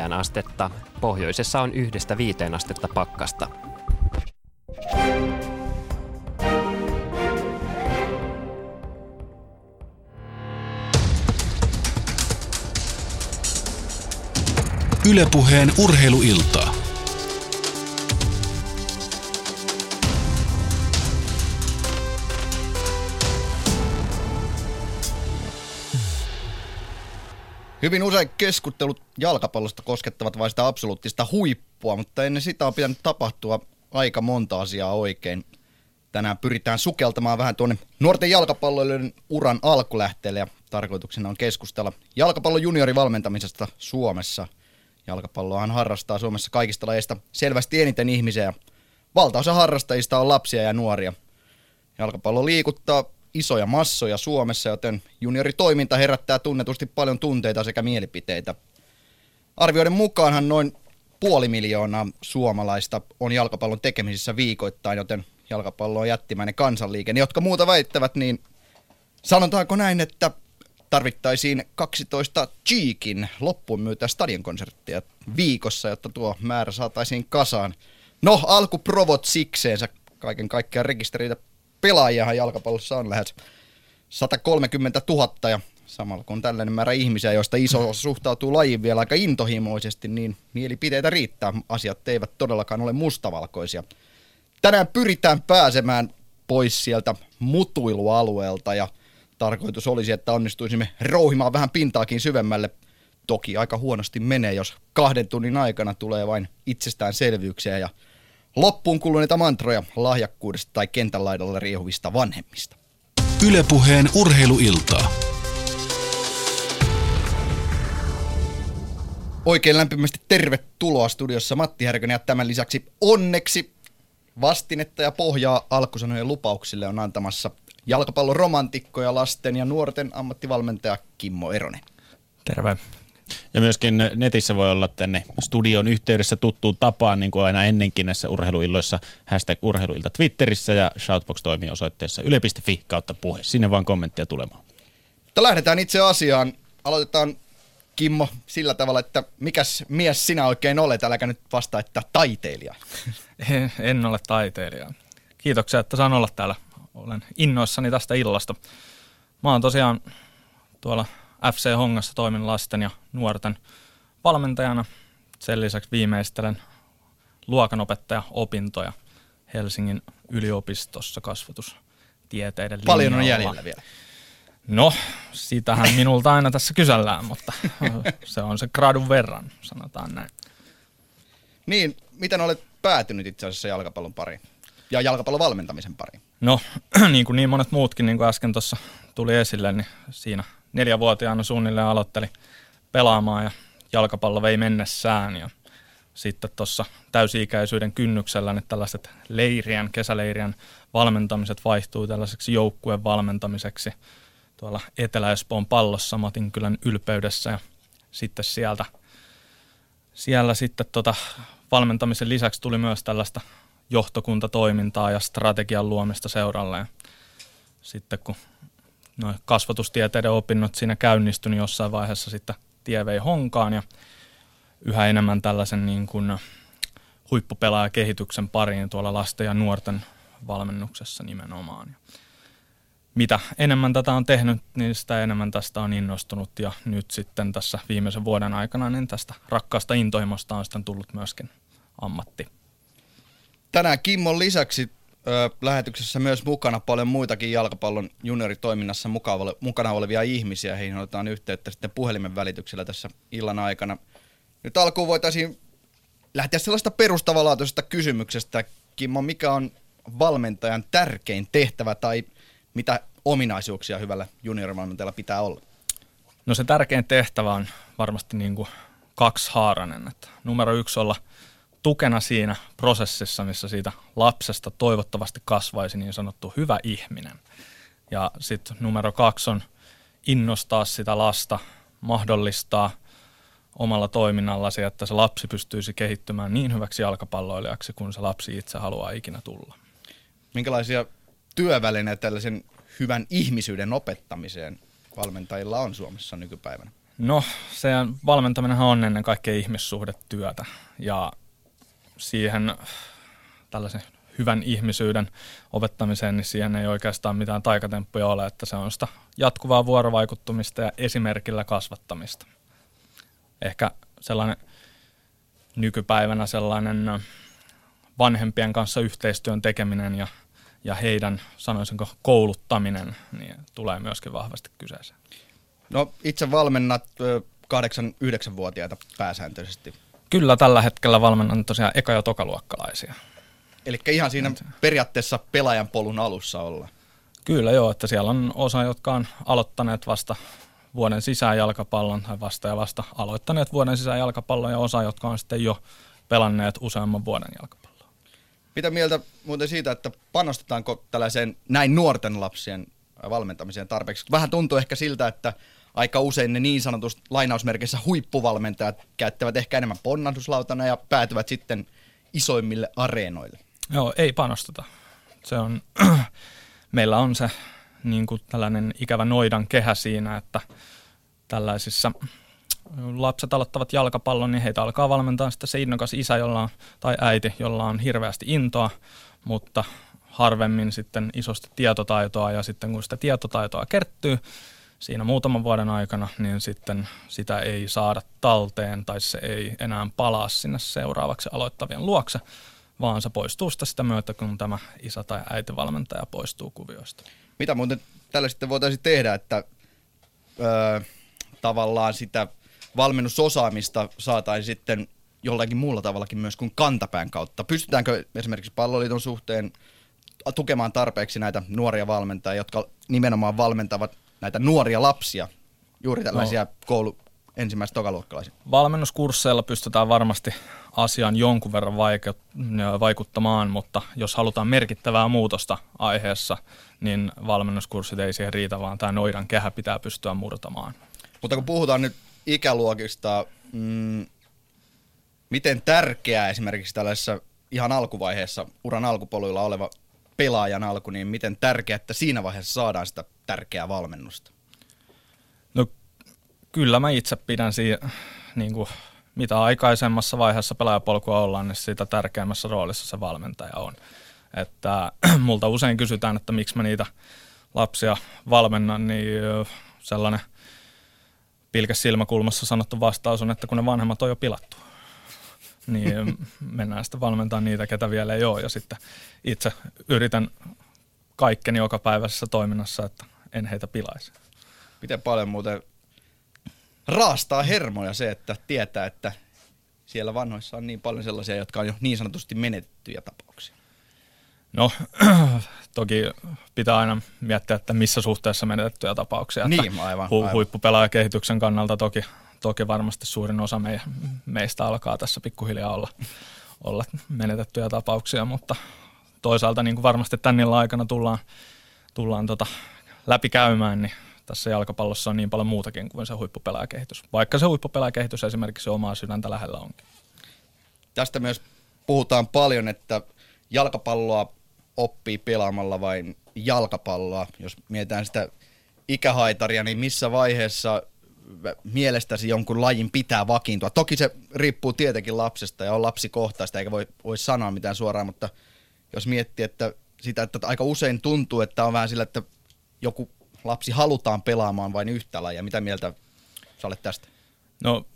seitsemään astetta. Pohjoisessa on yhdestä viiteen astetta pakkasta. Ylepuheen urheiluiltaa. Hyvin usein keskustelut jalkapallosta koskettavat vain sitä absoluuttista huippua, mutta ennen sitä on pitänyt tapahtua aika monta asiaa oikein. Tänään pyritään sukeltamaan vähän tuonne nuorten jalkapalloilijoiden uran alkulähteelle ja tarkoituksena on keskustella jalkapallon juniorivalmentamisesta Suomessa. Jalkapalloahan harrastaa Suomessa kaikista lajeista selvästi eniten ihmisiä ja valtaosa harrastajista on lapsia ja nuoria. Jalkapallo liikuttaa isoja massoja Suomessa, joten junioritoiminta herättää tunnetusti paljon tunteita sekä mielipiteitä. Arvioiden mukaanhan noin puoli miljoonaa suomalaista on jalkapallon tekemisissä viikoittain, joten jalkapallo on jättimäinen kansanliike. Ne, jotka muuta väittävät, niin sanotaanko näin, että tarvittaisiin 12 Cheekin loppuun myytä stadionkonserttia viikossa, jotta tuo määrä saataisiin kasaan. No, alku provot sikseensä kaiken kaikkiaan rekisteritä pelaajiahan jalkapallossa on lähes 130 000 ja samalla kun tällainen määrä ihmisiä, joista iso osa suhtautuu lajiin vielä aika intohimoisesti, niin mielipiteitä riittää. Asiat eivät todellakaan ole mustavalkoisia. Tänään pyritään pääsemään pois sieltä mutuilualueelta ja tarkoitus olisi, että onnistuisimme rouhimaan vähän pintaakin syvemmälle. Toki aika huonosti menee, jos kahden tunnin aikana tulee vain itsestäänselvyyksiä ja loppuun kuluneita mantroja lahjakkuudesta tai kentän laidalla riehuvista vanhemmista. Ylepuheen urheiluiltaa. Oikein lämpimästi tervetuloa studiossa Matti Härkönen ja tämän lisäksi onneksi vastinetta ja pohjaa alkusanojen lupauksille on antamassa jalkapallon romantikko ja lasten ja nuorten ammattivalmentaja Kimmo Eronen. Terve. Ja myöskin netissä voi olla tänne studion yhteydessä tuttuun tapaan, niin kuin aina ennenkin näissä urheiluilloissa, hashtag urheiluilta Twitterissä ja Shoutbox toimii osoitteessa yle.fi kautta puhe. Sinne vaan kommenttia tulemaan. Mutta lähdetään itse asiaan. Aloitetaan Kimmo sillä tavalla, että mikäs mies sinä oikein olet? Äläkä nyt vasta, että taiteilija. En ole taiteilija. Kiitoksia, että saan olla täällä. Olen innoissani tästä illasta. Mä oon tosiaan tuolla FC Hongassa toimin lasten ja nuorten valmentajana. Sen lisäksi viimeistelen luokanopettaja opintoja Helsingin yliopistossa kasvatustieteiden Paljon on jäljellä vielä. No, sitähän minulta aina tässä kysellään, mutta se on se gradun verran, sanotaan näin. Niin, miten olet päätynyt itse asiassa jalkapallon pariin ja jalkapallon valmentamisen pariin? No, niin kuin niin monet muutkin, niin kuin äsken tuossa tuli esille, niin siinä neljävuotiaana suunnilleen aloitteli pelaamaan ja jalkapallo vei mennessään ja sitten tuossa täysi-ikäisyyden kynnyksellä niin tällaiset leirien, kesäleirien valmentamiset vaihtuu tällaiseksi joukkueen valmentamiseksi tuolla Etelä-Espoon pallossa Matinkylän ylpeydessä ja sitten sieltä siellä sitten tota valmentamisen lisäksi tuli myös tällaista johtokuntatoimintaa ja strategian luomista seuralle. Ja sitten kun no, kasvatustieteiden opinnot siinä käynnistyi, niin jossain vaiheessa sitten tie vei honkaan ja yhä enemmän tällaisen niin kuin huippupelaajakehityksen pariin tuolla lasten ja nuorten valmennuksessa nimenomaan. Mitä enemmän tätä on tehnyt, niin sitä enemmän tästä on innostunut ja nyt sitten tässä viimeisen vuoden aikana niin tästä rakkaasta intohimosta on sitten tullut myöskin ammatti. Tänään Kimmon lisäksi ö, lähetyksessä myös mukana paljon muitakin jalkapallon junioritoiminnassa mukana, olevia ihmisiä. Heihin otetaan yhteyttä sitten puhelimen välityksellä tässä illan aikana. Nyt alkuun voitaisiin lähteä sellaista perustavanlaatuisesta kysymyksestä. Kimmo, mikä on valmentajan tärkein tehtävä tai mitä ominaisuuksia hyvällä juniorivalmentajalla pitää olla? No se tärkein tehtävä on varmasti niin kuin kaksihaarainen. Että numero yksi olla – tukena siinä prosessissa, missä siitä lapsesta toivottavasti kasvaisi niin sanottu hyvä ihminen. Ja sitten numero kaksi on innostaa sitä lasta, mahdollistaa omalla toiminnallasi, että se lapsi pystyisi kehittymään niin hyväksi jalkapalloilijaksi kuin se lapsi itse haluaa ikinä tulla. Minkälaisia työvälineitä tällaisen hyvän ihmisyyden opettamiseen valmentajilla on Suomessa nykypäivänä? No, se valmentaminen on ennen kaikkea ihmissuhdetyötä ja siihen tällaisen hyvän ihmisyyden opettamiseen, niin siihen ei oikeastaan mitään taikatemppuja ole, että se on sitä jatkuvaa vuorovaikuttumista ja esimerkillä kasvattamista. Ehkä sellainen nykypäivänä sellainen vanhempien kanssa yhteistyön tekeminen ja, ja heidän, sanoisinko, kouluttaminen, niin tulee myöskin vahvasti kyseeseen. No itse valmennat 8-9-vuotiaita pääsääntöisesti. Kyllä tällä hetkellä valmennan tosiaan eka- ja tokaluokkalaisia. Eli ihan siinä periaatteessa pelaajan polun alussa olla. Kyllä joo, että siellä on osa, jotka on aloittaneet vasta vuoden sisään jalkapallon tai vasta ja vasta aloittaneet vuoden sisään jalkapallon ja osa, jotka on sitten jo pelanneet useamman vuoden jalkapalloa. Mitä mieltä muuten siitä, että panostetaanko tällaiseen näin nuorten lapsien valmentamiseen tarpeeksi? Vähän tuntuu ehkä siltä, että aika usein ne niin sanotusti lainausmerkeissä huippuvalmentajat käyttävät ehkä enemmän ponnahduslautana ja päätyvät sitten isoimmille areenoille. Joo, ei panosteta. Se on, meillä on se niin kuin tällainen ikävä noidan kehä siinä, että tällaisissa lapset aloittavat jalkapallon, niin heitä alkaa valmentaa sitten se innokas isä jolla on, tai äiti, jolla on hirveästi intoa, mutta harvemmin sitten isosti tietotaitoa ja sitten kun sitä tietotaitoa kertyy, siinä muutaman vuoden aikana, niin sitten sitä ei saada talteen tai se ei enää palaa sinne seuraavaksi aloittavien luokse, vaan se poistuu sitä, sitä myötä, kun tämä isä tai äitivalmentaja poistuu kuvioista. Mitä muuten tällä sitten voitaisiin tehdä, että öö, tavallaan sitä valmennusosaamista saataisiin sitten jollakin muulla tavallakin myös kuin kantapään kautta? Pystytäänkö esimerkiksi palloliiton suhteen tukemaan tarpeeksi näitä nuoria valmentajia, jotka nimenomaan valmentavat näitä nuoria lapsia, juuri tällaisia no. koulu ensimmäistä tokaluokkalaisia? Valmennuskursseilla pystytään varmasti asiaan jonkun verran vaikuttamaan, mutta jos halutaan merkittävää muutosta aiheessa, niin valmennuskurssit ei siihen riitä, vaan tämä noidan kehä pitää pystyä murtamaan. Mutta kun puhutaan nyt ikäluokista, mm, miten tärkeää esimerkiksi tällaisessa ihan alkuvaiheessa, uran alkupoluilla oleva pelaajan alku, niin miten tärkeää, että siinä vaiheessa saadaan sitä tärkeää valmennusta? No kyllä mä itse pidän siinä, niin kuin, mitä aikaisemmassa vaiheessa pelaajapolkua ollaan, niin sitä tärkeämmässä roolissa se valmentaja on. Että multa usein kysytään, että miksi mä niitä lapsia valmennan, niin sellainen pilkäs silmäkulmassa sanottu vastaus on, että kun ne vanhemmat on jo pilattu niin mennään sitten valmentamaan niitä, ketä vielä ei ole. Ja sitten itse yritän kaikkeni joka päivässä toiminnassa, että en heitä pilaisi. Miten paljon muuten raastaa hermoja se, että tietää, että siellä vanhoissa on niin paljon sellaisia, jotka on jo niin sanotusti menetettyjä tapauksia? No, toki pitää aina miettiä, että missä suhteessa menetettyjä tapauksia. Niin, aivan, aivan. Huippupelaajakehityksen kannalta toki toki varmasti suurin osa me, meistä alkaa tässä pikkuhiljaa olla, olla menetettyjä tapauksia, mutta toisaalta niin kuin varmasti tännin aikana tullaan, tullaan tota läpikäymään, niin tässä jalkapallossa on niin paljon muutakin kuin se huippupelaajakehitys. Vaikka se huippupelaajakehitys esimerkiksi omaa sydäntä lähellä onkin. Tästä myös puhutaan paljon, että jalkapalloa oppii pelaamalla vain jalkapalloa. Jos mietitään sitä ikähaitaria, niin missä vaiheessa mielestäsi jonkun lajin pitää vakiintua? Toki se riippuu tietenkin lapsesta ja on lapsikohtaista, eikä voi, voi sanoa mitään suoraan, mutta jos miettii, että sitä, että aika usein tuntuu, että on vähän sillä, että joku lapsi halutaan pelaamaan vain yhtä lajia. Mitä mieltä sä olet tästä? No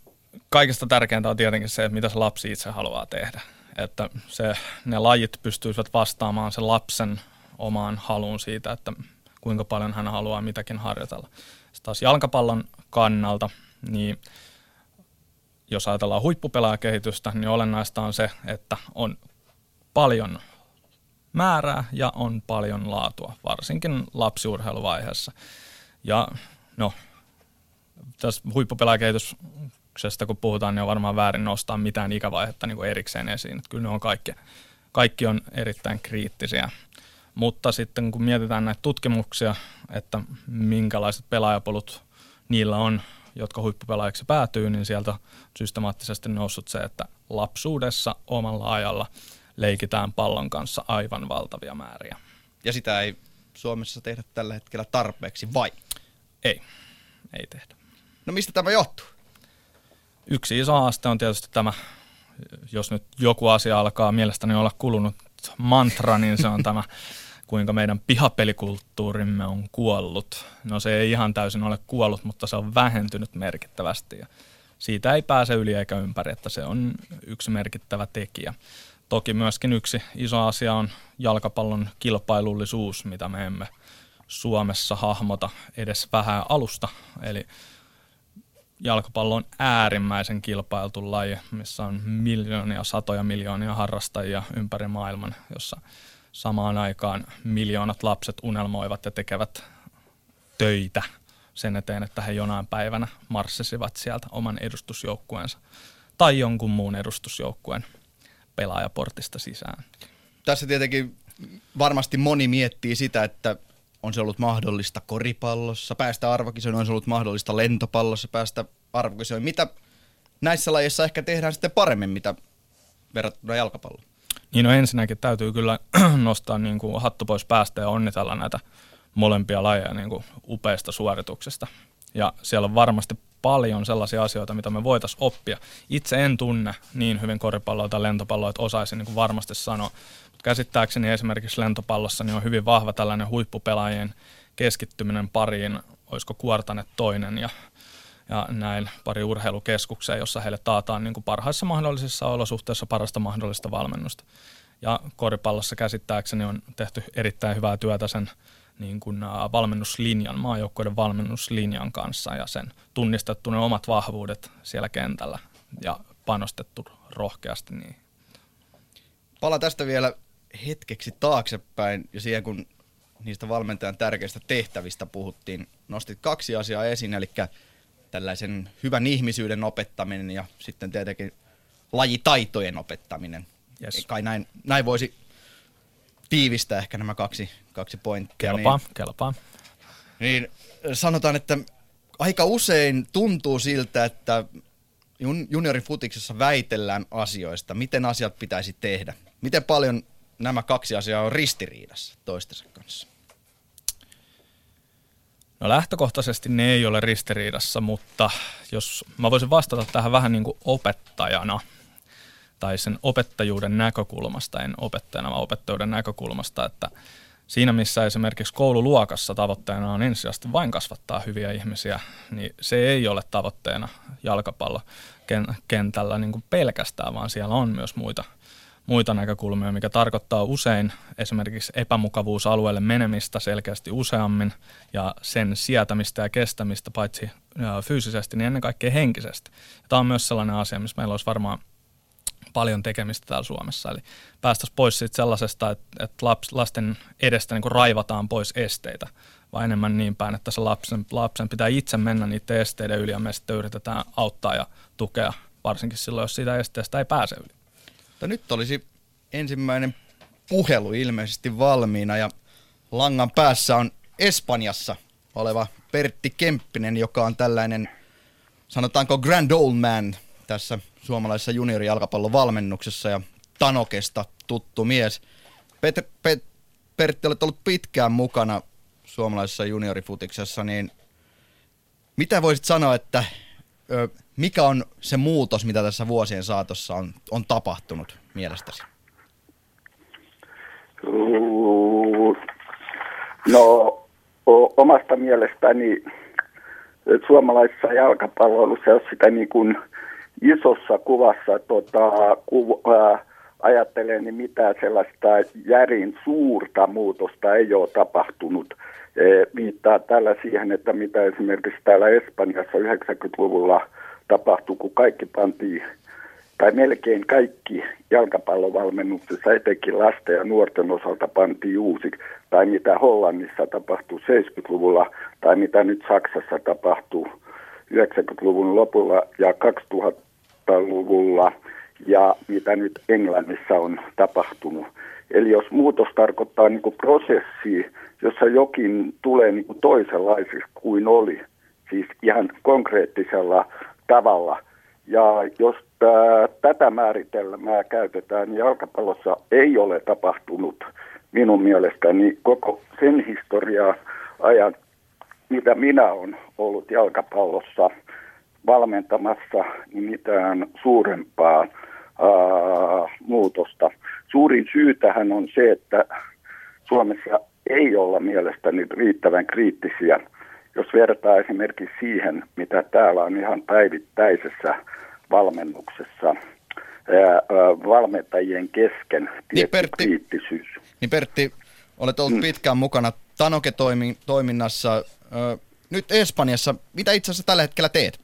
kaikista tärkeintä on tietenkin se, että mitä se lapsi itse haluaa tehdä. Että se, ne lajit pystyisivät vastaamaan sen lapsen omaan haluun siitä, että kuinka paljon hän haluaa mitäkin harjoitella. Sitten taas jalkapallon kannalta, niin jos ajatellaan huippupelaajakehitystä, niin olennaista on se, että on paljon määrää ja on paljon laatua, varsinkin lapsiurheiluvaiheessa. Ja no, tässä huippupelaajakehityksestä kun puhutaan, niin on varmaan väärin nostaa mitään ikävaihetta niin kuin erikseen esiin. Että kyllä ne on kaikki, kaikki on erittäin kriittisiä. Mutta sitten kun mietitään näitä tutkimuksia, että minkälaiset pelaajapolut niillä on, jotka huippupelaajiksi päätyy, niin sieltä systemaattisesti noussut se, että lapsuudessa omalla ajalla leikitään pallon kanssa aivan valtavia määriä. Ja sitä ei Suomessa tehdä tällä hetkellä tarpeeksi, vai? Ei, ei tehdä. No mistä tämä johtuu? Yksi iso haaste on tietysti tämä, jos nyt joku asia alkaa mielestäni olla kulunut mantra, niin se on tämä, kuinka meidän pihapelikulttuurimme on kuollut. No se ei ihan täysin ole kuollut, mutta se on vähentynyt merkittävästi ja siitä ei pääse yli eikä ympäri, että se on yksi merkittävä tekijä. Toki myöskin yksi iso asia on jalkapallon kilpailullisuus, mitä me emme Suomessa hahmota edes vähän alusta. Eli jalkapallo on äärimmäisen kilpailtu laji, missä on miljoonia, satoja miljoonia harrastajia ympäri maailman, jossa samaan aikaan miljoonat lapset unelmoivat ja tekevät töitä sen eteen, että he jonain päivänä marssisivat sieltä oman edustusjoukkueensa tai jonkun muun edustusjoukkueen pelaajaportista sisään. Tässä tietenkin varmasti moni miettii sitä, että on se ollut mahdollista koripallossa päästä arvokisoihin, on se ollut mahdollista lentopallossa päästä arvokisoihin. Mitä näissä lajeissa ehkä tehdään sitten paremmin, mitä verrattuna jalkapalloon? Niin no ensinnäkin täytyy kyllä nostaa niin kuin hattu pois päästä ja onnitella näitä molempia lajeja niin kuin upeista suorituksesta. Ja siellä on varmasti paljon sellaisia asioita, mitä me voitaisiin oppia. Itse en tunne niin hyvin koripalloa tai lentopalloa, että osaisin niin kuin varmasti sanoa. Mutta käsittääkseni esimerkiksi lentopallossa niin on hyvin vahva tällainen huippupelaajien keskittyminen pariin, olisiko Kuortanet toinen ja, ja näin pari urheilukeskukseen, jossa heille taataan niin kuin parhaissa mahdollisissa olosuhteissa parasta mahdollista valmennusta. Ja koripallossa käsittääkseni on tehty erittäin hyvää työtä sen niin kuin valmennuslinjan, maajoukkoiden valmennuslinjan kanssa ja sen tunnistettu ne omat vahvuudet siellä kentällä ja panostettu rohkeasti niin. Pala tästä vielä hetkeksi taaksepäin ja siihen kun niistä valmentajan tärkeistä tehtävistä puhuttiin, nostit kaksi asiaa esiin, eli tällaisen hyvän ihmisyyden opettaminen ja sitten tietenkin lajitaitojen opettaminen. Yes. Kai näin, näin voisi tiivistää ehkä nämä kaksi, kaksi pointtia. Kelpaa, niin, kelpaa. Niin sanotaan, että aika usein tuntuu siltä, että juniorin futiksessa väitellään asioista, miten asiat pitäisi tehdä. Miten paljon nämä kaksi asiaa on ristiriidassa toistensa kanssa? No lähtökohtaisesti ne ei ole ristiriidassa, mutta jos mä voisin vastata tähän vähän niin kuin opettajana – tai sen opettajuuden näkökulmasta, en opettajana, vaan opettajuuden näkökulmasta, että siinä missä esimerkiksi koululuokassa tavoitteena on ensisijaisesti vain kasvattaa hyviä ihmisiä, niin se ei ole tavoitteena jalkapallokentällä niin kuin pelkästään, vaan siellä on myös muita, muita näkökulmia, mikä tarkoittaa usein esimerkiksi epämukavuusalueelle menemistä selkeästi useammin ja sen sietämistä ja kestämistä paitsi fyysisesti, niin ennen kaikkea henkisesti. Tämä on myös sellainen asia, missä meillä olisi varmaan – paljon tekemistä täällä Suomessa. Eli päästäisiin pois siitä sellaisesta, että, että laps, lasten edestä niin raivataan pois esteitä, vaan enemmän niin päin, että se lapsen, lapsen pitää itse mennä niiden esteiden yli ja me sitten yritetään auttaa ja tukea, varsinkin silloin, jos siitä esteestä ei pääse yli. Mutta nyt olisi ensimmäinen puhelu ilmeisesti valmiina ja langan päässä on Espanjassa oleva Pertti Kemppinen, joka on tällainen, sanotaanko grand old man tässä suomalaisessa juniorijalkapallon valmennuksessa ja Tanokesta tuttu mies. Pet, Pet, Pertti, olet ollut pitkään mukana suomalaisessa juniorifutiksessa, niin mitä voisit sanoa, että ö, mikä on se muutos, mitä tässä vuosien saatossa on, on tapahtunut mielestäsi? No omasta mielestäni suomalaisessa jalkapalloilussa, jos sitä niin kuin – isossa kuvassa tota, ku, ää, ajattelen, niin mitään sellaista järin suurta muutosta ei ole tapahtunut. E, viittaa tällä siihen, että mitä esimerkiksi täällä Espanjassa 90-luvulla tapahtui, kun kaikki pantiin, tai melkein kaikki jalkapallovalmennuksessa, etenkin lasten ja nuorten osalta pantiin uusi, tai mitä Hollannissa tapahtui 70-luvulla, tai mitä nyt Saksassa tapahtuu 90-luvun lopulla ja 2000-luvulla ja mitä nyt Englannissa on tapahtunut. Eli jos muutos tarkoittaa niin kuin prosessia, jossa jokin tulee niin kuin toisenlaiseksi kuin oli, siis ihan konkreettisella tavalla. Ja jos tää, tätä määritelmää käytetään, niin jalkapallossa ei ole tapahtunut minun mielestäni koko sen historiaa ajan mitä minä olen ollut jalkapallossa valmentamassa, niin mitään suurempaa ää, muutosta. Suurin syy tähän on se, että Suomessa ei olla mielestäni riittävän kriittisiä, jos vertaa esimerkiksi siihen, mitä täällä on ihan päivittäisessä valmennuksessa valmentajien kesken niin Pertti, kriittisyys. Niin Pertti, olet ollut mm. pitkään mukana Tanoke-toiminnassa. Nyt Espanjassa, mitä itse asiassa tällä hetkellä teet?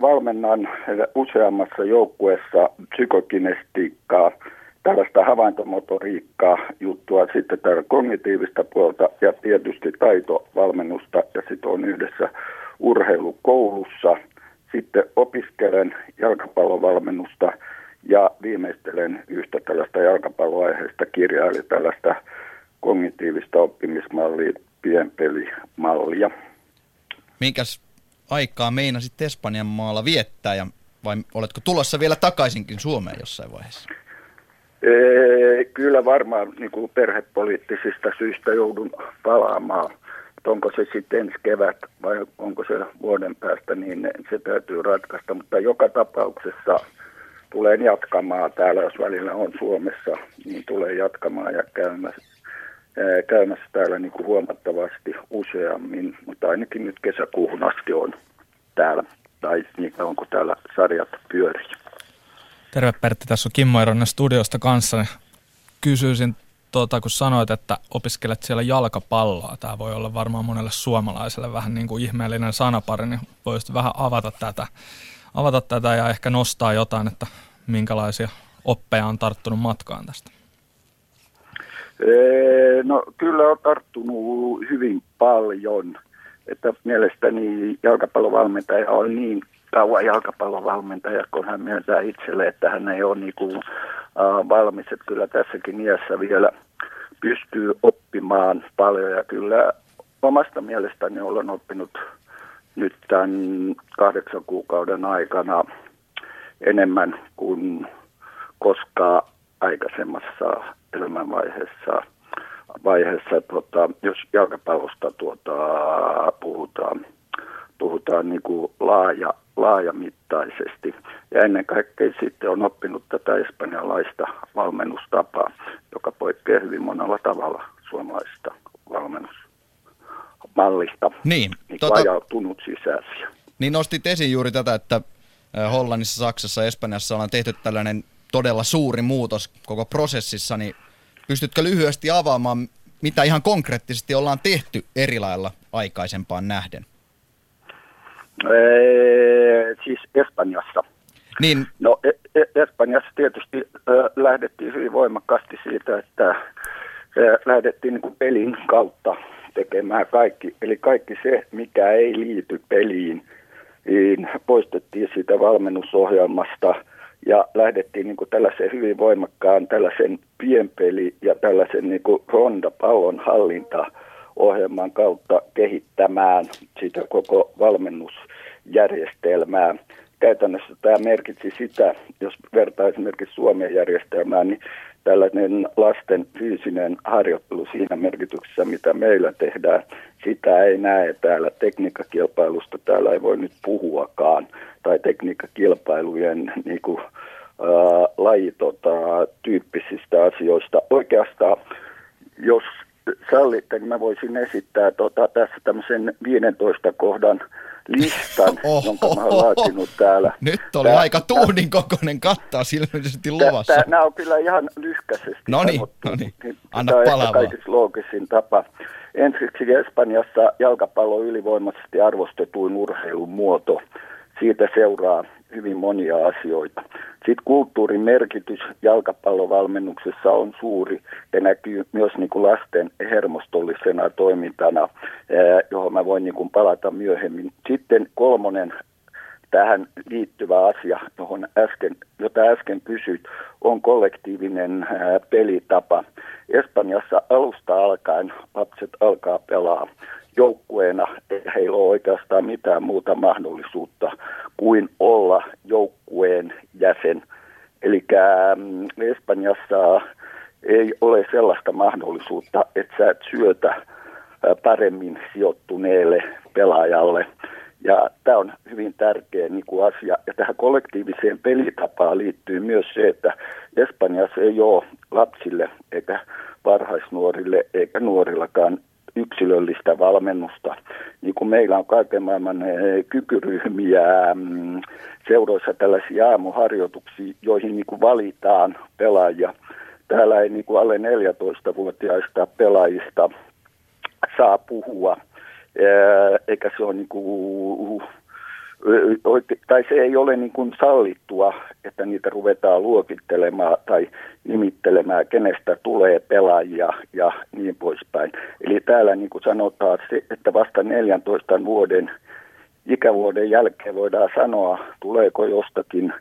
Valmennan useammassa joukkueessa psykokinestiikkaa, tällaista havaintomotoriikkaa juttua, sitten täällä kognitiivista puolta ja tietysti taitovalmennusta ja sitten on yhdessä urheilukoulussa. Sitten opiskelen jalkapallovalmennusta ja viimeistelen yhtä tällaista jalkapalloaiheista kirjaa, eli tällaista kognitiivista oppimismallia, pienpelimallia. Minkäs aikaa meinasit Espanjan maalla viettää ja vai oletko tulossa vielä takaisinkin Suomeen jossain vaiheessa? Ee, kyllä varmaan niin kuin perhepoliittisista syistä joudun palaamaan. onko se sitten ensi kevät vai onko se vuoden päästä, niin se täytyy ratkaista. Mutta joka tapauksessa tulen jatkamaan täällä, jos välillä on Suomessa, niin tulee jatkamaan ja käymässä, käymässä täällä niin kuin huomattavasti useammin, mutta ainakin nyt kesäkuuhun asti on täällä, tai niin onko täällä sarjat pyörii. Terve Pertti, tässä on Kimmo Eronen studiosta kanssa. Kysyisin, tuota, kun sanoit, että opiskelet siellä jalkapalloa, tämä voi olla varmaan monelle suomalaiselle vähän niin kuin ihmeellinen sanapari, niin voisit vähän avata tätä, avata tätä ja ehkä nostaa jotain, että minkälaisia oppeja on tarttunut matkaan tästä? No kyllä on tarttunut hyvin paljon, että mielestäni jalkapallovalmentaja on niin kauan jalkapallovalmentaja, kun hän myöntää itselle, että hän ei ole niin kuin, uh, valmis, että kyllä tässäkin iässä vielä pystyy oppimaan paljon. Ja kyllä omasta mielestäni olen oppinut nyt tämän kahdeksan kuukauden aikana enemmän kuin koskaan aikaisemmassa elämänvaiheessa. Vaiheessa, tuota, jos jalkapallosta tuota, puhutaan, puhutaan niin kuin laaja, laajamittaisesti. Ja ennen kaikkea sitten on oppinut tätä espanjalaista valmennustapaa, joka poikkeaa hyvin monella tavalla suomalaisesta valmennusmallista. Niin, niin tota, ajautunut sisäisiä. Niin nostit esiin juuri tätä, että Hollannissa, Saksassa, Espanjassa ollaan tehty tällainen todella suuri muutos koko prosessissa, niin pystytkö lyhyesti avaamaan, mitä ihan konkreettisesti ollaan tehty eri lailla aikaisempaan nähden? Ee, siis Espanjassa. Niin. No e- e- Espanjassa tietysti ö, lähdettiin hyvin voimakkaasti siitä, että ö, lähdettiin niin pelin kautta tekemään kaikki. Eli kaikki se, mikä ei liity peliin, niin poistettiin siitä valmennusohjelmasta ja lähdettiin niin kuin tällaisen hyvin voimakkaan tällaisen pienpeli ja tällaisen niin kuin ronda pallon hallinta ohjelman kautta kehittämään sitä koko valmennusjärjestelmää. Käytännössä tämä merkitsi sitä, jos vertaa esimerkiksi Suomen järjestelmään, niin tällainen lasten fyysinen harjoittelu siinä merkityksessä, mitä meillä tehdään, sitä ei näe täällä tekniikkakilpailusta, täällä ei voi nyt puhuakaan, tai tekniikkakilpailujen niin kuin, ää, lajitota, tyyppisistä asioista. Oikeastaan, jos sallitte, niin mä voisin esittää tota, tässä tämmöisen 15 kohdan listan, Oho. jonka mä olen laatinut täällä. Nyt oli tää, aika tuunin kokoinen kattaa ilmeisesti luvassa. Nämä on kyllä ihan lyhkäisesti No niin, no niin. anna palaa Kaikissa loogisin tapa. Ensiksi Espanjassa jalkapallo on ylivoimaisesti arvostetuin urheilun muoto. Siitä seuraa hyvin monia asioita. Sitten kulttuurin merkitys jalkapallovalmennuksessa on suuri ja näkyy myös niin kuin lasten hermostollisena toimintana, johon mä voin niin kuin palata myöhemmin. Sitten kolmonen tähän liittyvä asia, johon äsken, jota äsken kysyit, on kollektiivinen pelitapa. Espanjassa alusta alkaen lapset alkaa pelaa joukkueena, ei heillä ole oikeastaan mitään muuta mahdollisuutta kuin olla joukkueen jäsen. Eli mm, Espanjassa ei ole sellaista mahdollisuutta, että sä et syötä paremmin sijoittuneelle pelaajalle. Ja tämä on hyvin tärkeä niin kuin asia. Ja tähän kollektiiviseen pelitapaan liittyy myös se, että Espanjassa ei ole lapsille eikä varhaisnuorille eikä nuorillakaan yksilöllistä valmennusta. Niin kuin meillä on kaiken maailman eh, kykyryhmiä, mm, seuroissa tällaisia aamuharjoituksia, joihin niin kuin valitaan pelaajia. Täällä ei niin kuin alle 14-vuotiaista pelaajista saa puhua, eh, eikä se ole niin kuin tai se ei ole niin kuin sallittua, että niitä ruvetaan luokittelemaan tai nimittelemään, kenestä tulee pelaajia ja niin poispäin. Eli täällä niin kuin sanotaan että vasta 14 vuoden ikävuoden jälkeen voidaan sanoa, tuleeko jostakin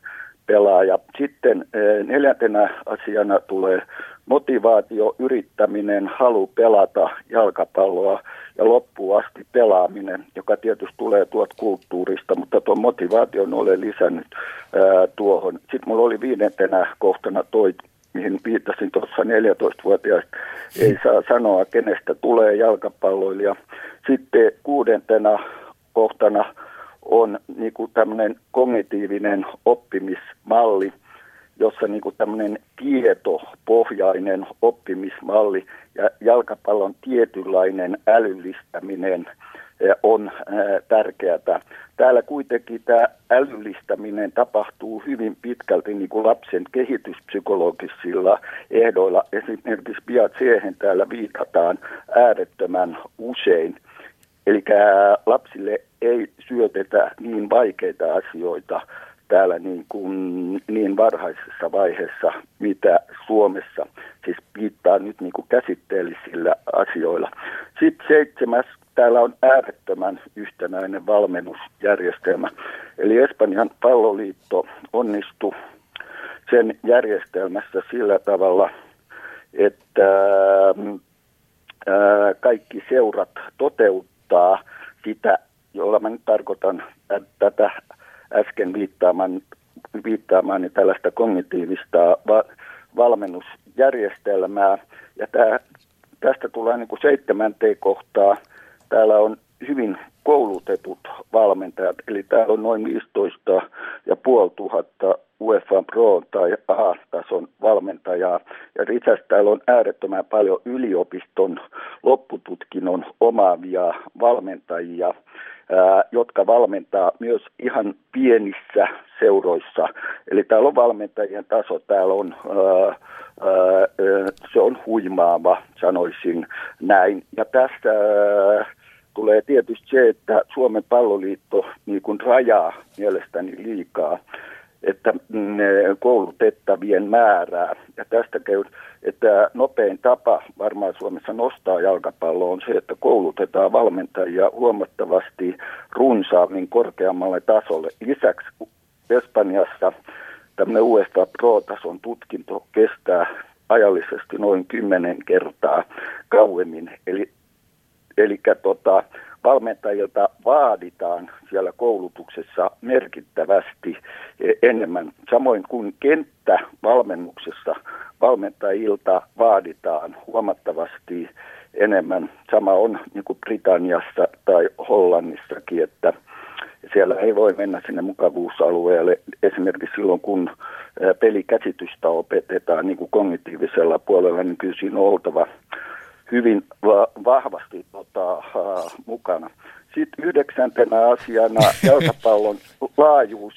pelaaja. Sitten neljäntenä asiana tulee motivaatio, yrittäminen, halu pelata jalkapalloa ja loppuun asti pelaaminen, joka tietysti tulee tuot kulttuurista, mutta tuon motivaation olen lisännyt ää, tuohon. Sitten mulla oli viidentenä kohtana toi, mihin viittasin tuossa 14-vuotiaista, ei saa sanoa, kenestä tulee jalkapalloilija. Sitten kuudentena kohtana on niin kuin tämmöinen kognitiivinen oppimismalli – jossa niin kuin tämmöinen tietopohjainen oppimismalli ja jalkapallon tietynlainen älyllistäminen eh, on eh, tärkeää. Täällä kuitenkin tämä älyllistäminen tapahtuu hyvin pitkälti niin kuin lapsen kehityspsykologisilla ehdoilla. Esimerkiksi Piatseen täällä viitataan äärettömän usein. Eli lapsille ei syötetä niin vaikeita asioita täällä niin, kuin, niin varhaisessa vaiheessa, mitä Suomessa. Siis viittaa nyt niin kuin käsitteellisillä asioilla. Sitten seitsemäs, täällä on äärettömän yhtenäinen valmennusjärjestelmä. Eli Espanjan palloliitto onnistui sen järjestelmässä sillä tavalla, että kaikki seurat toteuttaa sitä, jolla mä nyt tarkoitan tätä äsken viittaamaan, viittaamaani tällaista kognitiivista va- valmennusjärjestelmää. Ja tää, tästä tulee niin kuin seitsemänteen kohtaa. Täällä on hyvin koulutetut valmentajat, eli täällä on noin 15 ja puoli tuhatta UEFA Pro tai A-tason valmentajaa. Ja lisäksi täällä on äärettömän paljon yliopiston loppututkinnon omaavia valmentajia jotka valmentaa myös ihan pienissä seuroissa. Eli täällä on valmentajien taso, täällä on, ää, ää, se on huimaava, sanoisin näin. Ja tästä ää, tulee tietysti se, että Suomen palloliitto niin kuin rajaa mielestäni liikaa että mm, koulutettavien määrää. Ja tästä käy, että nopein tapa varmaan Suomessa nostaa jalkapalloa on se, että koulutetaan valmentajia huomattavasti runsaammin korkeammalle tasolle. Lisäksi Espanjassa tämmöinen UEFA Pro-tason tutkinto kestää ajallisesti noin kymmenen kertaa kauemmin. Eli, eli tota, valmentajilta vaaditaan siellä koulutuksessa merkittävästi enemmän. Samoin kuin kenttävalmennuksessa valmentajilta vaaditaan huomattavasti enemmän. Sama on niin kuin Britanniassa tai Hollannissakin, että siellä ei voi mennä sinne mukavuusalueelle esimerkiksi silloin, kun pelikäsitystä opetetaan niin kuin kognitiivisella puolella, niin kyllä siinä on oltava hyvin va- vahvasti tota, uh, mukana. Sitten yhdeksäntenä asiana jalkapallon laajuus.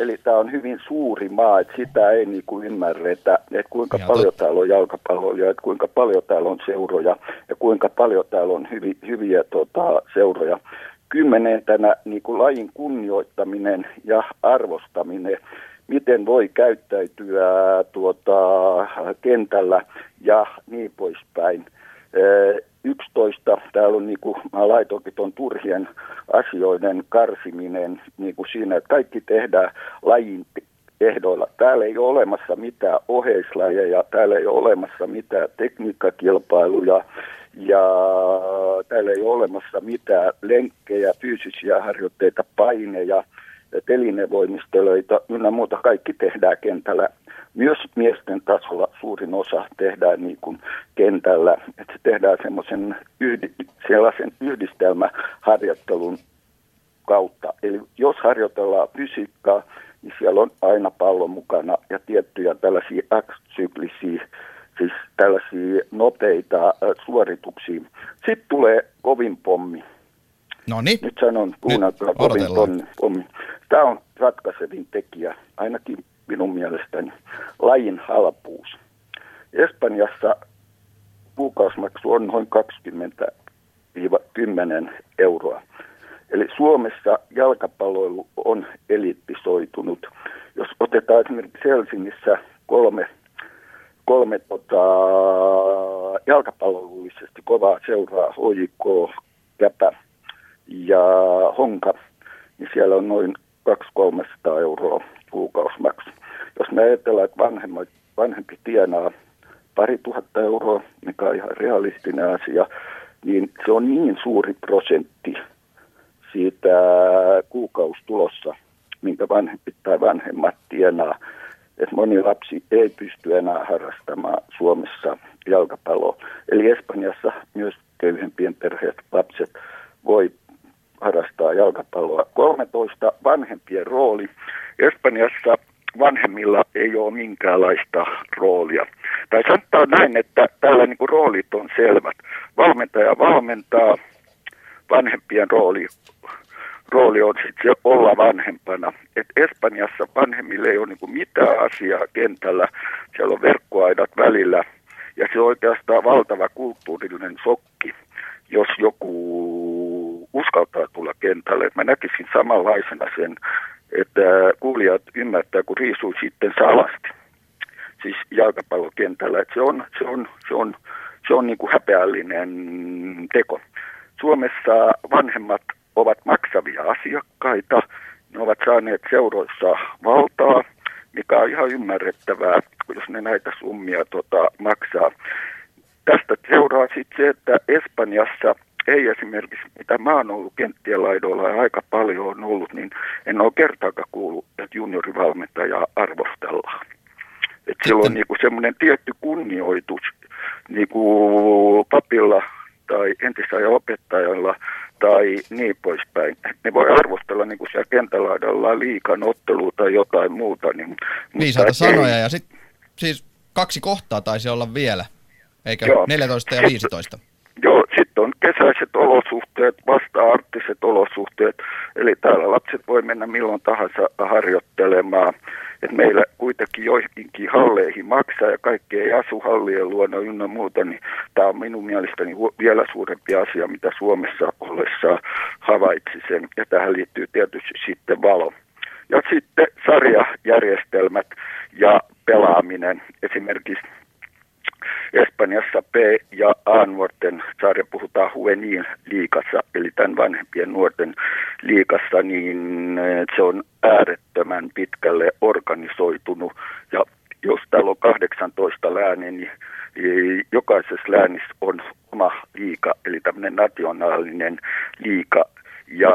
Eli tämä on hyvin suuri maa, että sitä ei niin kuin ymmärretä, että kuinka ja paljon täällä on jalkapalloja, että kuinka paljon täällä on seuroja ja kuinka paljon täällä on hyvi, hyviä tota, seuroja. Kymmenentenä niin kuin lajin kunnioittaminen ja arvostaminen, miten voi käyttäytyä tuota, kentällä ja niin poispäin. 11, täällä on niin kuin, mä laitoinkin tuon turhien asioiden karsiminen niin kuin siinä, että kaikki tehdään lajin ehdoilla. Täällä ei ole olemassa mitään oheislajeja, täällä ei ole olemassa mitään tekniikkakilpailuja ja täällä ei ole olemassa mitään lenkkejä, fyysisiä harjoitteita, paineja, telinevoimistelöitä, ynnä muuta. Kaikki tehdään kentällä myös miesten tasolla suurin osa tehdään niin kuin kentällä, että tehdään semmoisen sellaisen yhdistelmäharjoittelun kautta. Eli jos harjoitellaan fysiikkaa, niin siellä on aina pallo mukana ja tiettyjä tällaisia X-syklisiä, siis tällaisia nopeita äh, suorituksia. Sitten tulee kovin pommi. No niin. Nyt sanon, kuunnelkaa kovin odotellaan. pommi, pommi. Tämä on ratkaisevin tekijä, ainakin minun mielestäni, lajin halpuus. Espanjassa kuukausimaksu on noin 20-10 euroa. Eli Suomessa jalkapalloilu on eliittisoitunut. Jos otetaan esimerkiksi Helsingissä kolme, kolme tota, jalkapallollisesti kovaa seuraa, HJK, Käpä ja Honka, niin siellä on noin 200-300 euroa kuukausimaksu. Jos me ajatellaan, että vanhemmat, vanhempi tienaa pari tuhatta euroa, mikä on ihan realistinen asia, niin se on niin suuri prosentti siitä kuukaustulossa, minkä vanhempi tai vanhemmat tienaa, että moni lapsi ei pysty enää harrastamaan Suomessa jalkapalloa. Eli Espanjassa myös köyhempien perheet lapset voi harrastaa jalkapalloa. 13 vanhempien rooli. Espanjassa vanhemmilla ei ole minkäänlaista roolia. Tai sanotaan näin, että täällä niin kuin roolit on selvät. Valmentaja valmentaa, vanhempien rooli, rooli on sitten se olla vanhempana. Et Espanjassa vanhemmille ei ole niin kuin mitään asiaa kentällä, siellä on verkkoaidat välillä ja se on oikeastaan valtava kulttuurillinen sokki, jos joku uskaltaa tulla kentälle. Mä näkisin samanlaisena sen, että kuulijat ymmärtää, kun riisuu sitten salasti siis jalkapallokentällä. Että se on, se on, se on, se on niin kuin häpeällinen teko. Suomessa vanhemmat ovat maksavia asiakkaita, ne ovat saaneet seuroissa valtaa, mikä on ihan ymmärrettävää, jos ne näitä summia tota, maksaa. Tästä seuraa sitten se, että Espanjassa ei esimerkiksi, mitä mä oon ollut kenttien laidoilla ja aika paljon on ollut, niin en ole kertaakaan kuullut, että juniorivalmentajaa arvostellaan. Että sillä on niinku semmoinen tietty kunnioitus niinku papilla tai entisellä opettajalla tai niin poispäin. Ne voi arvostella niin kuin siellä kentälaidalla liikan ottelua tai jotain muuta. Niin, Viisaita ei- sanoja ja sitten siis kaksi kohtaa taisi olla vielä, eikö? Joo. 14 ja 15. Joo, sitten on kesäiset olosuhteet, vasta-arktiset olosuhteet, eli täällä lapset voi mennä milloin tahansa harjoittelemaan. Et meillä kuitenkin joihinkin halleihin maksaa ja kaikki ei asu hallien luona ynnä muuta, niin tämä on minun mielestäni vielä suurempi asia, mitä Suomessa ollessa havaitsi sen. Ja tähän liittyy tietysti sitten valo. Ja sitten sarjajärjestelmät ja pelaaminen. Esimerkiksi Espanjassa B- ja A-nuorten sarja puhutaan Juvenil liikassa, eli tämän vanhempien nuorten liikassa, niin eh, se on äärettömän pitkälle organisoitunut. Ja jos täällä on 18 lääniä, niin eh, jokaisessa läänissä on oma liika, eli tämmöinen nationaalinen liika. Ja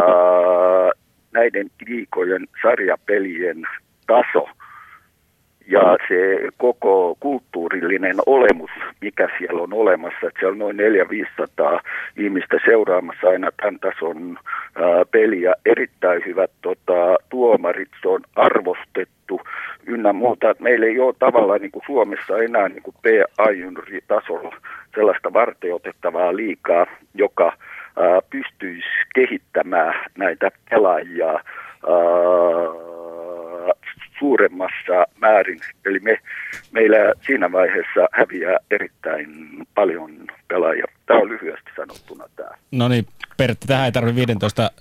näiden liikojen sarjapelien taso ja se koko kulttuurillinen olemus, mikä siellä on olemassa, että siellä on noin 400-500 ihmistä seuraamassa aina tämän tason peliä, erittäin hyvät tota, tuomarit, se on arvostettu ynnä muuta. Että meillä ei ole tavallaan niin kuin Suomessa enää niin kuin PA-tasolla sellaista varteotettavaa liikaa, joka ää, pystyisi kehittämään näitä pelaajia ää, suuremmassa määrin. Eli me, meillä siinä vaiheessa häviää erittäin paljon pelaajia. Tämä on lyhyesti sanottuna tämä. No niin, Pertti, tähän ei tarvitse 15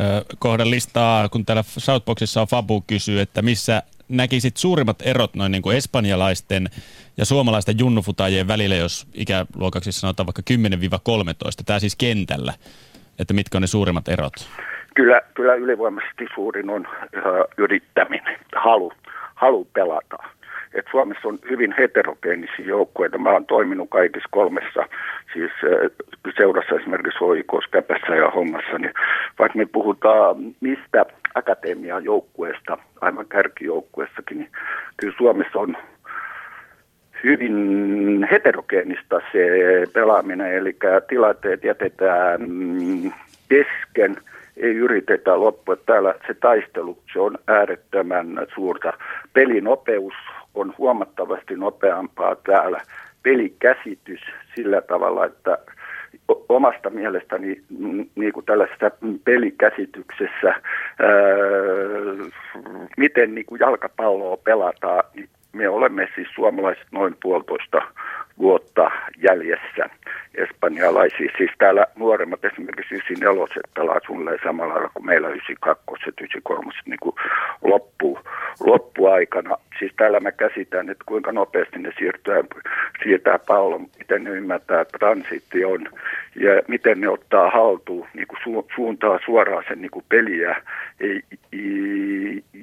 ö, kohdan listaa, kun täällä Southboxissa on Fabu kysyy, että missä näkisit suurimmat erot noin niin kuin espanjalaisten ja suomalaisten junnufutajien välillä, jos ikäluokaksi sanotaan vaikka 10-13, tämä siis kentällä, että mitkä on ne suurimmat erot? Kyllä, kyllä ylivoimaisesti suurin on äh, yrittäminen, halu, halu pelata. Et Suomessa on hyvin heterogeenisia joukkueita. Mä oon toiminut kaikissa kolmessa, siis seurassa esimerkiksi hoikossa, käpässä ja hommassa. Niin vaikka me puhutaan mistä akatemian joukkueesta, aivan kärkijoukkueessakin, niin kyllä Suomessa on hyvin heterogeenista se pelaaminen, eli tilanteet jätetään kesken, ei yritetä loppua. Täällä se taistelu, se on äärettömän suurta. Pelinopeus on huomattavasti nopeampaa täällä. Pelikäsitys sillä tavalla, että omasta mielestäni niin kuin tällaisessa pelikäsityksessä, ää, miten niin kuin jalkapalloa pelataan, niin me olemme siis suomalaiset noin puolitoista vuotta jäljessä espanjalaisia. Siis täällä nuoremmat esimerkiksi 94 pelaa suunnilleen samalla lailla kuin meillä 92 93 niin kuin loppu, loppuaikana. Siis täällä mä käsitän, että kuinka nopeasti ne siirtyy, siirtää pallon, miten ne ymmärtää, että transitti on ja miten ne ottaa haltuun, niin kuin su, suuntaa suoraan sen niin kuin peliä ei,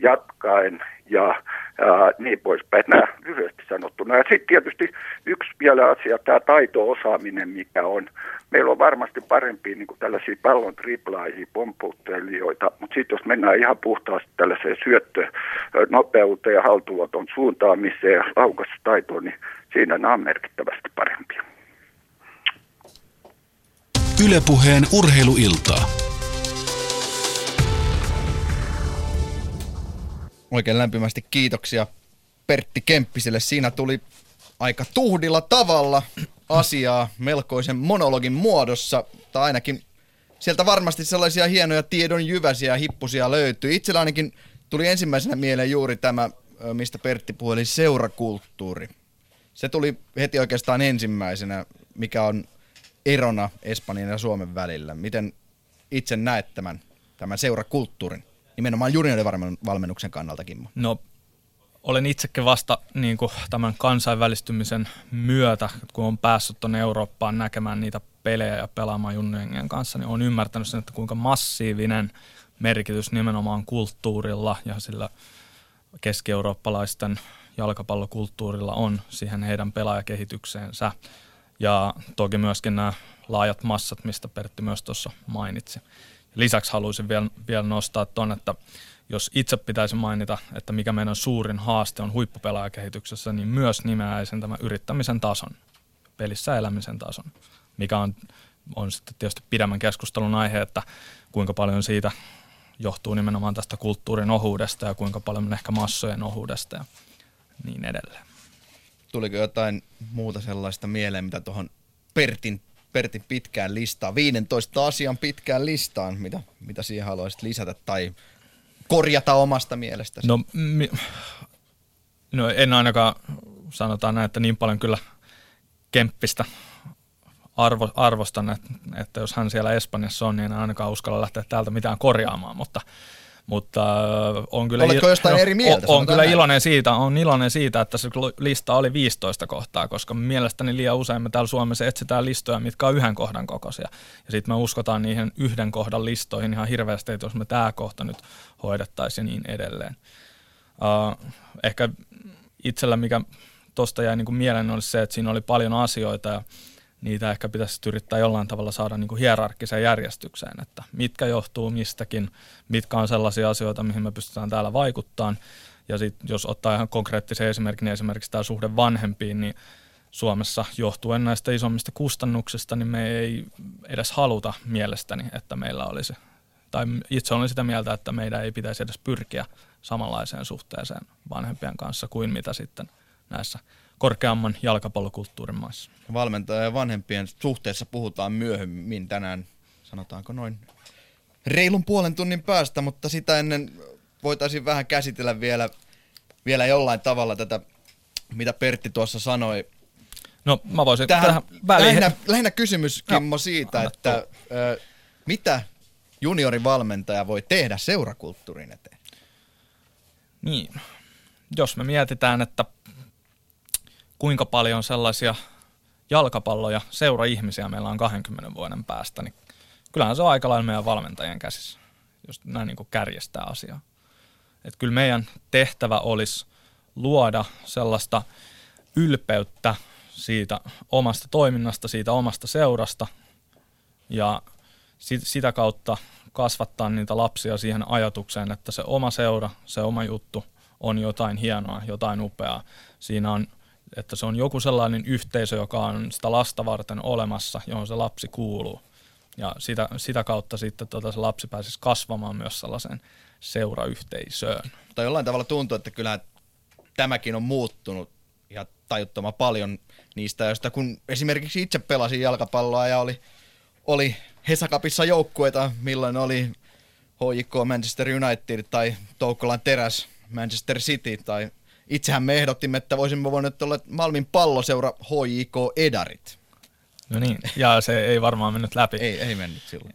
jatkaen ja ää, niin poispäin. Nämä lyhyesti sanottuna. Ja sitten tietysti yksi vielä asia, tämä taito-osaaminen, mikä on. Meillä on varmasti parempia niin tällaisia pallon triplaajia, pomputtelijoita, mutta sitten jos mennään ihan puhtaasti tällaiseen syöttönopeuteen ja haltuoton suuntaamiseen ja laukastaitoon, niin siinä nämä on merkittävästi parempia. Ylepuheen urheiluiltaa. Oikein lämpimästi kiitoksia Pertti Kemppiselle. Siinä tuli aika tuhdilla tavalla asiaa melkoisen monologin muodossa, tai ainakin sieltä varmasti sellaisia hienoja tiedon jyväsiä hippusia löytyy. Itsellä ainakin tuli ensimmäisenä mieleen juuri tämä, mistä Pertti puhui, eli seurakulttuuri. Se tuli heti oikeastaan ensimmäisenä, mikä on erona Espanjan ja Suomen välillä. Miten itse näet tämän, tämän seurakulttuurin? Nimenomaan juniorivalmennuksen valmennuksen kannalta, Kimmo. No olen itsekin vasta niin kuin, tämän kansainvälistymisen myötä, kun on päässyt tuonne Eurooppaan näkemään niitä pelejä ja pelaamaan juniorien kanssa, niin olen ymmärtänyt sen, että kuinka massiivinen merkitys nimenomaan kulttuurilla ja sillä keski-eurooppalaisten jalkapallokulttuurilla on siihen heidän pelaajakehitykseensä. Ja toki myöskin nämä laajat massat, mistä Pertti myös tuossa mainitsi. Lisäksi haluaisin vielä, vielä nostaa tuon, että jos itse pitäisi mainita, että mikä meidän suurin haaste on huippupelaajakehityksessä, niin myös nimeäisen tämä yrittämisen tason, pelissä elämisen tason, mikä on, on sitten tietysti pidemmän keskustelun aihe, että kuinka paljon siitä johtuu nimenomaan tästä kulttuurin ohuudesta ja kuinka paljon ehkä massojen ohuudesta ja niin edelleen. Tuliko jotain muuta sellaista mieleen, mitä tuohon Pertin, Pertin pitkään listaan, 15 asian pitkään listaan, mitä, mitä siihen haluaisit lisätä tai korjata omasta mielestäsi? No, mi- no en ainakaan sanotaan näin, että niin paljon kyllä Kemppistä arvo, arvostan, että, että jos hän siellä Espanjassa on, niin en ainakaan uskalla lähteä täältä mitään korjaamaan, mutta mutta äh, on kyllä, Oletko jostain eri mieltä? On, on kyllä iloinen siitä, on iloinen siitä, että se lista oli 15 kohtaa, koska mielestäni liian usein me täällä Suomessa etsitään listoja, mitkä on yhden kohdan kokoisia. Ja sitten me uskotaan niihin yhden kohdan listoihin ihan hirveästi, että jos me tämä kohta nyt hoidettaisiin ja niin edelleen. Uh, ehkä itsellä, mikä tuosta jäi niin kuin mieleen, oli se, että siinä oli paljon asioita ja niitä ehkä pitäisi yrittää jollain tavalla saada niin kuin hierarkkiseen järjestykseen, että mitkä johtuu mistäkin, mitkä on sellaisia asioita, mihin me pystytään täällä vaikuttamaan. Ja sitten jos ottaa ihan konkreettisen esimerkin, niin esimerkiksi tämä suhde vanhempiin, niin Suomessa johtuen näistä isommista kustannuksista, niin me ei edes haluta mielestäni, että meillä olisi, tai itse olen sitä mieltä, että meidän ei pitäisi edes pyrkiä samanlaiseen suhteeseen vanhempien kanssa kuin mitä sitten näissä korkeamman jalkapallokulttuurin maissa. Valmentaja ja vanhempien suhteessa puhutaan myöhemmin tänään, sanotaanko noin reilun puolen tunnin päästä, mutta sitä ennen voitaisiin vähän käsitellä vielä, vielä jollain tavalla tätä, mitä Pertti tuossa sanoi. No mä voisin tähän, tähän väliin. Lähinnä, lähinnä kysymys, Kimmo, no, siitä, että ö, mitä juniorivalmentaja voi tehdä seurakulttuurin eteen? Niin, jos me mietitään, että kuinka paljon sellaisia jalkapalloja seura-ihmisiä meillä on 20 vuoden päästä, niin kyllähän se on aika lailla meidän valmentajien käsissä, jos näin niin kuin kärjestää asiaa. Että kyllä meidän tehtävä olisi luoda sellaista ylpeyttä siitä omasta toiminnasta, siitä omasta seurasta ja sitä kautta kasvattaa niitä lapsia siihen ajatukseen, että se oma seura, se oma juttu on jotain hienoa, jotain upeaa. Siinä on että se on joku sellainen yhteisö, joka on sitä lasta varten olemassa, johon se lapsi kuuluu. Ja sitä, sitä kautta sitten tota, se lapsi pääsisi kasvamaan myös sellaiseen seurayhteisöön. Tai jollain tavalla tuntuu, että kyllä tämäkin on muuttunut ja tajuttoman paljon niistä, joista kun esimerkiksi itse pelasin jalkapalloa ja oli, oli Hesakapissa joukkueita, milloin oli HJK Manchester United tai Toukkolan Teräs Manchester City tai itsehän me ehdottimme, että voisimme voineet olla Malmin palloseura HJK Edarit. No niin, ja se ei varmaan mennyt läpi. Ei, ei mennyt silloin.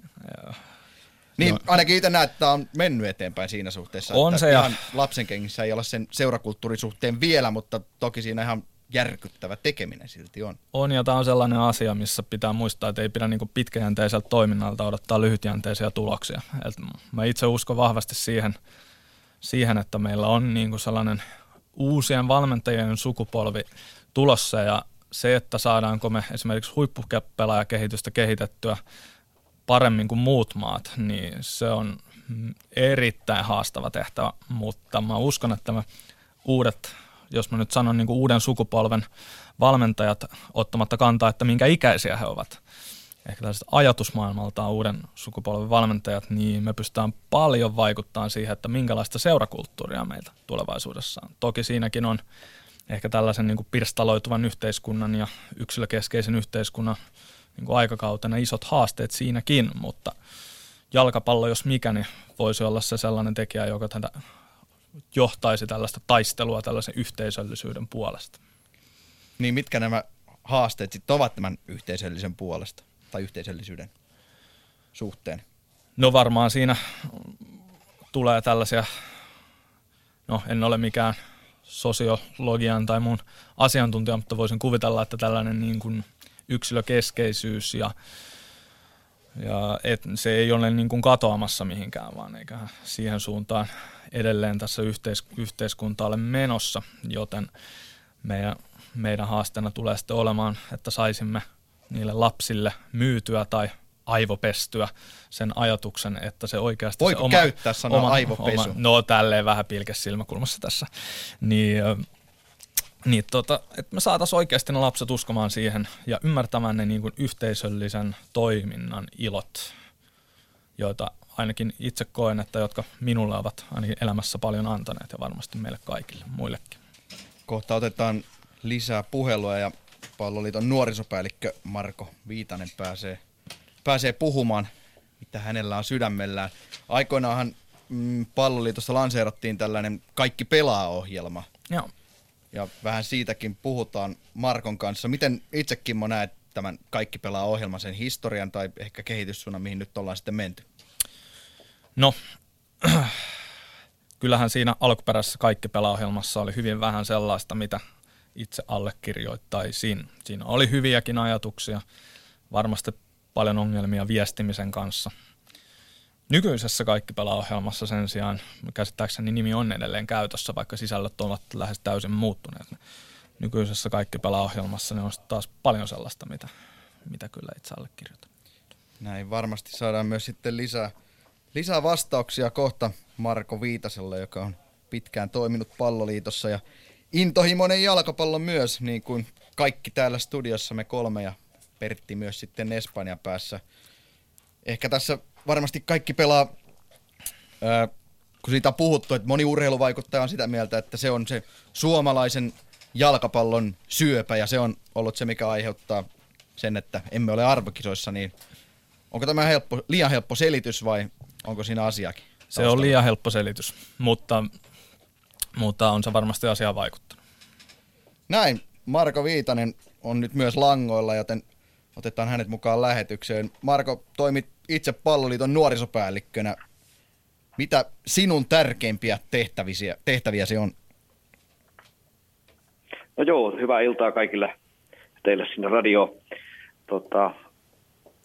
Niin, no. ainakin itse näet, että on mennyt eteenpäin siinä suhteessa. On että se ihan ja... lapsen kengissä ei olla sen seurakulttuurisuhteen vielä, mutta toki siinä ihan järkyttävä tekeminen silti on. On, ja tämä on sellainen asia, missä pitää muistaa, että ei pidä niin pitkäjänteiseltä toiminnalta odottaa lyhytjänteisiä tuloksia. Et mä itse uskon vahvasti siihen, siihen että meillä on niin sellainen uusien valmentajien sukupolvi tulossa, ja se, että saadaanko me esimerkiksi huippupelaajakehitystä kehitettyä paremmin kuin muut maat, niin se on erittäin haastava tehtävä, mutta mä uskon, että me uudet, jos mä nyt sanon niin kuin uuden sukupolven valmentajat ottamatta kantaa, että minkä ikäisiä he ovat, ehkä tällaiset ajatusmaailmaltaan uuden sukupolven valmentajat, niin me pystytään paljon vaikuttamaan siihen, että minkälaista seurakulttuuria meiltä tulevaisuudessa on. Toki siinäkin on ehkä tällaisen niin kuin pirstaloituvan yhteiskunnan ja yksilökeskeisen yhteiskunnan niin kuin aikakautena isot haasteet siinäkin, mutta jalkapallo, jos mikä, niin voisi olla se sellainen tekijä, joka tätä johtaisi tällaista taistelua tällaisen yhteisöllisyyden puolesta. Niin mitkä nämä haasteet sitten ovat tämän yhteisöllisen puolesta tai yhteisöllisyyden suhteen? No varmaan siinä tulee tällaisia, no en ole mikään sosiologian tai muun asiantuntija, mutta voisin kuvitella, että tällainen niin kuin – yksilökeskeisyys ja, ja et, se ei ole niin kuin katoamassa mihinkään, vaan eikä siihen suuntaan edelleen tässä yhteis, yhteiskunta ole menossa, joten meidän, meidän haasteena tulee sitten olemaan, että saisimme niille lapsille myytyä tai aivopestyä sen ajatuksen, että se oikeasti Voiko se oma, käyttää sanaa oma, aivopesu? Oma, no tälleen vähän pilkes silmäkulmassa tässä. Niin niin, tota, että me saataisiin oikeasti ne lapset uskomaan siihen ja ymmärtämään ne niin kuin yhteisöllisen toiminnan ilot, joita ainakin itse koen, että jotka minulle ovat ainakin elämässä paljon antaneet ja varmasti meille kaikille muillekin. Kohta otetaan lisää puhelua ja palloliiton nuorisopäällikkö Marko Viitanen pääsee, pääsee puhumaan, mitä hänellä on sydämellään. Aikoinaanhan mm, palloliitossa lanseerattiin tällainen Kaikki pelaa-ohjelma. Joo ja vähän siitäkin puhutaan Markon kanssa. Miten itse Kimmo näet tämän Kaikki pelaa ohjelman, sen historian tai ehkä kehityssuunnan, mihin nyt ollaan sitten menty? No, kyllähän siinä alkuperäisessä Kaikki pelaa ohjelmassa oli hyvin vähän sellaista, mitä itse allekirjoittaisin. Siinä oli hyviäkin ajatuksia, varmasti paljon ongelmia viestimisen kanssa – Nykyisessä kaikki ohjelmassa sen sijaan, käsittääkseni nimi on edelleen käytössä, vaikka sisällöt ovat lähes täysin muuttuneet. Nykyisessä kaikki ohjelmassa ne on taas paljon sellaista, mitä, mitä kyllä itse allekirjoitan. Näin varmasti saadaan myös sitten lisää, lisää vastauksia kohta Marko Viitaselle, joka on pitkään toiminut palloliitossa ja intohimoinen jalkapallo myös, niin kuin kaikki täällä studiossa me kolme ja Pertti myös sitten Espanjan päässä. Ehkä tässä varmasti kaikki pelaa, ää, kun siitä on puhuttu, että moni urheiluvaikuttaja on sitä mieltä, että se on se suomalaisen jalkapallon syöpä ja se on ollut se, mikä aiheuttaa sen, että emme ole arvokisoissa, niin onko tämä helppo, liian helppo selitys vai onko siinä asiakin? Se on liian helppo selitys, mutta, mutta on se varmasti asiaan vaikuttanut. Näin, Marko Viitanen on nyt myös langoilla, joten otetaan hänet mukaan lähetykseen. Marko, toimit itse palloliiton nuorisopäällikkönä. Mitä sinun tärkeimpiä tehtäviä, tehtäviäsi on? No joo, hyvää iltaa kaikille teille sinne radio. Tota,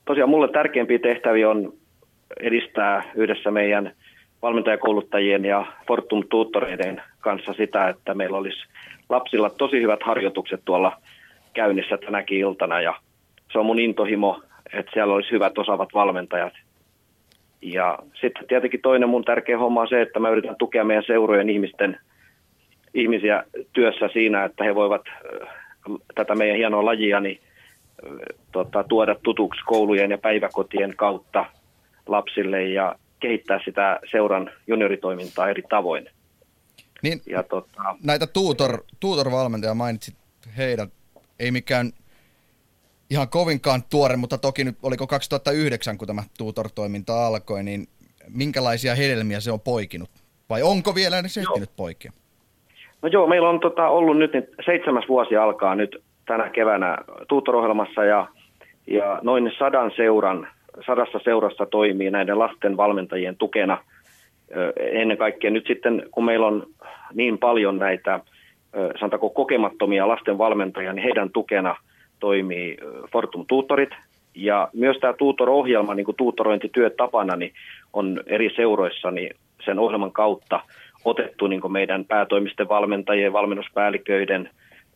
tosiaan mulle tärkeimpiä tehtäviä on edistää yhdessä meidän valmentajakouluttajien ja Fortum tuuttoreiden kanssa sitä, että meillä olisi lapsilla tosi hyvät harjoitukset tuolla käynnissä tänäkin iltana ja se on mun intohimo, että siellä olisi hyvät osaavat valmentajat. Ja sitten tietenkin toinen mun tärkeä homma on se, että mä yritän tukea meidän seurojen ihmisten, ihmisiä työssä siinä, että he voivat tätä meidän hienoa lajia niin, tota, tuoda tutuksi koulujen ja päiväkotien kautta lapsille ja kehittää sitä seuran junioritoimintaa eri tavoin. Niin, ja tota... Näitä tutor, tutor-valmentajia mainitsit heidän, ei mikään ihan kovinkaan tuore, mutta toki nyt oliko 2009, kun tämä tutor-toiminta alkoi, niin minkälaisia hedelmiä se on poikinut? Vai onko vielä edes ehtinyt poikia? No joo, meillä on tota, ollut nyt niin seitsemäs vuosi alkaa nyt tänä keväänä tutor-ohjelmassa ja, ja noin sadan seuran, sadassa seurassa toimii näiden lasten valmentajien tukena. Ennen kaikkea nyt sitten, kun meillä on niin paljon näitä, sanotaanko kokemattomia lasten valmentajia, niin heidän tukena toimii Fortum Tutorit. Ja myös tämä tutor-ohjelma, niin kuin tuutorointityö tapana, niin on eri seuroissa niin sen ohjelman kautta otettu niin meidän päätoimisten valmentajien, valmennuspäälliköiden,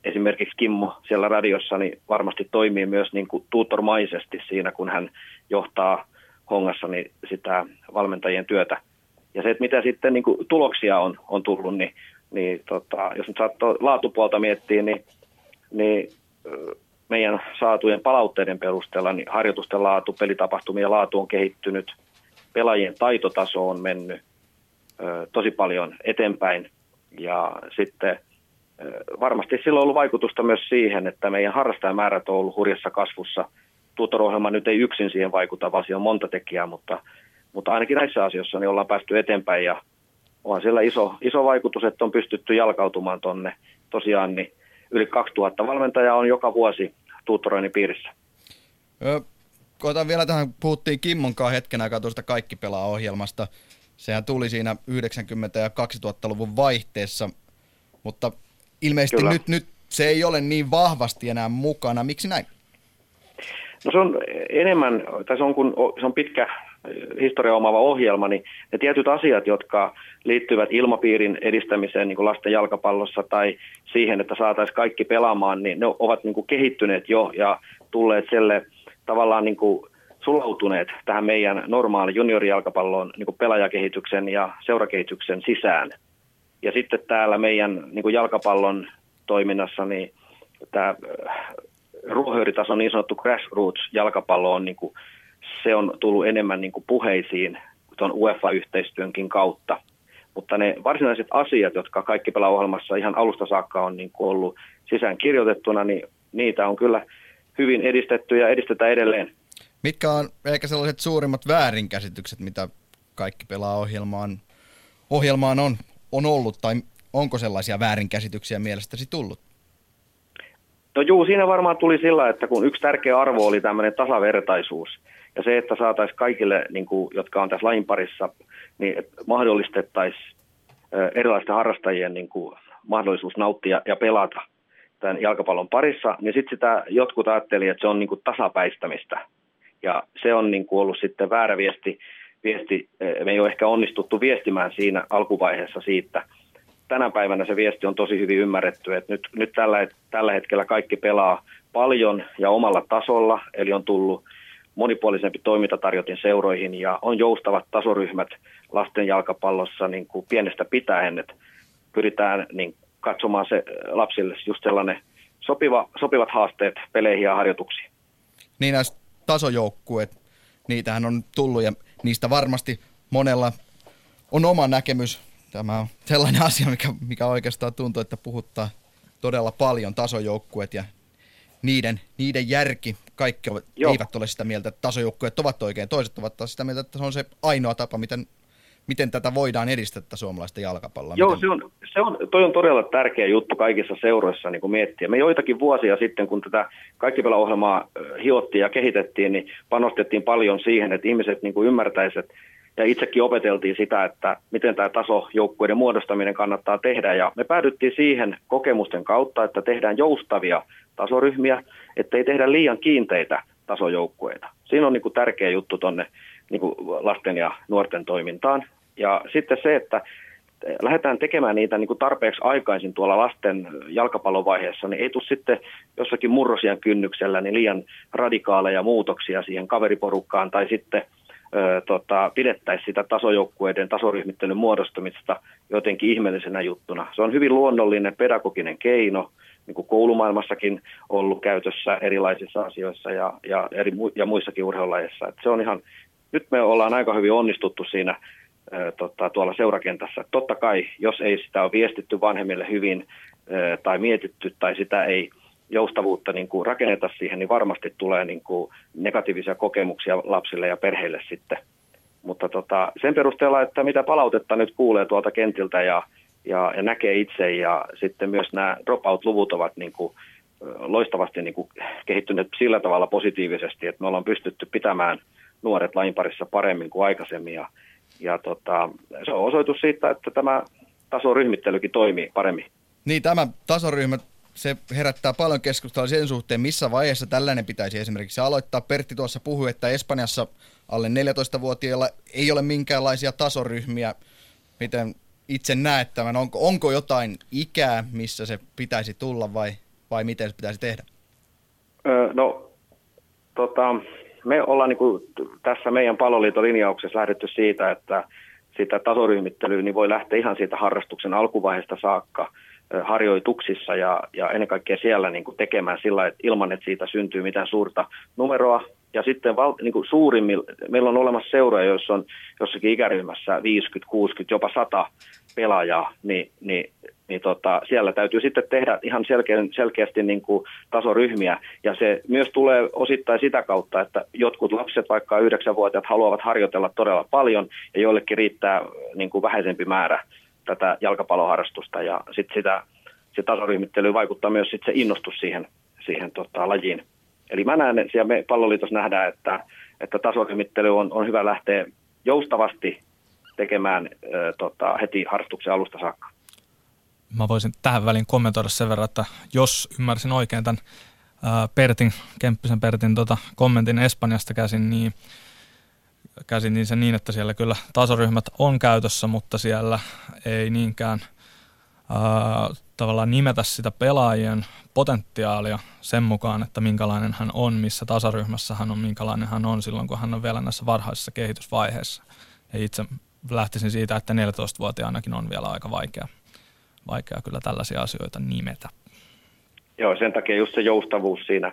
esimerkiksi Kimmo siellä radiossa, niin varmasti toimii myös niin kuin tuutormaisesti siinä, kun hän johtaa hongassa niin sitä valmentajien työtä. Ja se, että mitä sitten niin kuin tuloksia on, on tullut, niin, niin tota, jos nyt saattoi laatupuolta miettiä, niin, niin meidän saatujen palautteiden perusteella niin harjoitusten laatu, pelitapahtumien laatu on kehittynyt, pelaajien taitotaso on mennyt ö, tosi paljon eteenpäin ja sitten varmasti sillä on ollut vaikutusta myös siihen, että meidän harrastajamäärät on ollut hurjassa kasvussa. Tutor-ohjelma nyt ei yksin siihen vaikuta, vaan siinä on monta tekijää, mutta, mutta ainakin näissä asioissa niin ollaan päästy eteenpäin ja on siellä iso, iso vaikutus, että on pystytty jalkautumaan tuonne tosiaan niin yli 2000 valmentajaa on joka vuosi tuutoroinnin piirissä. Koitan vielä tähän, puhuttiin Kimmon kanssa hetken aikaa tuosta Kaikki pelaa ohjelmasta. Sehän tuli siinä 90- ja 2000-luvun vaihteessa, mutta ilmeisesti nyt, nyt se ei ole niin vahvasti enää mukana. Miksi näin? No se on enemmän, tai se on, kun, se on pitkä historia omaava ohjelma, niin ne tietyt asiat, jotka liittyvät ilmapiirin edistämiseen niin kuin lasten jalkapallossa tai siihen, että saataisiin kaikki pelaamaan, niin ne ovat niin kuin kehittyneet jo ja tulleet selle tavallaan niin kuin sulautuneet tähän meidän normaali juniorijalkapallon niin kuin pelaajakehityksen ja seurakehityksen sisään. Ja sitten täällä meidän niin kuin jalkapallon toiminnassa, niin tämä äh, ruohonjuuritason niin sanottu grassroots-jalkapallo on, niin kuin, se on tullut enemmän niin kuin puheisiin tuon UEFA-yhteistyönkin kautta. Mutta ne varsinaiset asiat, jotka kaikki pelaa ohjelmassa ihan alusta saakka on niin kuin ollut sisään kirjoitettuna, niin niitä on kyllä hyvin edistetty ja edistetään edelleen. Mitkä on ehkä sellaiset suurimmat väärinkäsitykset, mitä kaikki pelaa ohjelmaan, ohjelmaan on, on ollut, tai onko sellaisia väärinkäsityksiä mielestäsi tullut? No juu, siinä varmaan tuli sillä, että kun yksi tärkeä arvo oli tämmöinen tasavertaisuus, ja se, että saataisiin kaikille, niin kuin, jotka on tässä lajin parissa, niin mahdollistettaisiin erilaisten harrastajien niin kuin, mahdollisuus nauttia ja pelata tämän jalkapallon parissa, niin sitten sitä jotkut ajattelivat, että se on niin kuin, tasapäistämistä. Ja se on niin kuin, ollut sitten väärä viesti. Viesti. Me ei ole ehkä onnistuttu viestimään siinä alkuvaiheessa siitä. Tänä päivänä se viesti on tosi hyvin ymmärretty, että nyt, nyt tällä, tällä hetkellä kaikki pelaa paljon ja omalla tasolla, eli on tullut monipuolisempi toimintatarjotin seuroihin ja on joustavat tasoryhmät lasten jalkapallossa niin kuin pienestä pitäen, että pyritään niin katsomaan se lapsille just sellainen sopiva, sopivat haasteet peleihin ja harjoituksiin. Niin näistä tasojoukkueet, niitähän on tullut ja niistä varmasti monella on oma näkemys. Tämä on sellainen asia, mikä, mikä oikeastaan tuntuu, että puhuttaa todella paljon tasojoukkueet ja niiden, niiden järki. Kaikki ovat, eivät ole sitä mieltä, että tasojoukkueet ovat oikein. Toiset ovat taas sitä mieltä, että se on se ainoa tapa, miten, miten tätä voidaan edistää tätä suomalaista jalkapalloa. Joo, miten... se on, se on, toi on todella tärkeä juttu kaikissa seuroissa niin kuin miettiä. Me joitakin vuosia sitten, kun tätä ohjelmaa hiottiin ja kehitettiin, niin panostettiin paljon siihen, että ihmiset niin kuin ymmärtäisivät, ja itsekin opeteltiin sitä, että miten tämä tasojoukkueiden muodostaminen kannattaa tehdä. Ja me päädyttiin siihen kokemusten kautta, että tehdään joustavia tasoryhmiä, ettei tehdä liian kiinteitä tasojoukkueita. Siinä on niin kuin tärkeä juttu tuonne niin lasten ja nuorten toimintaan. Ja sitten se, että lähdetään tekemään niitä niin kuin tarpeeksi aikaisin tuolla lasten jalkapallovaiheessa, niin ei tule sitten jossakin murrosien kynnyksellä niin liian radikaaleja muutoksia siihen kaveriporukkaan tai sitten ö, tota, pidettäisiin sitä tasojoukkueiden tasoryhmittelyn muodostumista jotenkin ihmeellisenä juttuna. Se on hyvin luonnollinen pedagoginen keino, niin kuin koulumaailmassakin ollut käytössä erilaisissa asioissa ja, ja, eri, ja muissakin urheilulajeissa. Se on ihan, nyt me ollaan aika hyvin onnistuttu siinä tota, tuolla seurakentässä. Totta kai, jos ei sitä ole viestitty vanhemmille hyvin tai mietitty tai sitä ei joustavuutta niin kuin rakenneta siihen, niin varmasti tulee niin kuin negatiivisia kokemuksia lapsille ja perheille sitten. Mutta tota, sen perusteella, että mitä palautetta nyt kuulee tuolta kentiltä ja, ja, ja näkee itse ja sitten myös nämä dropout-luvut ovat niin kuin, loistavasti niin kuin kehittyneet sillä tavalla positiivisesti, että me ollaan pystytty pitämään nuoret lajin parissa paremmin kuin aikaisemmin ja, ja tota, se on osoitus siitä, että tämä tasoryhmittelykin toimii paremmin. Niin, tämä tasoryhmä se herättää paljon keskustelua sen suhteen, missä vaiheessa tällainen pitäisi esimerkiksi aloittaa. Pertti tuossa puhui, että Espanjassa alle 14-vuotiailla ei ole minkäänlaisia tasoryhmiä. Miten itse näet tämän? Onko, onko jotain ikää, missä se pitäisi tulla vai, vai miten se pitäisi tehdä? Öö, no, tota, me ollaan niin kuin tässä meidän palloliiton linjauksessa lähdetty siitä, että sitä tasoryhmittelyä niin voi lähteä ihan siitä harrastuksen alkuvaiheesta saakka – harjoituksissa ja, ja ennen kaikkea siellä niin kuin tekemään sillä, että ilman, että siitä syntyy mitään suurta numeroa. Ja sitten val, niin kuin suurimmilla, meillä on olemassa seuroja, joissa on jossakin ikäryhmässä 50, 60, jopa 100 pelaajaa, niin, niin, niin tota, siellä täytyy sitten tehdä ihan selkeä, selkeästi niin kuin tasoryhmiä. Ja se myös tulee osittain sitä kautta, että jotkut lapset, vaikka 9-vuotiaat, haluavat harjoitella todella paljon ja joillekin riittää niin kuin vähäisempi määrä tätä jalkapalloharrastusta ja sitten sitä se tasoryhmittely vaikuttaa myös sitten se innostus siihen, siihen tota, lajiin. Eli mä näen, siellä me palloliitossa nähdään, että, että tasoryhmittely on, on hyvä lähteä joustavasti tekemään ö, tota, heti harrastuksen alusta saakka. Mä voisin tähän väliin kommentoida sen verran, että jos ymmärsin oikein tämän Pertin, Kemppisen Pertin tota, kommentin Espanjasta käsin, niin käsitin sen niin, että siellä kyllä tasoryhmät on käytössä, mutta siellä ei niinkään ää, tavallaan nimetä sitä pelaajien potentiaalia sen mukaan, että minkälainen hän on, missä tasaryhmässä hän on, minkälainen hän on silloin, kun hän on vielä näissä varhaisissa kehitysvaiheissa. Ja itse lähtisin siitä, että 14-vuotiaanakin on vielä aika vaikea, vaikea kyllä tällaisia asioita nimetä. Joo, sen takia just se joustavuus siinä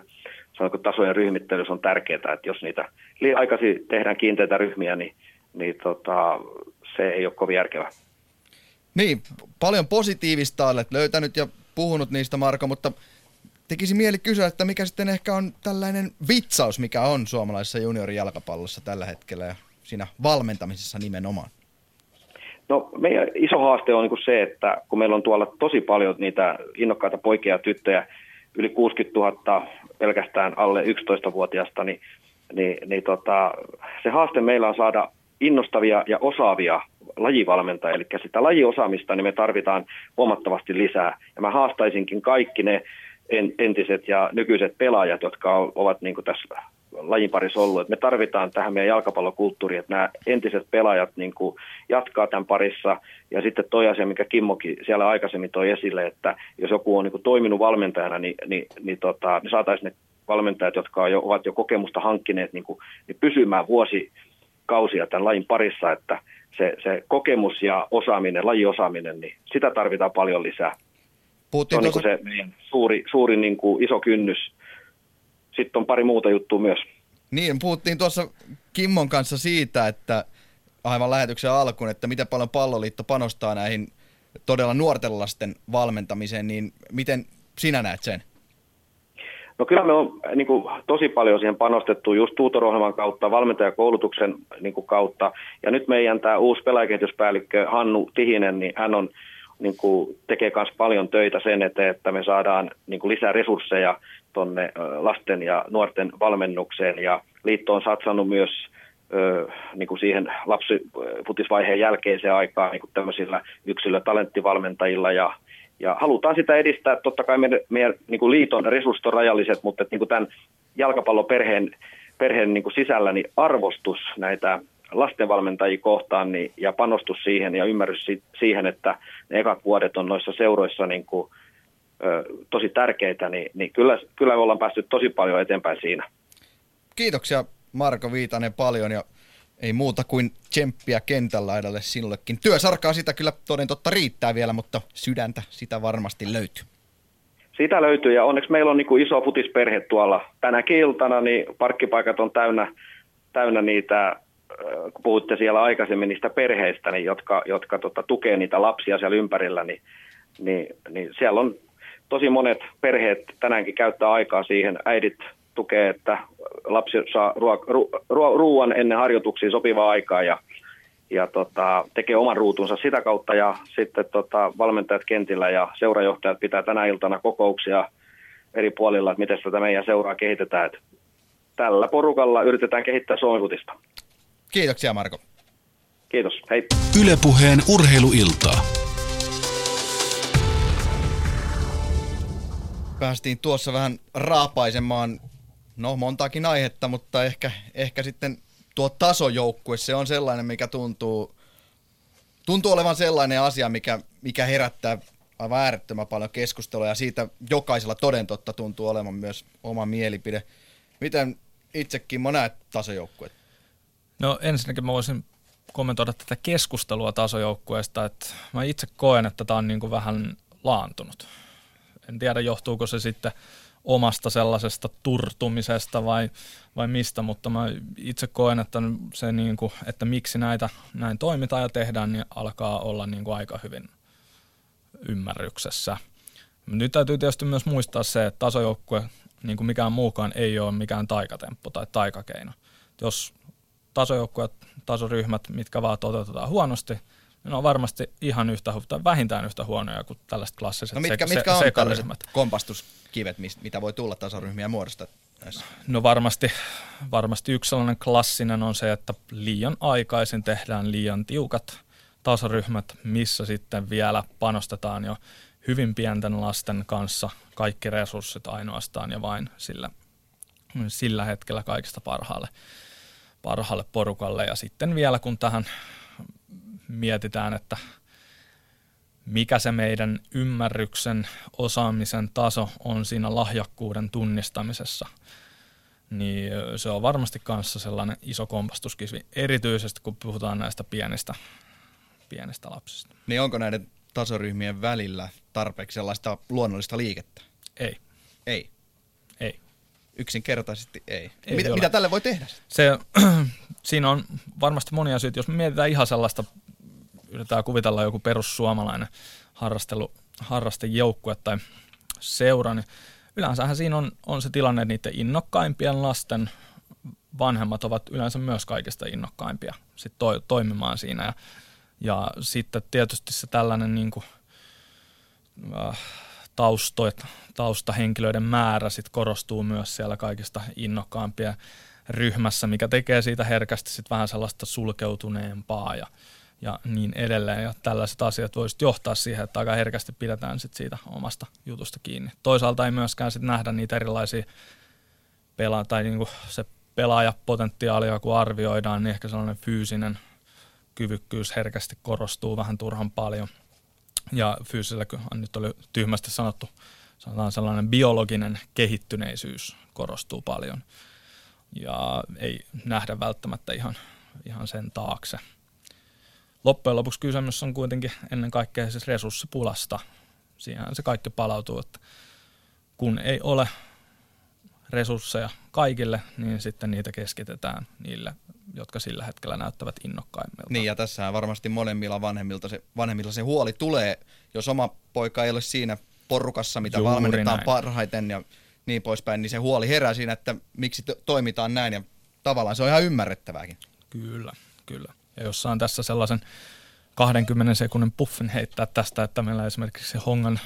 sanonko tasojen ryhmittelyssä on tärkeää, että jos niitä liian aikaisin tehdään kiinteitä ryhmiä, niin, niin tota, se ei ole kovin järkevää. Niin, paljon positiivista olet löytänyt ja puhunut niistä Marko, mutta tekisi mieli kysyä, että mikä sitten ehkä on tällainen vitsaus, mikä on suomalaisessa juniorijalkapallossa tällä hetkellä ja siinä valmentamisessa nimenomaan? No meidän iso haaste on niin se, että kun meillä on tuolla tosi paljon niitä innokkaita poikia ja tyttöjä, yli 60 000 pelkästään alle 11-vuotiaasta, niin, niin, niin tota, se haaste meillä on saada innostavia ja osaavia lajivalmentajia, eli sitä lajiosaamista niin me tarvitaan huomattavasti lisää. Ja mä haastaisinkin kaikki ne entiset ja nykyiset pelaajat, jotka ovat niin tässä lajin parissa ollut. Että me tarvitaan tähän meidän jalkapallokulttuuriin, että nämä entiset pelaajat niin kuin jatkaa tämän parissa. Ja sitten toi asia, mikä Kimmokin siellä aikaisemmin toi esille, että jos joku on niin kuin toiminut valmentajana, niin, niin, niin tota, me saataisiin ne valmentajat, jotka on jo, ovat jo kokemusta hankkineet niin kuin, niin pysymään vuosikausia tämän lajin parissa, että se, se kokemus ja osaaminen, lajiosaaminen, niin sitä tarvitaan paljon lisää. Puhuttiin se on tuossa... niin se meidän suuri, suuri niin kuin iso kynnys sitten on pari muuta juttua myös. Niin, puhuttiin tuossa Kimmon kanssa siitä, että aivan lähetyksen alkuun, että miten paljon palloliitto panostaa näihin todella nuorten lasten valmentamiseen, niin miten sinä näet sen? No kyllä me on niin kuin, tosi paljon siihen panostettu just tuutorohjelman kautta, valmentajakoulutuksen niin kuin, kautta. Ja nyt meidän tämä uusi pelaajakehityspäällikkö Hannu Tihinen, niin hän on, niin kuin, tekee myös paljon töitä sen eteen, että me saadaan niin kuin, lisää resursseja tuonne lasten ja nuorten valmennukseen ja liitto on satsannut myös niin kuin siihen lapsiputisvaiheen jälkeiseen aikaan niin kuin tämmöisillä yksilötalenttivalmentajilla ja, ja halutaan sitä edistää. Totta kai meidän, meidän niin kuin liiton resurssit on rajalliset, mutta että, niin kuin tämän jalkapalloperheen perheen niin kuin sisällä niin arvostus näitä lastenvalmentajia kohtaan niin, ja panostus siihen ja ymmärrys siihen, että ne ekat vuodet on noissa seuroissa niin kuin, tosi tärkeitä, niin, niin kyllä, kyllä me ollaan päästy tosi paljon eteenpäin siinä. Kiitoksia Marko Viitanen paljon ja Ei muuta kuin tsemppiä kentällä laidalle sinullekin. Työsarkaa sitä kyllä toden totta riittää vielä, mutta sydäntä sitä varmasti löytyy. Sitä löytyy ja onneksi meillä on niin kuin iso futisperhe tuolla. Tänäkin iltana niin parkkipaikat on täynnä, täynnä niitä, kun puhutte siellä aikaisemmin niistä perheistä, niin jotka, jotka tota, tukee niitä lapsia siellä ympärillä, niin, niin, niin siellä on tosi monet perheet tänäänkin käyttää aikaa siihen. Äidit tukee, että lapsi saa ruo- ru- ru- ruoan ennen harjoituksia sopivaa aikaa ja, ja tota, tekee oman ruutunsa sitä kautta ja sitten tota, valmentajat kentillä ja seurajohtajat pitää tänä iltana kokouksia eri puolilla, että miten tätä meidän seuraa kehitetään. Et tällä porukalla yritetään kehittää Suomi-futista. Kiitoksia Marko. Kiitos, hei. Ylepuheen urheiluiltaa. Päästiin tuossa vähän raapaisemaan, no montaakin aihetta, mutta ehkä, ehkä sitten tuo tasojoukkue, se on sellainen, mikä tuntuu, tuntuu olevan sellainen asia, mikä, mikä herättää aivan äärettömän paljon keskustelua ja siitä jokaisella toden totta tuntuu olevan myös oma mielipide. Miten itsekin mä näet tasojoukkuet? No ensinnäkin mä voisin kommentoida tätä keskustelua tasojoukkueesta, että mä itse koen, että tämä on niin kuin vähän laantunut. En tiedä, johtuuko se sitten omasta sellaisesta turtumisesta vai, vai mistä, mutta mä itse koen, että se, niin kuin, että miksi näitä näin toimitaan ja tehdään, niin alkaa olla niin kuin aika hyvin ymmärryksessä. Nyt täytyy tietysti myös muistaa se, että tasojoukkue, niin kuin mikään muukaan, ei ole mikään taikatemppu tai taikakeino. Jos tasojoukkueet, tasoryhmät, mitkä vaan toteutetaan huonosti, ne on varmasti ihan yhtä, tai vähintään yhtä huonoja kuin tällaiset klassiset No mitkä, se, mitkä on tällaiset kompastuskivet, mitä voi tulla tasoryhmiä muodosta? No varmasti, varmasti yksi sellainen klassinen on se, että liian aikaisin tehdään liian tiukat tasoryhmät, missä sitten vielä panostetaan jo hyvin pienten lasten kanssa kaikki resurssit ainoastaan ja vain sillä, sillä hetkellä kaikista parhaalle, parhaalle porukalle. Ja sitten vielä kun tähän mietitään, että mikä se meidän ymmärryksen, osaamisen taso on siinä lahjakkuuden tunnistamisessa, niin se on varmasti kanssa sellainen iso kompastuskivi, erityisesti kun puhutaan näistä pienistä, pienistä lapsista. Niin onko näiden tasoryhmien välillä tarpeeksi sellaista luonnollista liikettä? Ei, Ei. ei. Yksinkertaisesti ei. Ei mitä, ole. mitä tälle voi tehdä? Se, siinä on varmasti monia syitä. Jos me mietitään ihan sellaista, yritetään kuvitella joku perussuomalainen harrastelu, harrastejoukkue tai seura, niin yleensähän siinä on, on se tilanne, että niiden innokkaimpien lasten vanhemmat ovat yleensä myös kaikista innokkaimpia sit to, toimimaan siinä. Ja, ja sitten tietysti se tällainen niin kuin, äh, taustoit, taustahenkilöiden määrä sit korostuu myös siellä kaikista innokkaampia ryhmässä, mikä tekee siitä herkästi sit vähän sellaista sulkeutuneempaa ja, ja niin edelleen. Ja tällaiset asiat voisivat johtaa siihen, että aika herkästi pidetään sit siitä omasta jutusta kiinni. Toisaalta ei myöskään sit nähdä niitä erilaisia pela- tai niinku se pelaajapotentiaalia, kun arvioidaan, niin ehkä sellainen fyysinen kyvykkyys herkästi korostuu vähän turhan paljon. Ja fyysisellä, nyt oli tyhmästi sanottu, sanotaan sellainen biologinen kehittyneisyys korostuu paljon. Ja ei nähdä välttämättä ihan, ihan sen taakse. Loppujen lopuksi kysymys on kuitenkin ennen kaikkea siis resurssipulasta. Siihen se kaikki palautuu, että kun ei ole resursseja kaikille, niin sitten niitä keskitetään niille, jotka sillä hetkellä näyttävät innokkaimmilta. Niin ja tässä varmasti molemmilla vanhemmilta se, vanhemmilla se huoli tulee, jos oma poika ei ole siinä porukassa, mitä Juuri valmennetaan näin. parhaiten ja niin poispäin, niin se huoli herää siinä, että miksi to- toimitaan näin ja tavallaan se on ihan ymmärrettävääkin. Kyllä, kyllä. Ja jos saan tässä sellaisen 20 sekunnin puffin heittää tästä, että meillä esimerkiksi Hongan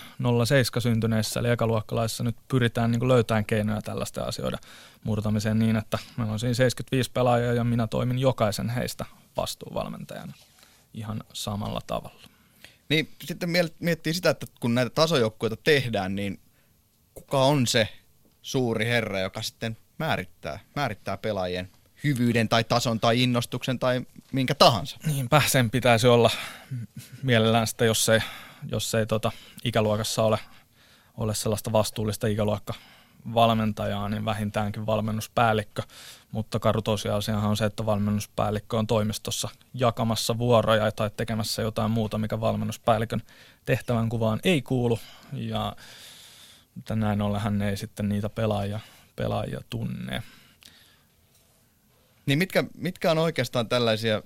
07 syntyneissä eli ekaluokkalaisissa nyt pyritään niin löytämään keinoja tällaisten asioiden murtamiseen niin, että meillä on siinä 75 pelaajaa ja minä toimin jokaisen heistä vastuuvalmentajana ihan samalla tavalla. Niin sitten miettii sitä, että kun näitä tasojoukkueita tehdään, niin kuka on se suuri herra, joka sitten määrittää, määrittää pelaajien hyvyyden tai tason tai innostuksen tai minkä tahansa. Niinpä sen pitäisi olla mielellään sitä, jos ei, jos ei tota, ikäluokassa ole, ole sellaista vastuullista ikäluokka valmentajaa, niin vähintäänkin valmennuspäällikkö, mutta karu tosiasiahan on se, että valmennuspäällikkö on toimistossa jakamassa vuoroja tai tekemässä jotain muuta, mikä valmennuspäällikön tehtävän kuvaan ei kuulu, ja näin ollen hän ei sitten niitä pelaajia, pelaajia tunne. Niin mitkä, mitkä on oikeastaan tällaisia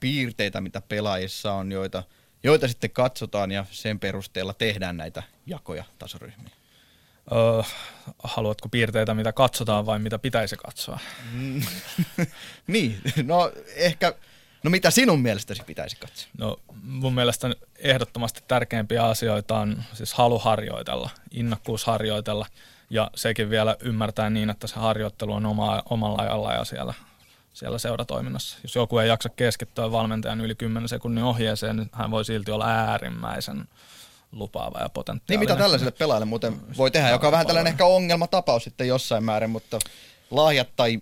piirteitä, mitä pelaajissa on, joita, joita sitten katsotaan ja sen perusteella tehdään näitä jakoja tasoryhmiin? Öö, haluatko piirteitä, mitä katsotaan vai mitä pitäisi katsoa? niin, no ehkä, no mitä sinun mielestäsi pitäisi katsoa? No mun mielestä ehdottomasti tärkeimpiä asioita on siis halu harjoitella, innokkuus harjoitella ja sekin vielä ymmärtää niin, että se harjoittelu on oma, omalla ajalla ja siellä siellä seuratoiminnassa. Jos joku ei jaksa keskittyä valmentajan yli 10 sekunnin ohjeeseen, niin hän voi silti olla äärimmäisen lupaava ja potentiaalinen. Niin mitä tällaiselle pelaajalle muuten voi tehdä, joka on vähän tällainen ehkä ongelmatapaus sitten jossain määrin, mutta lahjat tai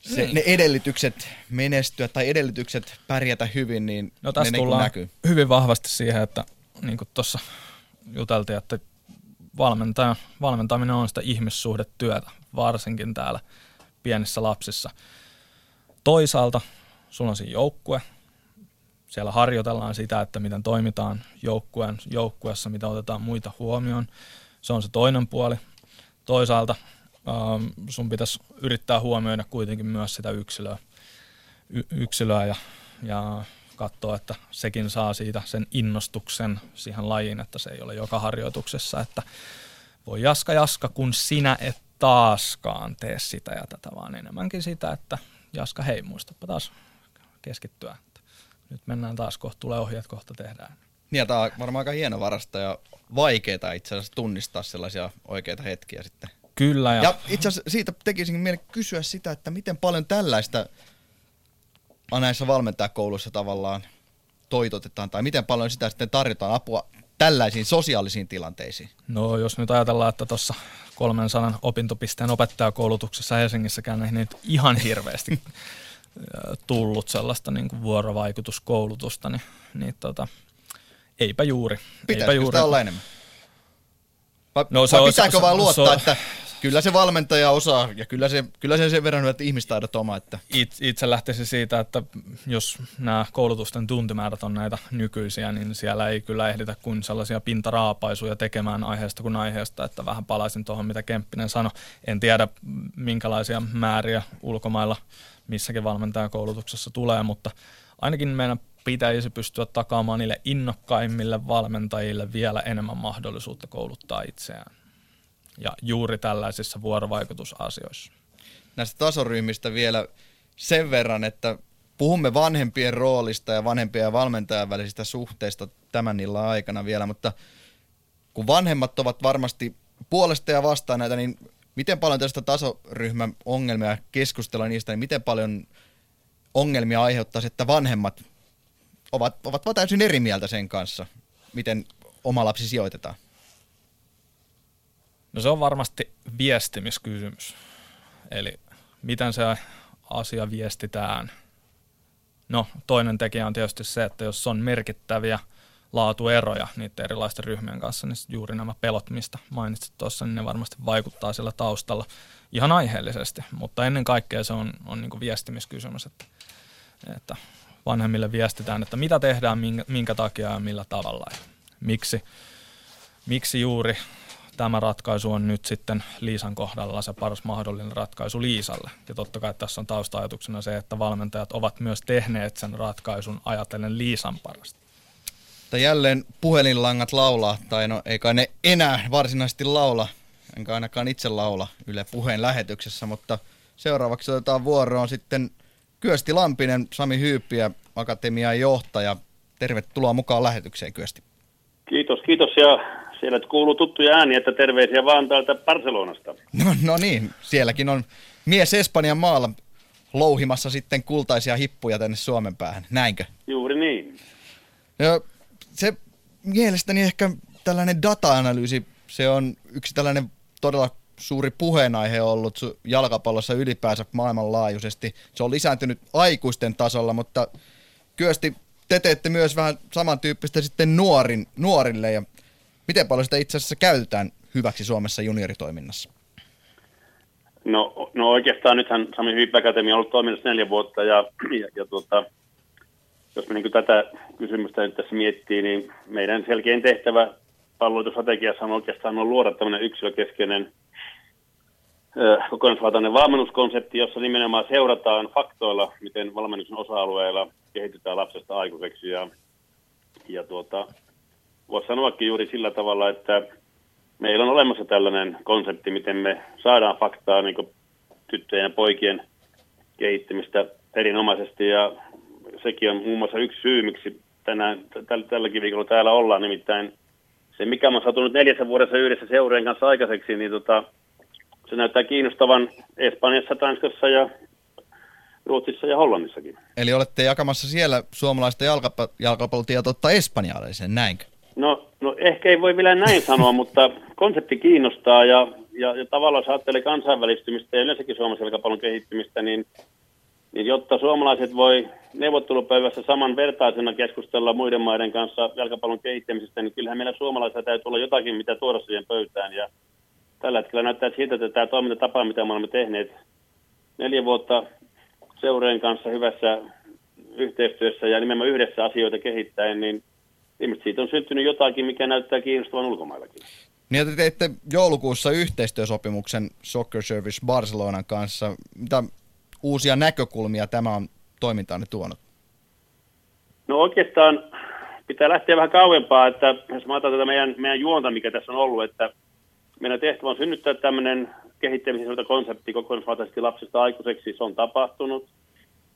se, niin. ne edellytykset menestyä tai edellytykset pärjätä hyvin, niin no, tässä ne tullaan näkyy. hyvin vahvasti siihen, että niin kuin tuossa juteltiin, että valmentaja, valmentaminen on sitä ihmissuhdetyötä, varsinkin täällä pienissä lapsissa – Toisaalta sulla on siinä joukkue, siellä harjoitellaan sitä, että miten toimitaan joukkueen, joukkueessa, mitä otetaan muita huomioon. Se on se toinen puoli. Toisaalta ähm, sun pitäisi yrittää huomioida kuitenkin myös sitä yksilöä, y- yksilöä ja, ja katsoa, että sekin saa siitä sen innostuksen siihen lajiin, että se ei ole joka harjoituksessa, että voi jaska jaska, kun sinä et taaskaan tee sitä ja tätä, vaan enemmänkin sitä, että Jaska, hei, muistapa taas keskittyä. Nyt mennään taas, kohta tulee ohjeet, kohta tehdään. Niin, tämä on varmaan aika hieno varasta ja vaikeaa itse asiassa tunnistaa sellaisia oikeita hetkiä sitten. Kyllä. Ja, ja itse asiassa siitä tekisin mieli kysyä sitä, että miten paljon tällaista näissä valmentajakouluissa tavallaan toitotetaan, tai miten paljon sitä sitten tarjotaan apua tällaisiin sosiaalisiin tilanteisiin? No jos nyt ajatellaan, että tuossa 300 opintopisteen opettajakoulutuksessa Helsingissäkään ei nyt ihan hirveästi tullut sellaista niin kuin vuorovaikutuskoulutusta, niin, niin tota, eipä juuri. Pitäisikö eipä juuri. sitä olla enemmän? Vai, no, se vai pitääkö se, vaan luottaa, se että kyllä se valmentaja osaa ja kyllä se, kyllä se sen verran että ihmistaidot oma. Että. Itse, itse lähtisi siitä, että jos nämä koulutusten tuntimäärät on näitä nykyisiä, niin siellä ei kyllä ehditä kuin sellaisia pintaraapaisuja tekemään aiheesta kuin aiheesta, että vähän palaisin tuohon, mitä Kemppinen sanoi. En tiedä, minkälaisia määriä ulkomailla missäkin valmentajakoulutuksessa tulee, mutta ainakin meidän pitäisi pystyä takaamaan niille innokkaimmille valmentajille vielä enemmän mahdollisuutta kouluttaa itseään ja juuri tällaisissa vuorovaikutusasioissa. Näistä tasoryhmistä vielä sen verran, että puhumme vanhempien roolista ja vanhempien ja valmentajan välisistä suhteista tämän illan aikana vielä, mutta kun vanhemmat ovat varmasti puolesta ja vastaan näitä, niin miten paljon tästä tasoryhmän ongelmia keskustella niistä, niin miten paljon ongelmia aiheuttaa että vanhemmat ovat, ovat täysin eri mieltä sen kanssa, miten oma lapsi sijoitetaan? No se on varmasti viestimiskysymys. Eli miten se asia viestitään. No toinen tekijä on tietysti se, että jos on merkittäviä laatueroja niiden erilaisten ryhmien kanssa, niin juuri nämä pelot, mistä mainitsit tuossa, niin ne varmasti vaikuttaa sillä taustalla ihan aiheellisesti. Mutta ennen kaikkea se on, on niin viestimiskysymys, että, että vanhemmille viestitään, että mitä tehdään, minkä, minkä takia ja millä tavalla ja miksi, miksi juuri tämä ratkaisu on nyt sitten Liisan kohdalla se paras mahdollinen ratkaisu Liisalle. Ja totta kai tässä on tausta-ajatuksena se, että valmentajat ovat myös tehneet sen ratkaisun ajatellen Liisan parasta. Tai jälleen puhelinlangat laulaa, tai no ei kai ne enää varsinaisesti laula, enkä ainakaan itse laula Yle puheen lähetyksessä, mutta seuraavaksi otetaan vuoroon sitten Kyösti Lampinen, Sami Hyyppiä, Akatemian johtaja. Tervetuloa mukaan lähetykseen Kyösti. Kiitos, kiitos ja siellä kuuluu tuttuja ääniä, että terveisiä vaan täältä Barcelonasta. No, no niin, sielläkin on mies Espanjan maalla louhimassa sitten kultaisia hippuja tänne Suomen päähän, näinkö? Juuri niin. Ja se mielestäni ehkä tällainen data-analyysi, se on yksi tällainen todella suuri puheenaihe ollut jalkapallossa ylipäänsä maailmanlaajuisesti. Se on lisääntynyt aikuisten tasolla, mutta kyösti te teette myös vähän samantyyppistä sitten nuorin, nuorille ja miten paljon sitä itse asiassa käytetään hyväksi Suomessa junioritoiminnassa? No, no oikeastaan nythän Sami Hyppäkätemi on ollut toiminnassa neljä vuotta ja, ja, ja tuota, jos me niin tätä kysymystä nyt tässä miettii, niin meidän selkein tehtävä palveluitustrategiassa on oikeastaan on luoda tämmöinen yksilökeskeinen kokonaisvaltainen valmennuskonsepti, jossa nimenomaan seurataan faktoilla, miten valmennuksen osa-alueilla kehitetään lapsesta aikuiseksi. Ja, ja tuota, voisi sanoakin juuri sillä tavalla, että meillä on olemassa tällainen konsepti, miten me saadaan faktaa niin tyttöjen ja poikien kehittämistä erinomaisesti. Ja sekin on muun muassa yksi syy, miksi tänään, täl, tälläkin viikolla täällä ollaan. Nimittäin se, mikä on satunut neljässä vuodessa yhdessä seurojen kanssa aikaiseksi, niin tota, se näyttää kiinnostavan Espanjassa, Tanskassa ja Ruotsissa ja Hollannissakin. Eli olette jakamassa siellä suomalaista jalkapa- jalkapallotietoutta espanjalaisen, näinkö? No, no ehkä ei voi vielä näin sanoa, mutta konsepti kiinnostaa ja, ja, ja tavallaan jos ajattelee kansainvälistymistä ja yleensäkin suomalaisen jalkapallon kehittymistä, niin, niin jotta suomalaiset voi neuvottelupöydässä samanvertaisena keskustella muiden maiden kanssa jalkapallon kehittämisestä, niin kyllähän meillä suomalaisilla täytyy olla jotakin, mitä tuoda siihen pöytään. Ja tällä hetkellä näyttää siltä, että tämä toimintatapa, mitä me olemme tehneet neljä vuotta seureen kanssa hyvässä yhteistyössä ja nimenomaan yhdessä asioita kehittäen, niin ilmeisesti siitä on syntynyt jotakin, mikä näyttää kiinnostavan ulkomaillakin. Niin, te teitte joulukuussa yhteistyösopimuksen Soccer Service Barcelonan kanssa. Mitä uusia näkökulmia tämä on toimintaanne tuonut? No oikeastaan pitää lähteä vähän kauempaa, että jos mä tätä meidän, meidän juonta, mikä tässä on ollut, että meidän tehtävä on synnyttää tämmöinen kehittämisen konsepti kokonaisvaltaisesti lapsesta aikuiseksi. Se on tapahtunut.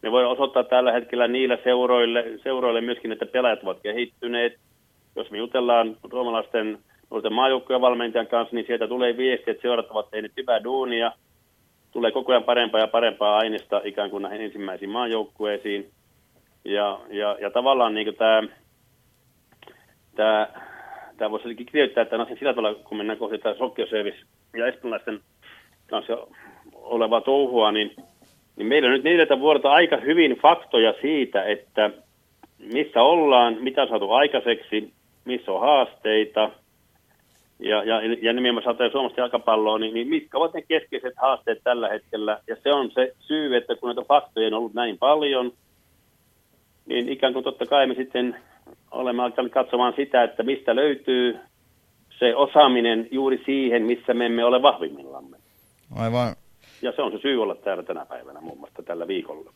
Me voidaan osoittaa tällä hetkellä niillä seuroille, seuroille myöskin, että pelaajat ovat kehittyneet. Jos me jutellaan suomalaisten nuorten maajoukkojen valmentajan kanssa, niin sieltä tulee viesti, että seurat ovat tehneet hyvää duunia. Tulee koko ajan parempaa ja parempaa aineesta ikään kuin näihin ensimmäisiin maajoukkueisiin. Ja, ja, ja tavallaan niin tämä, tämä tämä voisi kirjoittaa, että no sillä tavalla, kun mennään kohti Sokioservice ja espanjalaisten kanssa olevaa touhua, niin, niin meillä nyt neljältä vuodelta aika hyvin faktoja siitä, että missä ollaan, mitä on saatu aikaiseksi, missä on haasteita, ja, ja, ja nimenomaan saattaa Suomesta jalkapalloa, niin, niin mitkä ovat ne keskeiset haasteet tällä hetkellä. Ja se on se syy, että kun näitä faktoja on ollut näin paljon, niin ikään kuin totta kai me sitten olemme alkaneet katsomaan sitä, että mistä löytyy se osaaminen juuri siihen, missä me emme ole vahvimmillamme. Aivan. Ja se on se syy olla täällä tänä päivänä muun muassa tällä viikolla.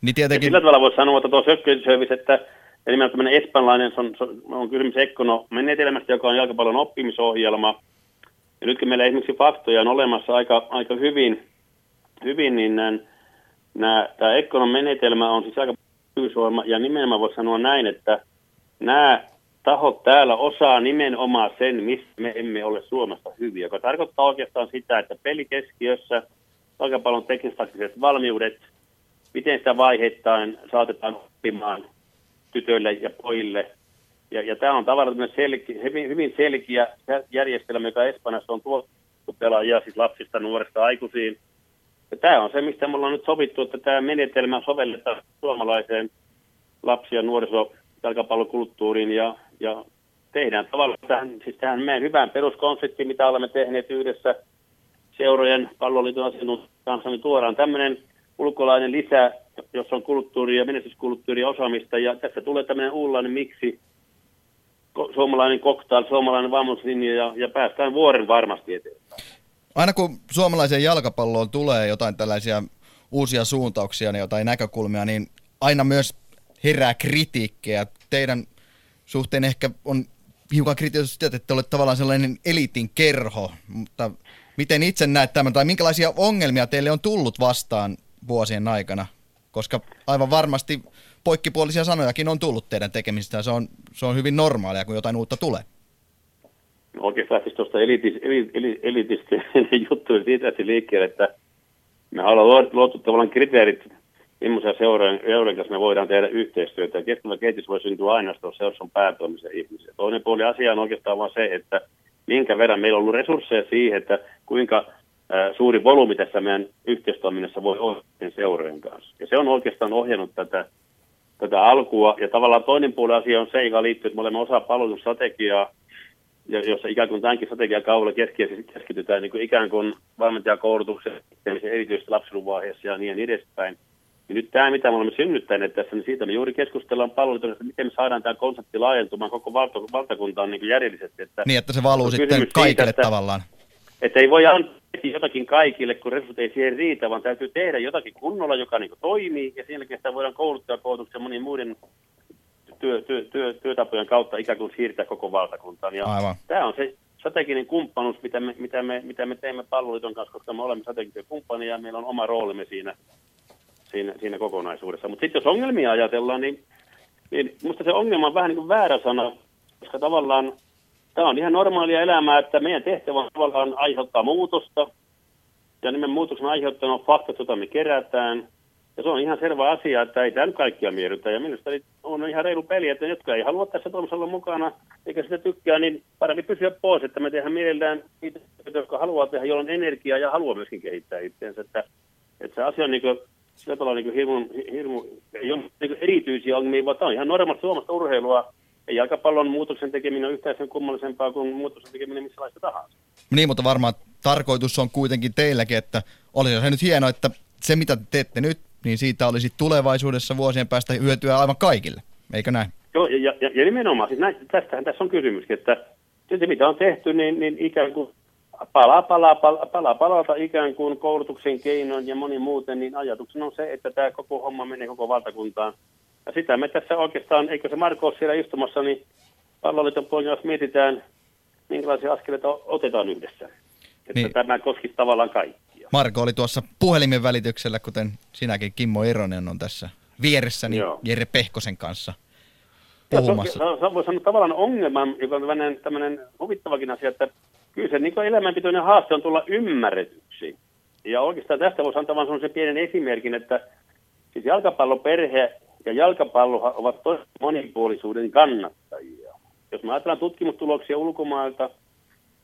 Niin tietenkin... Ja sillä tavalla voisi sanoa, että tuo Sökköservice, että eli tämmöinen espanjalainen, se on, se on kysymys Ekkono menetelmästä, joka on jalkapallon oppimisohjelma. Ja nytkin meillä esimerkiksi faktoja on olemassa aika, aika hyvin, hyvin niin nämä, nämä, tämä Ekkonon menetelmä on siis aika ja nimenomaan voisi sanoa näin, että nämä tahot täällä osaa nimenomaan sen, mistä me emme ole Suomessa hyviä, joka tarkoittaa oikeastaan sitä, että pelikeskiössä jalkapallon teknistaktiset valmiudet, miten sitä vaiheittain saatetaan oppimaan tytöille ja pojille. Ja, ja tämä on tavallaan selkeä, hyvin, hyvin selkeä järjestelmä, joka Espanjassa on tuotu pelaajia siis lapsista nuoresta aikuisiin. Ja tämä on se, mistä me ollaan nyt sovittu, että tämä menetelmä sovelletaan suomalaiseen lapsia ja nuoriso jalkapallokulttuuriin ja, ja tehdään tavallaan tähän, siis tähän meidän hyvään peruskonseptiin, mitä olemme tehneet yhdessä seurojen palloliiton asiantuntijan kanssa, niin tuodaan tämmöinen ulkolainen lisä, jossa on kulttuuri ja osaamista, ja tässä tulee tämmöinen uudenlainen miksi, suomalainen koktail, suomalainen valmennuslinja, ja, ja päästään vuoren varmasti eteenpäin. Aina kun suomalaiseen jalkapalloon tulee jotain tällaisia uusia suuntauksia ja jotain näkökulmia, niin aina myös herää kritiikkiä. Teidän suhteen ehkä on hiukan kritisoitu että te olette tavallaan sellainen elitin kerho, mutta miten itse näet tämän, tai minkälaisia ongelmia teille on tullut vastaan vuosien aikana? Koska aivan varmasti poikkipuolisia sanojakin on tullut teidän tekemisistä, se on, se on hyvin normaalia, kun jotain uutta tulee. No oikeastaan siis tuosta elitis, elit, elitistä juttuja siitä liikkeelle, että me haluamme luotu tavallaan kriteerit millaisia seurojen, seurojen kanssa me voidaan tehdä yhteistyötä. Ja kehitys voi syntyä ainoastaan seurassa on päätoimisen ihmisiä. Toinen puoli asia on oikeastaan vain se, että minkä verran meillä on ollut resursseja siihen, että kuinka suuri volyymi tässä meidän yhteistoiminnassa voi olla seurojen kanssa. Ja se on oikeastaan ohjannut tätä, tätä alkua. Ja tavallaan toinen puoli asia on se, joka liittyy, että me olemme osa palvelusstrategiaa, jossa ikään kuin tämänkin strategian kaudella keskitytään niin kuin ikään kuin valmentajakoulutuksen erityisesti lapsiluvaiheessa ja niin edespäin. Ja nyt tämä, mitä me olemme synnyttäneet tässä, niin siitä me juuri keskustellaan palveluita, että miten me saadaan tämä konsepti laajentumaan koko valta, valtakuntaan niin kuin järjellisesti. Että Niin, että se valuu on sitten kaikille siitä, että- tavallaan. että ei voi antaa jotakin kaikille, kun resurssit ei siihen riitä, vaan täytyy tehdä jotakin kunnolla, joka niin toimii, ja sen jälkeen sitä voidaan kouluttaa koulutuksen monien muiden työ, työ, työ, työtapojen kautta ikään kuin siirtää koko valtakuntaan. Ja Aivan. Tämä on se strateginen kumppanuus, mitä me, mitä me, mitä me teemme palveluiton kanssa, koska me olemme strategisia kumppania ja meillä on oma roolimme siinä, siinä, siinä kokonaisuudessa. Mutta sitten jos ongelmia ajatellaan, niin, niin minusta se ongelma on vähän niin kuin väärä sana, koska tavallaan tämä on ihan normaalia elämää, että meidän tehtävä on tavallaan aiheuttaa muutosta, ja nimen muutoksen aiheuttanut on faktat, joita me kerätään. Ja se on ihan selvä asia, että ei tämä kaikkia miellytä. Ja minusta on ihan reilu peli, että ne, jotka ei halua tässä toimissa olla mukana, eikä sitä tykkää, niin parempi pysyä pois, että me tehdään mielellään niitä, jotka haluaa tehdä, joilla on energiaa ja haluaa myöskin kehittää itseensä. Että, että se asia on niin sillä tavalla niin hirmu, hirmu, ei ole niin erityisiä ongelmia, vaan tämä on ihan normaali suomasta urheilua. Ja jalkapallon muutoksen tekeminen on yhtään sen kummallisempaa kuin muutoksen tekeminen missä laista tahansa. Niin, mutta varmaan tarkoitus on kuitenkin teilläkin, että olisi se nyt hienoa, että se mitä te teette nyt, niin siitä olisi tulevaisuudessa vuosien päästä hyötyä aivan kaikille. Eikö näin? Joo, ja, ja, ja nimenomaan, siis näin, tästähän tässä on kysymyskin, että se mitä on tehty, niin, niin ikään kuin palaa, palaa, palaa, palaa palalta ikään kuin koulutuksen keinoin ja moni muuten, niin ajatuksena on se, että tämä koko homma menee koko valtakuntaan. Ja sitä me tässä oikeastaan, eikö se Marko ole siellä istumassa, niin palloliiton jos mietitään, minkälaisia askeleita otetaan yhdessä. Että Niin. niin. tämä koskisi tavallaan kaikkia. Marko oli tuossa puhelimen välityksellä, kuten sinäkin, Kimmo Ironen on tässä vieressäni Joo. Jere Pehkosen kanssa Ja se on, puhumassa. se on, se on, tavallaan ongelma, joka on tämmöinen huvittavakin asia, että kyllä se niin elämänpitoinen haaste on tulla ymmärretyksi. Ja oikeastaan tästä voisi antaa vain sellaisen pienen esimerkin, että siis jalkapalloperhe ja jalkapallo ovat todella monipuolisuuden kannattajia. Jos me ajatellaan tutkimustuloksia ulkomailta,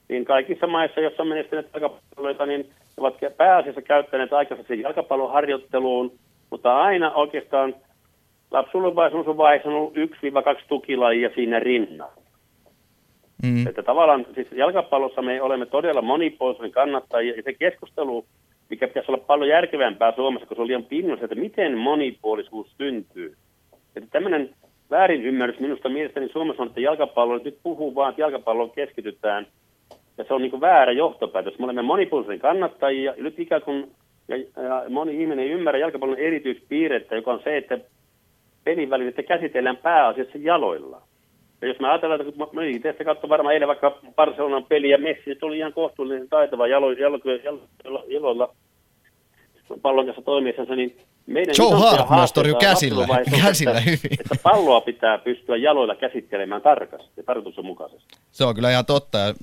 niin kaikissa maissa, joissa on menestyneet jalkapalloita, niin ne ovat pääasiassa käyttäneet aikansa siihen jalkapalloharjoitteluun, mutta aina oikeastaan lapsuuden vaiheessa on ollut 1-2 tukilajia siinä rinnalla. Mm. Että tavallaan siis jalkapallossa me olemme todella monipuolisen kannattajia ja se keskustelu, mikä pitäisi olla paljon järkevämpää Suomessa, kun se on liian pinnassa, että miten monipuolisuus syntyy. Että tämmöinen väärin ymmärrys minusta mielestäni Suomessa on, että jalkapallo nyt puhuu vaan, että jalkapalloon keskitytään. Ja se on niin väärä johtopäätös. Me olemme monipuolisen kannattajia ja nyt ikään kuin ja, ja moni ihminen ei ymmärrä jalkapallon erityispiirrettä, joka on se, että pelin käsitellään pääasiassa jaloilla. Ja jos me ajatellaan, että kun mä itse katsoin varmaan eilen vaikka Barcelonan peliä, Messi se oli ihan kohtuullisen taitava jalo, jalo, jalo, jalo, jaloilla pallon kanssa toimiessansa, niin meidän Joe isompia Hart myös torjui haasteita käsillä- käsillä että, hyvin. Että palloa pitää pystyä jaloilla käsittelemään tarkasti ja tarkoituksenmukaisesti. Se on kyllä ihan totta ja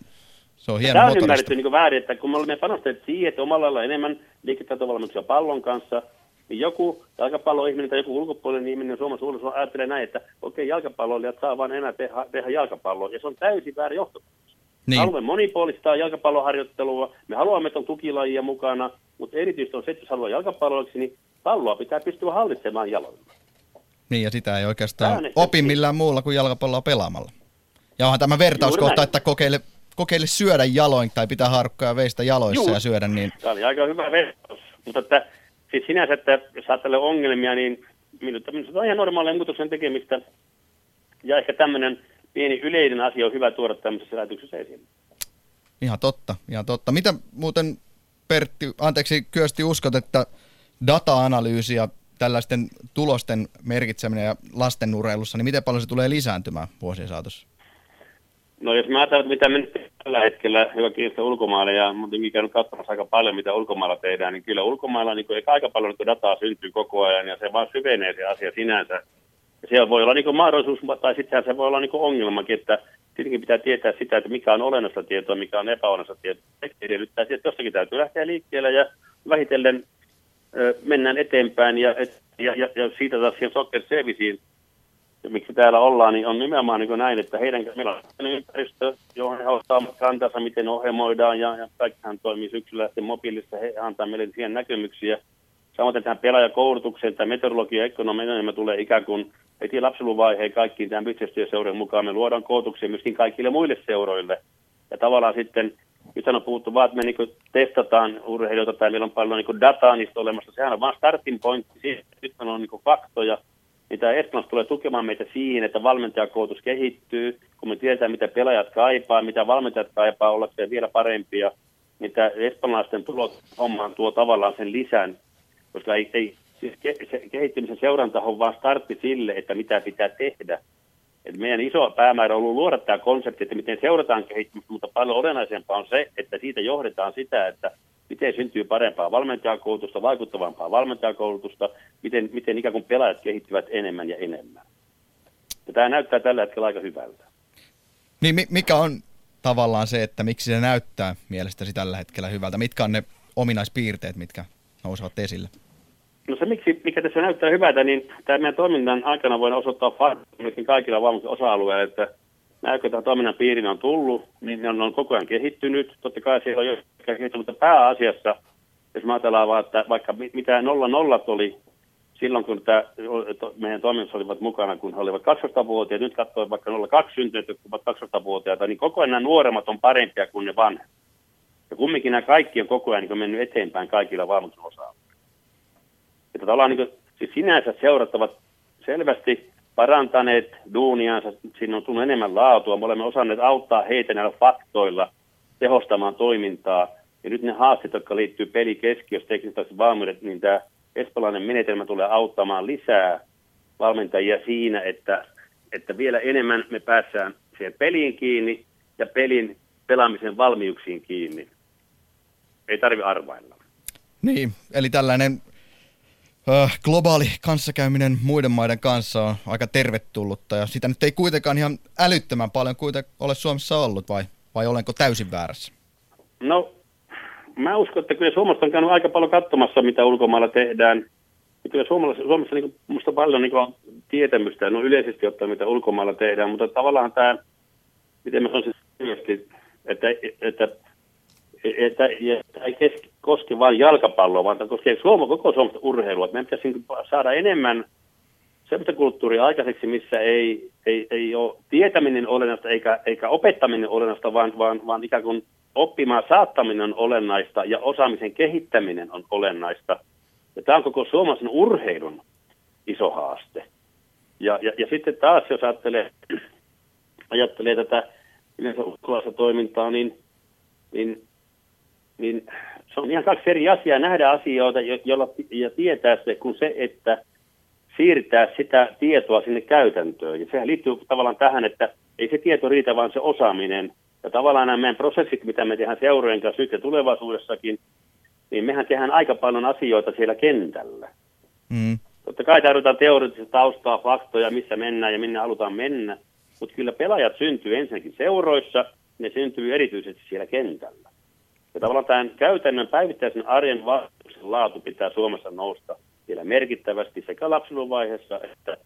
se on hieno Tämä on ymmärretty niin väärin, että kun me olemme panostaneet siihen, että omalla lailla enemmän liiketaitovalmennuksia pallon kanssa, niin joku jalkapalloihminen tai joku ulkopuolinen ihminen Suomessa ulkopuolella ajattelee näin, että okei, jalkapalloilijat saa vain enää tehdä, tehdä jalkapalloa, ja se on täysin väärä johtopäätös. Niin. Me haluamme monipuolistaa jalkapalloharjoittelua, me haluamme, että on tukilajia mukana, mutta erityisesti on se, että jos haluaa jalkapalloiksi, niin palloa pitää pystyä hallitsemaan jaloilla. Niin, ja sitä ei oikeastaan on opi millään muulla kuin jalkapalloa pelaamalla. Ja onhan tämä vertauskohta, että kokeile, kokeile syödä jaloin tai pitää harkkaa ja veistä jaloissa Juu. ja syödä, niin Tämä oli aika hyvä vertaus. Mutta että, siis sinänsä, että jos ajattelee ongelmia, niin minusta, minusta on ihan normaalia muutoksen tekemistä. Ja ehkä tämmöinen pieni yleinen asia on hyvä tuoda tämmöisessä lähetyksessä esiin. ihan totta, ihan totta. Mitä muuten Pertti, anteeksi Kyösti, uskot, että data-analyysi ja tällaisten tulosten merkitseminen ja lasten urheilussa, niin miten paljon se tulee lisääntymään vuosien saatossa? No jos mä ajattelen, mitä me nyt tällä hetkellä, joka kiinnostaa ulkomailla, ja muutenkin käynyt katsomassa aika paljon, mitä ulkomailla tehdään, niin kyllä ulkomailla niin kuin, aika paljon niin dataa syntyy koko ajan, ja se vaan syvenee se asia sinänsä. Ja siellä voi olla niin kuin mahdollisuus, tai sitten se voi olla niin kuin ongelmakin, että tietenkin pitää tietää sitä, että mikä on olennaista tietoa, mikä on epäolennaista tietoa. Se edellyttää, sitä, että jossakin täytyy lähteä liikkeelle, ja vähitellen ö, mennään eteenpäin, ja, et, ja, ja, ja siitä taas siihen serviceen, miksi täällä ollaan, niin on nimenomaan niin näin, että heidän meillä on ympäristö, johon he ottaa kantansa, miten ohjelmoidaan, ja, ja kaikkihan toimii syksyllä sitten mobiilissa, he antaa meille siihen näkemyksiä. Samoin tähän pelaajakoulutukseen, tämä meteorologia ja ekonomia, tulee ikään kuin heti lapsiluvaiheen kaikkiin tämän yhteistyöseurojen mukaan. Me luodaan koulutuksia myöskin kaikille muille seuroille. Ja tavallaan sitten nyt on puhuttu vaan, että me niin testataan urheilijoita tai meillä on paljon niin dataa niistä olemassa. Sehän on vain starting pointti, nyt on niin faktoja, niin tämä Espanjassa tulee tukemaan meitä siihen, että valmentajakoulutus kehittyy, kun me tiedetään, mitä pelaajat kaipaa, mitä valmentajat kaipaa ollakseen vielä parempia, niin tämä espanjalaisten tulot hommaan tuo tavallaan sen lisän, koska ei, ei siis ke, se, kehittymisen seuranta on vaan startti sille, että mitä pitää tehdä. Et meidän iso päämäärä on ollut luoda tämä konsepti, että miten seurataan kehittymistä, mutta paljon olennaisempaa on se, että siitä johdetaan sitä, että miten syntyy parempaa valmentajakoulutusta, vaikuttavampaa valmentajakoulutusta, miten, miten ikään kuin pelaajat kehittyvät enemmän ja enemmän. Ja tämä näyttää tällä hetkellä aika hyvältä. Niin mikä on tavallaan se, että miksi se näyttää mielestäsi tällä hetkellä hyvältä? Mitkä on ne ominaispiirteet, mitkä nousevat esille? No se, miksi, mikä tässä näyttää hyvältä, niin tämä meidän toiminnan aikana voidaan osoittaa faktoja kaikilla valmiiksi osa-alueilla, että tämä toiminnan piirin on tullut, niin ne on, on koko ajan kehittynyt. Totta kai siellä on jo kehittynyt, mutta pääasiassa, jos mä ajatellaan vaan, että vaikka mitä nolla nollat oli silloin, kun tämä, meidän toiminnassa olivat mukana, kun he olivat 12-vuotiaat, nyt katsoin vaikka 02 syntyneet, jotka ovat 12-vuotiaita, niin koko ajan nämä nuoremmat on parempia kuin ne vanhat. Ja kumminkin nämä kaikki on koko ajan niin mennyt eteenpäin kaikilla valmennuksen osa Että tavallaan niin kuin, siis sinänsä seurattavat selvästi parantaneet duuniansa, siinä on tullut enemmän laatua, me olemme osanneet auttaa heitä näillä faktoilla tehostamaan toimintaa. Ja nyt ne haasteet, jotka liittyy pelikeskiössä, tekniset valmiudet, niin tämä espanjalainen menetelmä tulee auttamaan lisää valmentajia siinä, että, että vielä enemmän me päässään siihen peliin kiinni ja pelin pelaamisen valmiuksiin kiinni. Ei tarvi arvailla. Niin, eli tällainen globaali kanssakäyminen muiden maiden kanssa on aika tervetullutta ja sitä nyt ei kuitenkaan ihan älyttömän paljon kuitenkaan ole Suomessa ollut vai, vai olenko täysin väärässä? No, mä uskon, että kyllä Suomessa on käynyt aika paljon katsomassa, mitä ulkomailla tehdään. Ja kyllä Suomessa, Suomessa niin minusta paljon niin on tietämystä, no yleisesti ottaen, mitä ulkomailla tehdään, mutta tavallaan tämä, miten mä sanoisin että, että että, että ei keski, koske vain jalkapalloa, vaan tämä koskee Suoma, koko Suomesta urheilua. Meidän pitäisi niin saada enemmän sellaista kulttuuria aikaiseksi, missä ei, ei, ei ole tietäminen olennaista eikä, eikä opettaminen olennaista, vaan, vaan, vaan ikään kuin oppimaan saattaminen on olennaista ja osaamisen kehittäminen on olennaista. Ja tämä on koko suomalaisen urheilun iso haaste. Ja, ja, ja sitten taas, jos ajattelee, ajattelee tätä yleensä toimintaa, niin, niin niin se on ihan kaksi eri asiaa nähdä asioita jolla, ja tietää se, kun se, että siirtää sitä tietoa sinne käytäntöön. Ja sehän liittyy tavallaan tähän, että ei se tieto riitä, vaan se osaaminen. Ja tavallaan nämä meidän prosessit, mitä me tehdään seurojen kanssa nyt ja tulevaisuudessakin, niin mehän tehdään aika paljon asioita siellä kentällä. Mm. Totta kai tarvitaan teoreettista taustaa, faktoja, missä mennään ja minne halutaan mennä. Mutta kyllä pelaajat syntyy ensinnäkin seuroissa, ne syntyy erityisesti siellä kentällä. Ja tavallaan tämän käytännön päivittäisen arjen vaikutuksen laatu pitää Suomessa nousta vielä merkittävästi sekä lapsiluvaiheessa että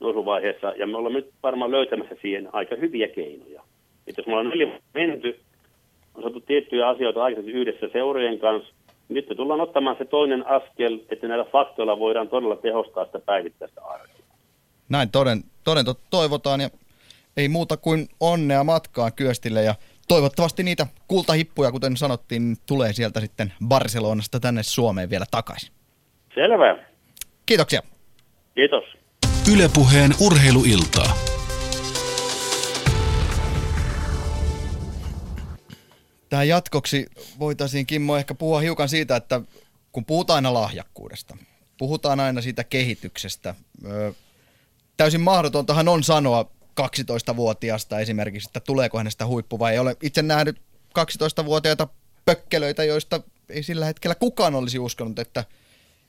nousuvaiheessa. Ja me olemme nyt varmaan löytämässä siihen aika hyviä keinoja. Että jos me ollaan neljä menty, on saatu tiettyjä asioita aikaisemmin yhdessä seurojen kanssa, niin nyt me tullaan ottamaan se toinen askel, että näillä faktoilla voidaan todella tehostaa sitä päivittäistä arkea. Näin toden, toden toivotaan ja ei muuta kuin onnea matkaan Kyöstille ja toivottavasti niitä kultahippuja, kuten sanottiin, tulee sieltä sitten Barcelonasta tänne Suomeen vielä takaisin. Selvä. Kiitoksia. Kiitos. Ylepuheen urheiluiltaa. Tähän jatkoksi voitaisiin Kimmo ehkä puhua hiukan siitä, että kun puhutaan aina lahjakkuudesta, puhutaan aina siitä kehityksestä, täysin mahdotontahan on sanoa 12-vuotiaasta esimerkiksi, että tuleeko hänestä huippu vai ei ole itse nähnyt 12-vuotiaita pökkelöitä, joista ei sillä hetkellä kukaan olisi uskonut, että,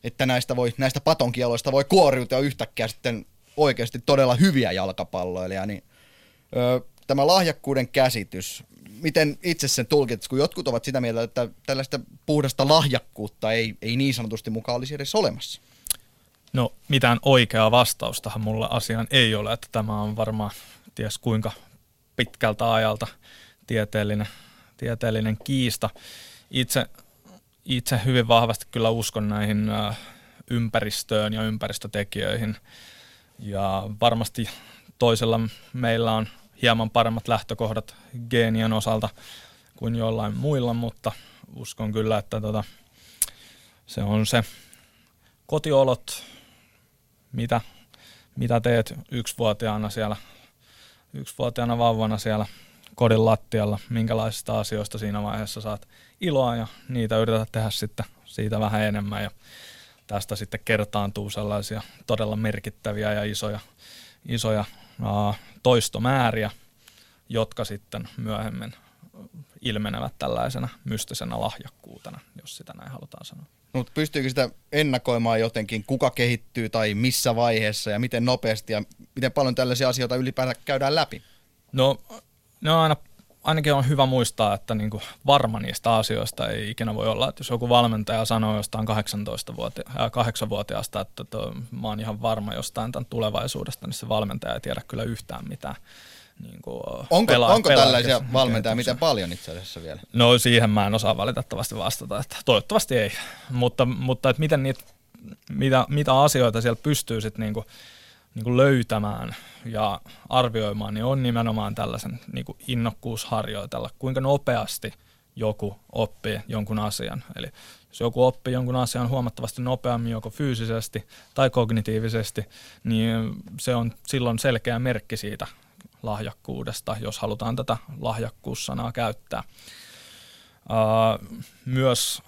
että näistä, voi, näistä patonkialoista voi kuoriutua yhtäkkiä sitten oikeasti todella hyviä jalkapalloilijia, niin ö, tämä lahjakkuuden käsitys, miten itse sen tulkit, kun jotkut ovat sitä mieltä, että tällaista puhdasta lahjakkuutta ei, ei niin sanotusti mukaan olisi edes olemassa? No mitään oikeaa vastaustahan mulla asiaan ei ole, että tämä on varmaan ties kuinka pitkältä ajalta tieteellinen, tieteellinen kiista. Itse, itse hyvin vahvasti kyllä uskon näihin ympäristöön ja ympäristötekijöihin ja varmasti toisella meillä on hieman paremmat lähtökohdat geenien osalta kuin joillain muilla, mutta uskon kyllä, että tota, se on se kotiolot, mitä, mitä teet yksivuotiaana siellä, yksivuotiaana vauvana siellä kodin lattialla, minkälaisista asioista siinä vaiheessa saat iloa ja niitä yrität tehdä sitten siitä vähän enemmän ja tästä sitten kertaantuu sellaisia todella merkittäviä ja isoja, isoja uh, toistomääriä, jotka sitten myöhemmin ilmenevät tällaisena mystisenä lahjakkuutena, jos sitä näin halutaan sanoa. No, mutta pystyykö sitä ennakoimaan jotenkin, kuka kehittyy tai missä vaiheessa ja miten nopeasti ja miten paljon tällaisia asioita ylipäätään käydään läpi? No, ne on aina, ainakin on hyvä muistaa, että niin kuin varma niistä asioista ei ikinä voi olla. Että jos joku valmentaja sanoo jostain 18-vuotia, äh, 8-vuotiaasta, että to, mä oon ihan varma jostain tämän tulevaisuudesta, niin se valmentaja ei tiedä kyllä yhtään mitään niin kuin onko, pelaa, onko pelaa tällaisia kes- valmentajia miten paljon itse asiassa vielä? No siihen mä en osaa valitettavasti vastata, että toivottavasti ei, mutta, mutta että miten niitä, mitä, mitä asioita siellä pystyy sitten niinku, niinku löytämään ja arvioimaan, niin on nimenomaan tällaisen niinku innokkuus harjoitella, kuinka nopeasti joku oppii jonkun asian. Eli jos joku oppii jonkun asian huomattavasti nopeammin joko fyysisesti tai kognitiivisesti, niin se on silloin selkeä merkki siitä lahjakkuudesta, jos halutaan tätä lahjakkuussanaa käyttää. Myös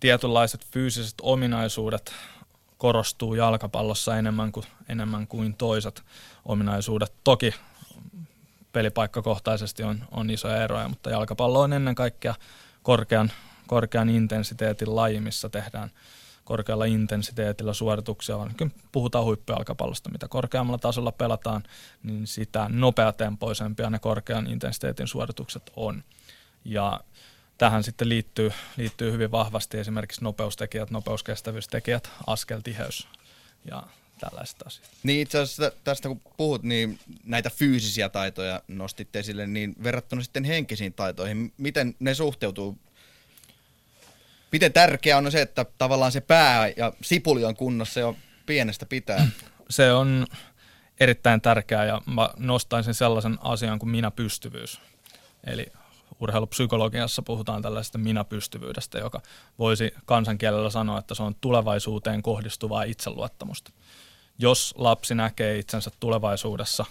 tietynlaiset fyysiset ominaisuudet korostuu jalkapallossa enemmän kuin, enemmän kuin toiset ominaisuudet. Toki pelipaikkakohtaisesti on, on isoja eroja, mutta jalkapallo on ennen kaikkea korkean, korkean intensiteetin laji, missä tehdään korkealla intensiteetillä suorituksia, ainakin puhutaan huippujalkapallosta, mitä korkeammalla tasolla pelataan, niin sitä nopeatempoisempia ne korkean intensiteetin suoritukset on. Ja tähän sitten liittyy, liittyy hyvin vahvasti esimerkiksi nopeustekijät, nopeuskestävyystekijät, askeltiheys ja tällaiset asiat. Niin itse asiassa tästä kun puhut, niin näitä fyysisiä taitoja nostit esille, niin verrattuna sitten henkisiin taitoihin, miten ne suhteutuu? Miten tärkeää on se, että tavallaan se pää ja sipuli on kunnossa jo pienestä pitää? Se on erittäin tärkeää ja mä nostaisin sellaisen asian kuin minä-pystyvyys. Eli urheilupsykologiassa puhutaan tällaisesta minä-pystyvyydestä, joka voisi kansankielellä sanoa, että se on tulevaisuuteen kohdistuvaa itseluottamusta. Jos lapsi näkee itsensä tulevaisuudessa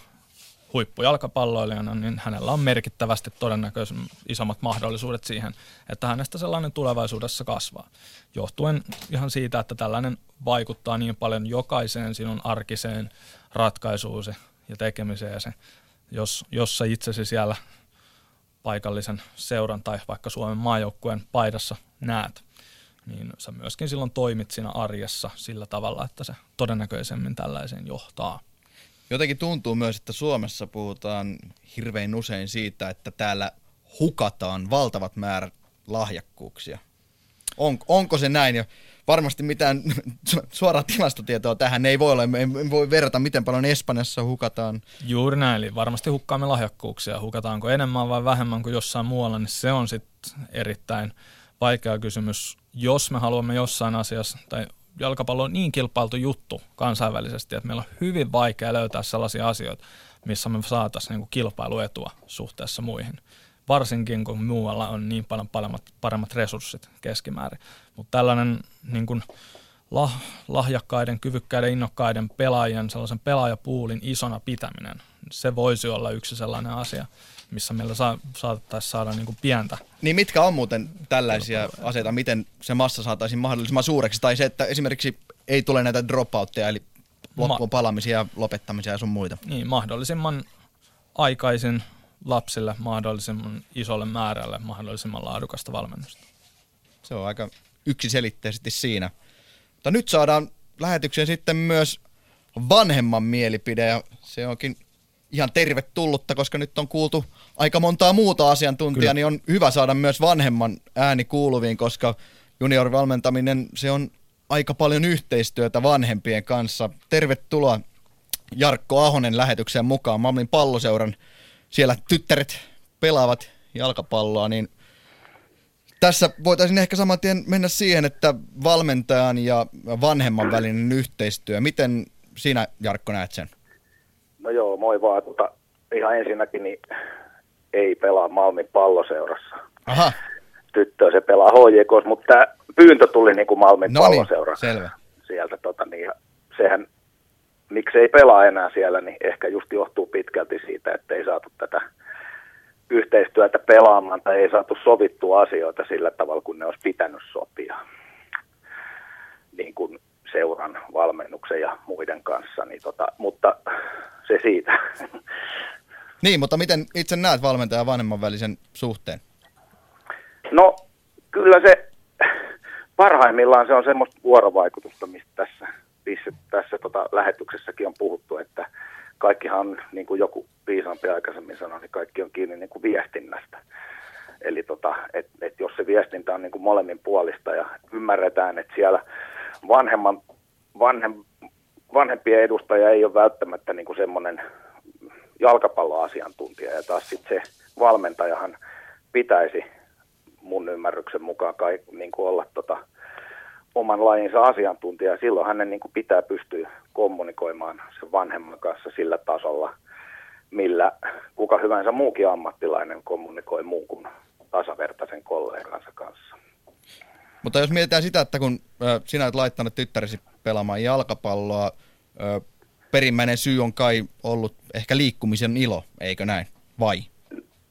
huippujalkapalloilijana, niin hänellä on merkittävästi todennäköisen isommat mahdollisuudet siihen, että hänestä sellainen tulevaisuudessa kasvaa. Johtuen ihan siitä, että tällainen vaikuttaa niin paljon jokaiseen sinun arkiseen ratkaisuusi ja tekemiseen. Jos, jos sä itsesi siellä paikallisen seuran tai vaikka Suomen maajoukkueen paidassa näet, niin sä myöskin silloin toimit siinä arjessa sillä tavalla, että se todennäköisemmin tällaiseen johtaa. Jotenkin tuntuu myös, että Suomessa puhutaan hirveän usein siitä, että täällä hukataan valtavat määrät lahjakkuuksia. On, onko se näin? Ja varmasti mitään suoraa tilastotietoa tähän ei voi olla. Ei voi verrata, miten paljon Espanjassa hukataan. Juuri näin, eli varmasti hukkaamme lahjakkuuksia. Hukataanko enemmän vai vähemmän kuin jossain muualla, niin se on sitten erittäin vaikea kysymys. Jos me haluamme jossain asiassa, tai jalkapallo on niin kilpailtu juttu kansainvälisesti, että meillä on hyvin vaikea löytää sellaisia asioita, missä me saataisiin niin kilpailuetua suhteessa muihin. Varsinkin kun muualla on niin paljon paremmat, paremmat resurssit keskimäärin. Mutta tällainen niin kuin lah, lahjakkaiden, kyvykkäiden, innokkaiden pelaajien, sellaisen pelaajapuulin isona pitäminen, se voisi olla yksi sellainen asia, missä meillä saa, saattaisi saada niin kuin pientä. Niin mitkä on muuten tällaisia asioita, miten se massa saataisiin mahdollisimman suureksi? Tai se, että esimerkiksi ei tule näitä dropoutteja, eli loppuun palaamisia ja lopettamisia ja sun muita. Niin, mahdollisimman aikaisin lapsille, mahdollisimman isolle määrälle, mahdollisimman laadukasta valmennusta. Se on aika yksiselitteisesti siinä. Mutta nyt saadaan lähetykseen sitten myös vanhemman mielipide ja se onkin ihan tervetullutta, koska nyt on kuultu aika montaa muuta asiantuntijaa, Kyllä. niin on hyvä saada myös vanhemman ääni kuuluviin, koska juniorivalmentaminen, se on aika paljon yhteistyötä vanhempien kanssa. Tervetuloa Jarkko Ahonen lähetykseen mukaan. Mamlin palloseuran siellä tyttäret pelaavat jalkapalloa, niin tässä voitaisiin ehkä saman tien mennä siihen, että valmentajan ja vanhemman välinen yhteistyö. Miten sinä, Jarkko, näet sen? No joo, moi vaan. Tota, ihan ensinnäkin niin ei pelaa Malmin palloseurassa. Aha, tyttöä, se pelaa HJKs, mutta tämä pyyntö tuli niin kuin Malmin no niin, palloseura selvä. sieltä. Tota, niin, sehän, miksi ei pelaa enää siellä, niin ehkä just johtuu pitkälti siitä, että ei saatu tätä yhteistyötä pelaamaan tai ei saatu sovittua asioita sillä tavalla, kun ne olisi pitänyt sopia. Niin kuin seuran, valmennuksen ja muiden kanssa, niin tota, mutta se siitä. Niin, mutta miten itse näet valmentajan ja vanhemman välisen suhteen? No kyllä se parhaimmillaan se on semmoista vuorovaikutusta, mistä tässä, tässä tota, lähetyksessäkin on puhuttu, että kaikkihan niin kuin joku viisaampi aikaisemmin sanoi, niin kaikki on kiinni niin kuin viestinnästä. Eli tota, et, et jos se viestintä on niin kuin molemmin puolista ja ymmärretään, että siellä vanhemman, vanhem, vanhempien edustaja ei ole välttämättä niin kuin semmoinen jalkapalloasiantuntija ja taas sitten se valmentajahan pitäisi mun ymmärryksen mukaan kai, niin kuin olla tota, oman lajinsa asiantuntija. Silloin hänen niin kuin pitää pystyä kommunikoimaan sen vanhemman kanssa sillä tasolla, millä kuka hyvänsä muukin ammattilainen kommunikoi muun kuin tasavertaisen kollegansa kanssa. Mutta jos mietitään sitä, että kun sinä olet laittanut tyttäresi pelaamaan jalkapalloa, perimmäinen syy on kai ollut ehkä liikkumisen ilo, eikö näin? Vai?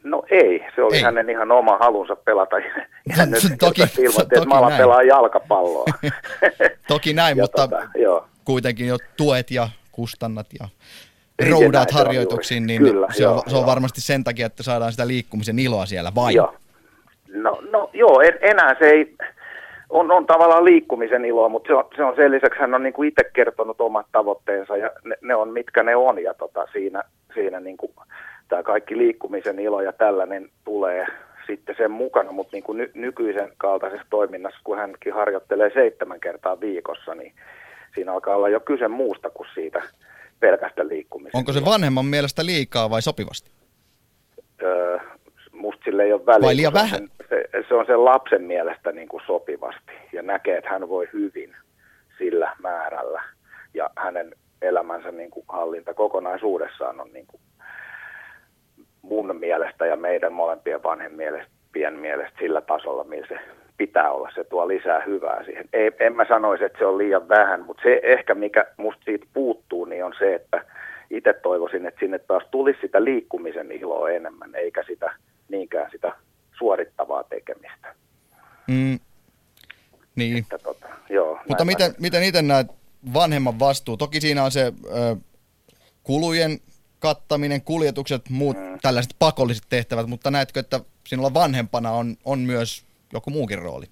No ei, se oli Ei. hänen ihan oma halunsa pelata. Hän nyt Toki- ilmoitti, että toki mä alan näin. pelaa jalkapalloa. Toki näin, Ja mutta tota, joo. kuitenkin jo tuet ja kustannat ja roudaat on harjoituksiin, niin Kyllä, se, on, joo, se on joo. varmasti sen takia, että saadaan sitä liikkumisen iloa siellä, vai? Joo. No, no joo, en, enää se ei, on, on tavallaan liikkumisen iloa, mutta se on, se on sen lisäksi hän on niin kuin itse kertonut omat tavoitteensa ja ne, ne on mitkä ne on. Ja tota, siinä, siinä niin kuin, tämä kaikki liikkumisen ilo ja tällainen tulee sitten sen mukana, mutta niin kuin ny, nykyisen kaltaisessa toiminnassa, kun hänkin harjoittelee seitsemän kertaa viikossa, niin siinä alkaa olla jo kyse muusta kuin siitä pelkästä liikkumisen Onko se vanhemman mielestä liikaa vai sopivasti? öö, musta sille ei ole väliä. Vai liian vähän? Se, se on sen lapsen mielestä niin kuin sopivasti ja näkee, että hän voi hyvin sillä määrällä ja hänen elämänsä niin kuin hallinta kokonaisuudessaan on niin kuin mun mielestä ja meidän molempien vanhempien mielestä sillä tasolla, millä se pitää olla. Se tuo lisää hyvää siihen. Ei, en mä sanoisi, että se on liian vähän, mutta se ehkä, mikä musta siitä puuttuu, niin on se, että itse toivoisin, että sinne taas tulisi sitä liikkumisen iloa enemmän, eikä sitä niinkään sitä suorittavaa tekemistä. Mm. Niin. Että tota, joo, Mutta näin miten, nyt- miten itse näet vanhemman vastuu? Toki siinä on se ö, kulujen kattaminen, kuljetukset, muut mm. tällaiset pakolliset tehtävät, mutta näetkö, että sinulla vanhempana on, on myös joku muukin rooli?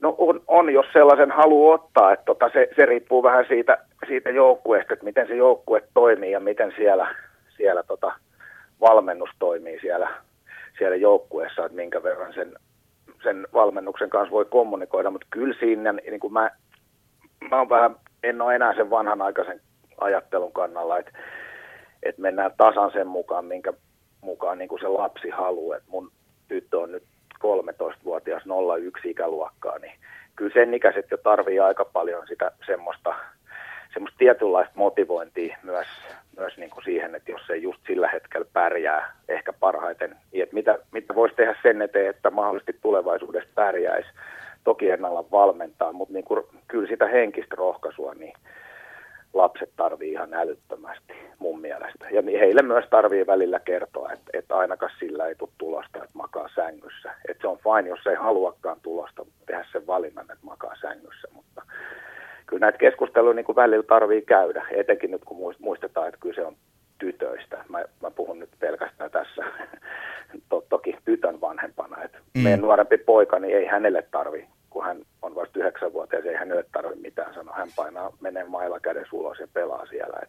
No on, on, jos sellaisen haluaa ottaa, että tota, se, se riippuu vähän siitä, siitä joukkueesta, että miten se joukkue toimii ja miten siellä, siellä tota, valmennus toimii siellä, siellä joukkueessa, että minkä verran sen, sen valmennuksen kanssa voi kommunikoida, mutta kyllä siinä, niin kuin mä, mä oon vähän, en ole enää sen vanhanaikaisen ajattelun kannalla, että, että mennään tasan sen mukaan, minkä mukaan niin kuin se lapsi haluaa. että mun tyttö on nyt 13-vuotias 01 ikäluokkaa, niin kyllä sen ikäiset jo tarvii aika paljon sitä semmoista, semmoista tietynlaista motivointia myös, myös niin kuin siihen, että jos se just sillä hetkellä pärjää ehkä parhaiten, niin että mitä, mitä voisi tehdä sen eteen, että mahdollisesti tulevaisuudessa pärjäisi. Toki en ala valmentaa, mutta niin kuin, kyllä sitä henkistä rohkaisua, niin lapset tarvii ihan älyttömästi mun mielestä. Ja niin heille myös tarvii välillä kertoa, että, että ainakaan sillä ei tule tulosta, että makaa sängyssä. Että se on fine, jos ei haluakaan tulosta, tehdä sen valinnan, että makaa sängyssä. Mutta kyllä näitä keskusteluja niin kuin välillä tarvii käydä, etenkin nyt kun muist- muistetaan, että kyse on tytöistä. Mä, mä puhun nyt pelkästään tässä to, toki tytön vanhempana. Että Mm. mm. meidän nuorempi poika, niin ei hänelle tarvi, kun hän on vasta yhdeksänvuotias, ei hänelle tarvi mitään sanoa. Hän painaa, menee mailla kädessä ulos ja pelaa siellä. Et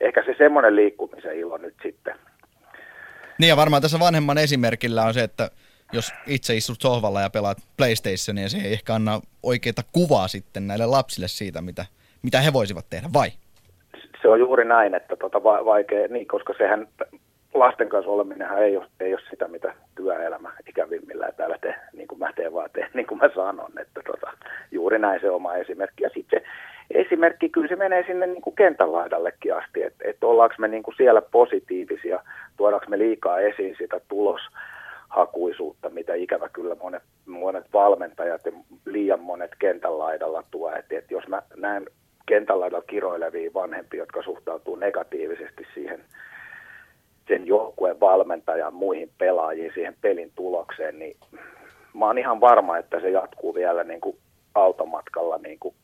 ehkä se semmoinen liikkumisen ilo nyt sitten. Niin ja varmaan tässä vanhemman esimerkillä on se, että jos itse istut sohvalla ja pelaat PlayStationia, niin se ei ehkä anna oikeita kuvaa sitten näille lapsille siitä, mitä, mitä he voisivat tehdä, vai? Se on juuri näin, että tota va- vaikea, niin, koska sehän lasten kanssa oleminenhan ei ei ole sitä, mitä työelämä ikävimmillään täällä te, niin kuin mä teen vaan teen, niin kuin mä sanon, että tota, juuri näin se oma esimerkki. Ja sitten se esimerkki, kyllä se menee sinne niin kuin kentän laidallekin asti, että, että ollaanko me niin kuin siellä positiivisia, tuodaanko me liikaa esiin sitä hakuisuutta, mitä ikävä kyllä monet, monet valmentajat ja liian monet kentän laidalla tuo. Et, et jos mä näen kentän laidalla kiroilevia vanhempia, jotka suhtautuu negatiivisesti siihen sen joukkueen valmentajan muihin pelaajiin, siihen pelin tulokseen, niin mä oon ihan varma, että se jatkuu vielä niin kuin automatkalla niin kuin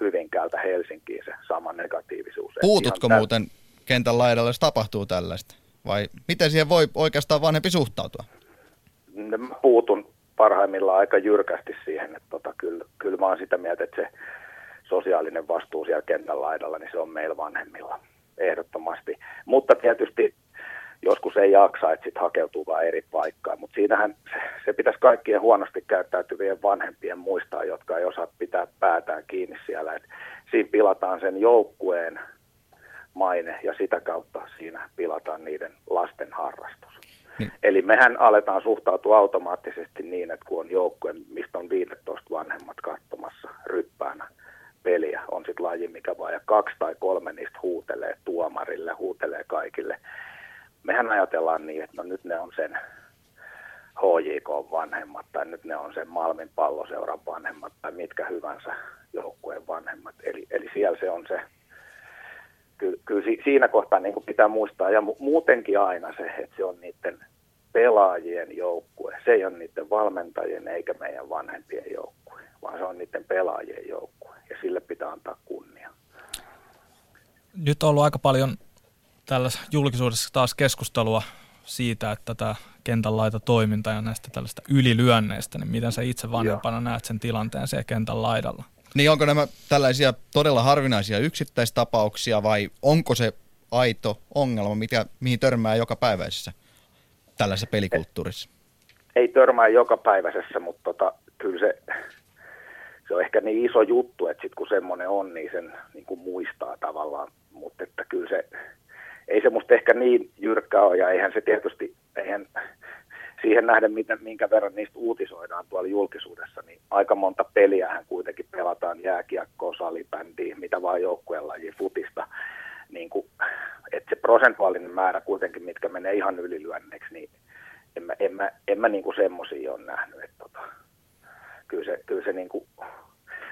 Hyvinkäältä Helsinkiin se sama negatiivisuus. Puututko muuten kentän laidalla, jos tapahtuu tällaista? Vai miten siihen voi oikeastaan vanhempi suhtautua? Mä puutun parhaimmillaan aika jyrkästi siihen, että tota, kyllä, kyllä mä oon sitä mieltä, että se sosiaalinen vastuu siellä kentän laidalla, niin se on meillä vanhemmilla ehdottomasti. Mutta tietysti joskus ei jaksa, että sitten hakeutuu vaan eri paikkaan. Mutta siinähän se, se pitäisi kaikkien huonosti käyttäytyvien vanhempien muistaa, jotka ei osaa pitää päätään kiinni siellä. Et siinä pilataan sen joukkueen maine ja sitä kautta siinä pilataan niiden lasten harrastus. Niin. Eli mehän aletaan suhtautua automaattisesti niin, että kun on joukkue, mistä on 15 vanhemmat katsomassa ryppäänä peliä, on sitten laji mikä vaan, ja kaksi tai kolme niistä huutelee tuomarille, huutelee kaikille, mehän ajatellaan niin, että no nyt ne on sen HJK-vanhemmat tai nyt ne on sen Malmin palloseuran vanhemmat tai mitkä hyvänsä joukkueen vanhemmat. Eli, eli siellä se on se, kyllä, kyllä siinä kohtaa niin kuin pitää muistaa ja muutenkin aina se, että se on niiden pelaajien joukkue. Se ei ole niiden valmentajien eikä meidän vanhempien joukkue, vaan se on niiden pelaajien joukkue ja sille pitää antaa kunnia. Nyt on ollut aika paljon tällaisessa julkisuudessa taas keskustelua siitä, että tämä kentän laita toiminta ja näistä tällaista ylilyönneistä, niin miten sä itse vanhempana Joo. näet sen tilanteen siellä kentän laidalla? Niin onko nämä tällaisia todella harvinaisia yksittäistapauksia vai onko se aito ongelma, mikä, mihin törmää joka päiväisessä tällaisessa pelikulttuurissa? Ei, ei törmää joka päiväisessä, mutta tota, kyllä se, se on ehkä niin iso juttu, että sit kun semmoinen on, niin sen niin kuin muistaa tavallaan. Mutta että kyllä se, ei se musta ehkä niin jyrkkä ole, ja eihän se tietysti, eihän siihen nähden, miten, minkä verran niistä uutisoidaan tuolla julkisuudessa, niin aika monta peliähän kuitenkin pelataan jääkiekkoa, salibändiä, mitä vaan joukkueen laji, futista, niin kuin, että se prosentuaalinen määrä kuitenkin, mitkä menee ihan ylilyönneksi, niin en mä, en mä, en mä niin kuin semmoisia ole nähnyt, että tota, kyllä se, kyllä se niin kuin,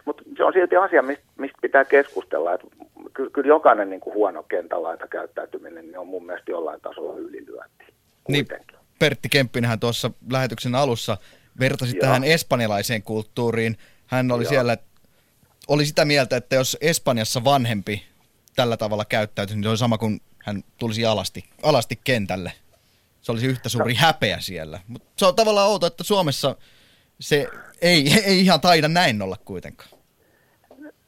mutta se on silti asia, mistä, mistä pitää keskustella. Että kyllä, kyllä jokainen niin kuin huono kentälaita käyttäytyminen niin on mun mielestä jollain tasolla ylilyönti. Niin, Pertti Kemppinenhän tuossa lähetyksen alussa vertasi Joo. tähän espanjalaiseen kulttuuriin. Hän oli Joo. siellä, oli sitä mieltä, että jos Espanjassa vanhempi tällä tavalla käyttäytyisi, niin se on sama kuin hän tulisi alasti, alasti kentälle. Se olisi yhtä suuri no. häpeä siellä. Mutta se on tavallaan outo, että Suomessa se ei, ei ihan taida näin olla kuitenkaan.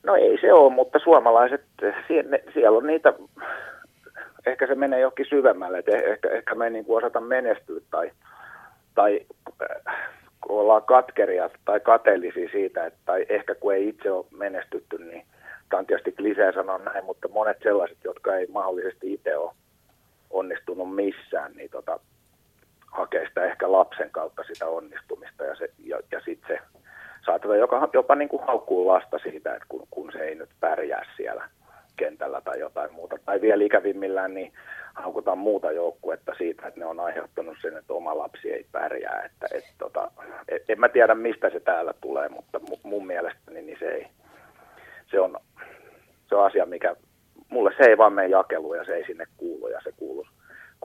No ei se ole, mutta suomalaiset, siellä on niitä, ehkä se menee johonkin syvemmälle, että ehkä, ehkä me ei niin osata menestyä tai, tai äh, ollaan katkeria tai kateellisia siitä, että, tai ehkä kun ei itse ole menestytty, niin tämä on tietysti lisää sanoa näin, mutta monet sellaiset, jotka ei mahdollisesti itse ole onnistunut missään, niin tota, hakee sitä ehkä lapsen kautta sitä onnistumista ja, ja, ja sitten se saattaa jopa, jopa niin kuin haukkuu lasta siitä, että kun, kun se ei nyt pärjää siellä kentällä tai jotain muuta. Tai vielä ikävimmillään niin haukutaan muuta joukkuetta siitä, että ne on aiheuttanut sen, että oma lapsi ei pärjää. Että, et, tota, et, en mä tiedä, mistä se täällä tulee, mutta mun mielestäni niin se, ei, se, on, se on asia, mikä mulle se ei vaan mene jakeluun ja se ei sinne kuulu ja se kuuluisi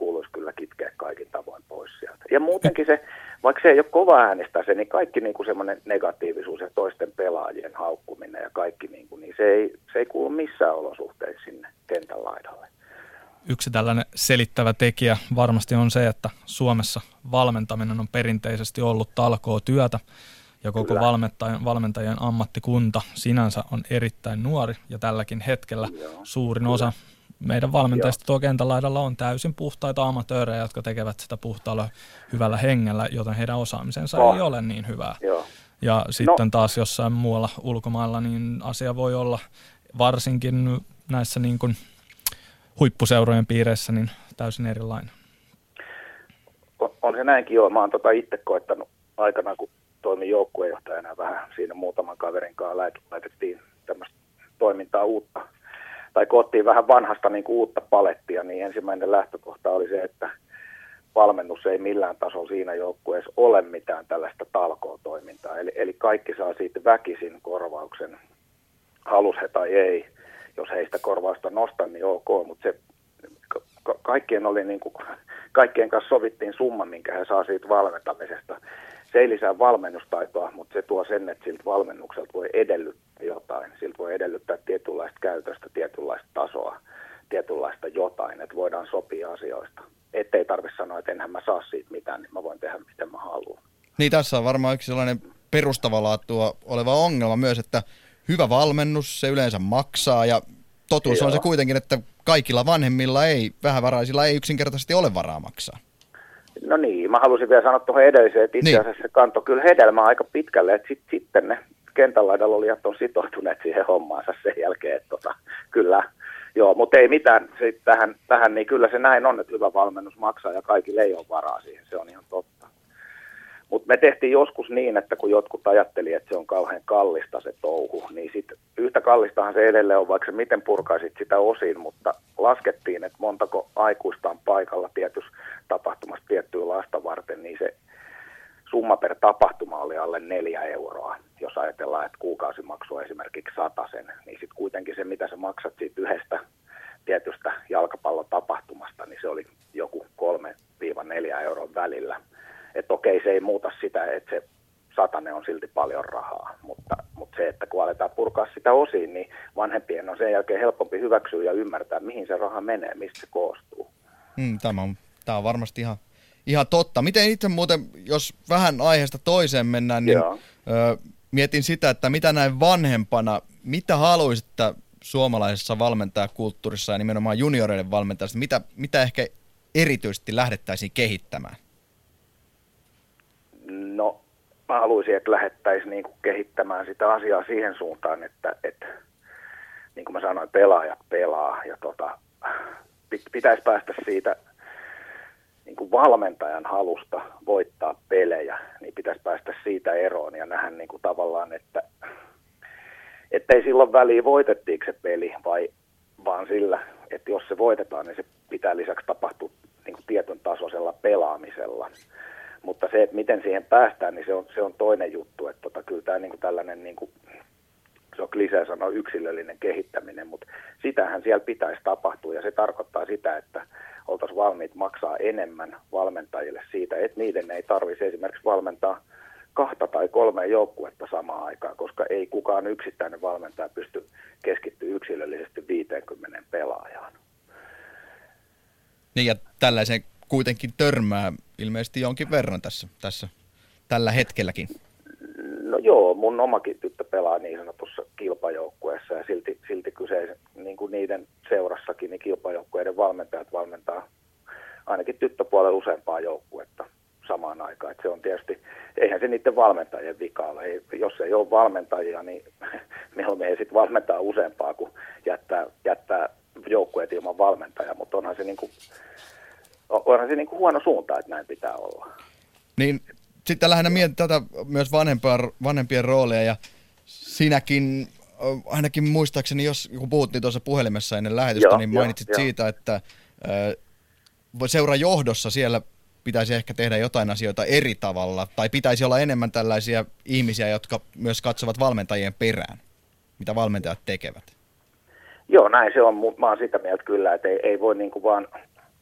kuuluisi kyllä kitkeä kaikin tavoin pois sieltä. Ja muutenkin se, vaikka se ei ole kova äänestä se, niin kaikki niin kuin semmoinen negatiivisuus ja toisten pelaajien haukkuminen ja kaikki, niin, kuin, niin se, ei, se ei kuulu missään olosuhteissa sinne kentän laidalle. Yksi tällainen selittävä tekijä varmasti on se, että Suomessa valmentaminen on perinteisesti ollut talkoo työtä ja koko valmentajan, valmentajien ammattikunta sinänsä on erittäin nuori ja tälläkin hetkellä Joo, suurin kyllä. osa meidän valmentajista tuo kentän laidalla on täysin puhtaita amatöörejä, jotka tekevät sitä puhtaalla hyvällä hengellä, joten heidän osaamisensa oh. ei ole niin hyvää. Joo. Ja no. sitten no. taas jossain muualla ulkomailla, niin asia voi olla varsinkin näissä niin kuin huippuseurojen piireissä niin täysin erilainen. On, on se näinkin joo. Mä oon tota itse koettanut aikana, kun toimin joukkuejohtajana vähän siinä muutaman kaverin kanssa laitettiin tämmöistä toimintaa uutta tai koottiin vähän vanhasta niin kuin uutta palettia, niin ensimmäinen lähtökohta oli se, että valmennus ei millään tasolla siinä joukkueessa ole mitään tällaista talkootoimintaa. Eli, eli kaikki saa siitä väkisin korvauksen, halus he tai ei. Jos heistä korvausta nostan, niin ok, mutta se ka- kaikkien, oli niin kuin, kaikkien kanssa sovittiin summa, minkä he saa siitä valmentamisesta. Se ei lisää valmennustaitoa, mutta se tuo sen, että siltä valmennukselta voi edellyttää jotain. Siltä voi edellyttää tietynlaista käytöstä, tietynlaista tasoa, tietynlaista jotain, että voidaan sopia asioista. Ettei tarvitse sanoa, että enhän mä saa siitä mitään, niin mä voin tehdä miten mä haluan. Niin tässä on varmaan yksi sellainen perustavalaatua oleva ongelma myös, että hyvä valmennus, se yleensä maksaa ja totuus Joo. on se kuitenkin, että kaikilla vanhemmilla ei, vähävaraisilla ei yksinkertaisesti ole varaa maksaa. No niin, mä halusin vielä sanoa tuohon edelliseen, että itse niin. asiassa niin. se kantoi kyllä hedelmää aika pitkälle, että sit, sitten ne kentän laidalla olijat on sitoutuneet siihen hommaansa sen jälkeen, että tota, kyllä, joo, mutta ei mitään sit tähän, tähän, niin kyllä se näin on, että hyvä valmennus maksaa ja kaikille ei ole varaa siihen, se on ihan totta. Mutta me tehtiin joskus niin, että kun jotkut ajatteli, että se on kauhean kallista se touhu, niin sit yhtä kallistahan se edelleen on, vaikka miten purkaisit sitä osin, mutta laskettiin, että montako aikuista on paikalla tietys tapahtumasta tiettyä lasta varten, niin se summa per tapahtuma oli alle neljä euroa. Jos ajatellaan, että kuukausimaksu on esimerkiksi sen, niin sitten kuitenkin se, mitä sä maksat siitä yhdestä tietystä jalkapallotapahtumasta, niin se oli joku 3-4 euron välillä että okei, se ei muuta sitä, että se satane on silti paljon rahaa, mutta, mutta se, että kun aletaan purkaa sitä osiin, niin vanhempien on sen jälkeen helpompi hyväksyä ja ymmärtää, mihin se raha menee, mistä se koostuu. Hmm, tämä, on, tämä on varmasti ihan, ihan totta. Miten itse muuten, jos vähän aiheesta toiseen mennään, niin ö, mietin sitä, että mitä näin vanhempana, mitä haluaisit, että suomalaisessa valmentajakulttuurissa ja nimenomaan junioreiden valmentajasta, mitä, mitä ehkä erityisesti lähdettäisiin kehittämään? No, mä haluaisin, että lähettäisiin niin kuin kehittämään sitä asiaa siihen suuntaan, että, että niin kuin mä sanoin, pelaajat pelaa ja tota, pitäisi päästä siitä niin kuin valmentajan halusta voittaa pelejä, niin pitäisi päästä siitä eroon ja nähdä niin kuin tavallaan, että ei silloin väliin voitettiinko se peli vai vaan sillä, että jos se voitetaan, niin se pitää lisäksi tapahtua niin kuin tietyn tasoisella pelaamisella. Mutta se, että miten siihen päästään, niin se on, se on toinen juttu. Että tota, kyllä tämä niin kuin tällainen, niin kuin, se on klisee sanoa yksilöllinen kehittäminen, mutta sitähän siellä pitäisi tapahtua. Ja se tarkoittaa sitä, että oltaisiin valmiit maksaa enemmän valmentajille siitä, että niiden ei tarvitsisi esimerkiksi valmentaa kahta tai kolme joukkuetta samaan aikaan, koska ei kukaan yksittäinen valmentaja pysty keskittyä yksilöllisesti 50 pelaajaan. Niin ja tällaisen kuitenkin törmää ilmeisesti jonkin verran tässä, tässä tällä hetkelläkin. No joo, mun omakin tyttö pelaa niin sanotussa kilpajoukkueessa ja silti, silti kyseisen, niin kuin niiden seurassakin, niin kilpajoukkueiden valmentajat valmentaa ainakin tyttöpuolella useampaa joukkuetta samaan aikaan. Et se on tietysti, eihän se niiden valmentajien vika ole. Ei, jos ei ole valmentajia, niin mieluummin ei sitten valmentaa useampaa kuin jättää, jättää joukkueet ilman valmentajaa, mutta onhan se niin kuin onhan se niin kuin huono suunta, että näin pitää olla. Niin sitten lähinnä mietin tätä myös vanhempien, vanhempien roolia ja sinäkin ainakin muistaakseni, jos kun puhuttiin tuossa puhelimessa ennen lähetystä, joo, niin mainitsit joo, siitä, että seura johdossa siellä pitäisi ehkä tehdä jotain asioita eri tavalla, tai pitäisi olla enemmän tällaisia ihmisiä, jotka myös katsovat valmentajien perään, mitä valmentajat tekevät. Joo, näin se on. Mä oon sitä mieltä kyllä, että ei, ei voi niin kuin vaan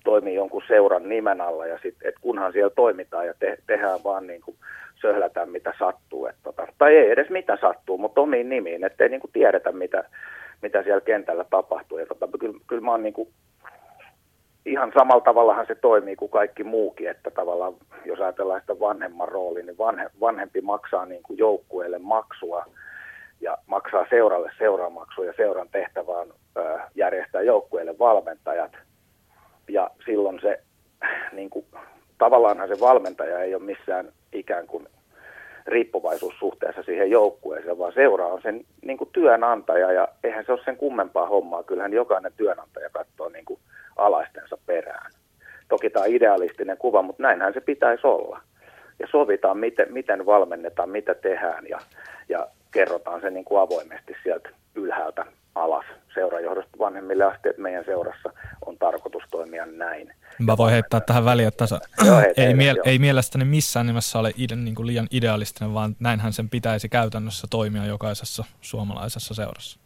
toimii jonkun seuran nimen alla ja sitten, että kunhan siellä toimitaan ja te, tehdään vaan niin kuin söhlätään mitä sattuu. Et tota, tai ei edes mitä sattuu, mutta omiin nimiin, ettei niin kuin tiedetä mitä, mitä siellä kentällä tapahtuu. Ja tota, kyllä, kyllä mä oon niin kuin, ihan samalla tavallahan se toimii kuin kaikki muukin, että tavallaan jos ajatellaan sitä vanhemman rooli, niin vanhe, vanhempi maksaa niin kuin joukkueelle maksua ja maksaa seuralle seuramaksua ja seuran tehtävä on ö, järjestää joukkueelle valmentajat – ja silloin se, niin kuin, tavallaanhan se valmentaja ei ole missään ikään kuin riippuvaisuussuhteessa siihen joukkueeseen, vaan seura on sen niin kuin työnantaja ja eihän se ole sen kummempaa hommaa. Kyllähän jokainen työnantaja katsoo niin kuin alaistensa perään. Toki tämä on idealistinen kuva, mutta näinhän se pitäisi olla. Ja sovitaan, miten, miten valmennetaan, mitä tehdään ja, ja kerrotaan se niin kuin avoimesti sieltä ylhäältä alas seurajohdosta vanhemmille asti, että meidän seurassa on tarkoitus toimia näin. Mä voin heittää tähän väliin, että Joo, hei, ei, miel- ei mielestäni missään nimessä ole ide, niin kuin liian idealistinen, vaan näinhän sen pitäisi käytännössä toimia jokaisessa suomalaisessa seurassa.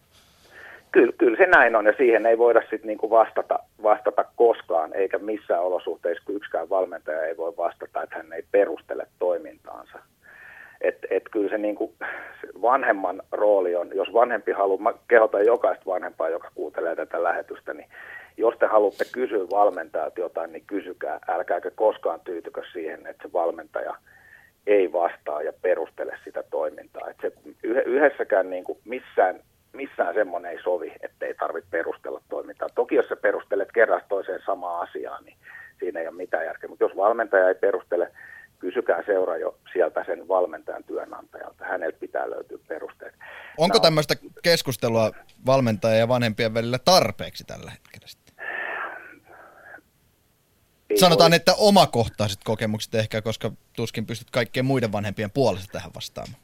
Kyllä, kyllä se näin on ja siihen ei voida sitten niinku vastata, vastata koskaan, eikä missään olosuhteissa, kun yksikään valmentaja ei voi vastata, että hän ei perustele toimintaansa. Et, et kyllä se, niinku, se vanhemman rooli on, jos vanhempi haluaa, mä kehotan jokaista vanhempaa, joka kuuntelee tätä lähetystä, niin jos te haluatte kysyä valmentajalta jotain, niin kysykää, älkääkä koskaan tyytykö siihen, että se valmentaja ei vastaa ja perustele sitä toimintaa. Et se yh- yhdessäkään niin kuin missään, missään semmoinen ei sovi, että ei tarvitse perustella toimintaa. Toki jos sä perustelet kerran toiseen samaa asiaa, niin siinä ei ole mitään järkeä. Mutta jos valmentaja ei perustele, kysykää seura jo sieltä sen valmentajan työnantajalta. Häneltä pitää löytyä perusteet. Onko No. tämmöistä keskustelua valmentajan ja vanhempien välillä tarpeeksi tällä hetkellä? sitten? Sanotaan, voi- että omakohtaiset kokemukset ehkä, koska tuskin pystyt kaikkien muiden vanhempien puolesta tähän vastaamaan.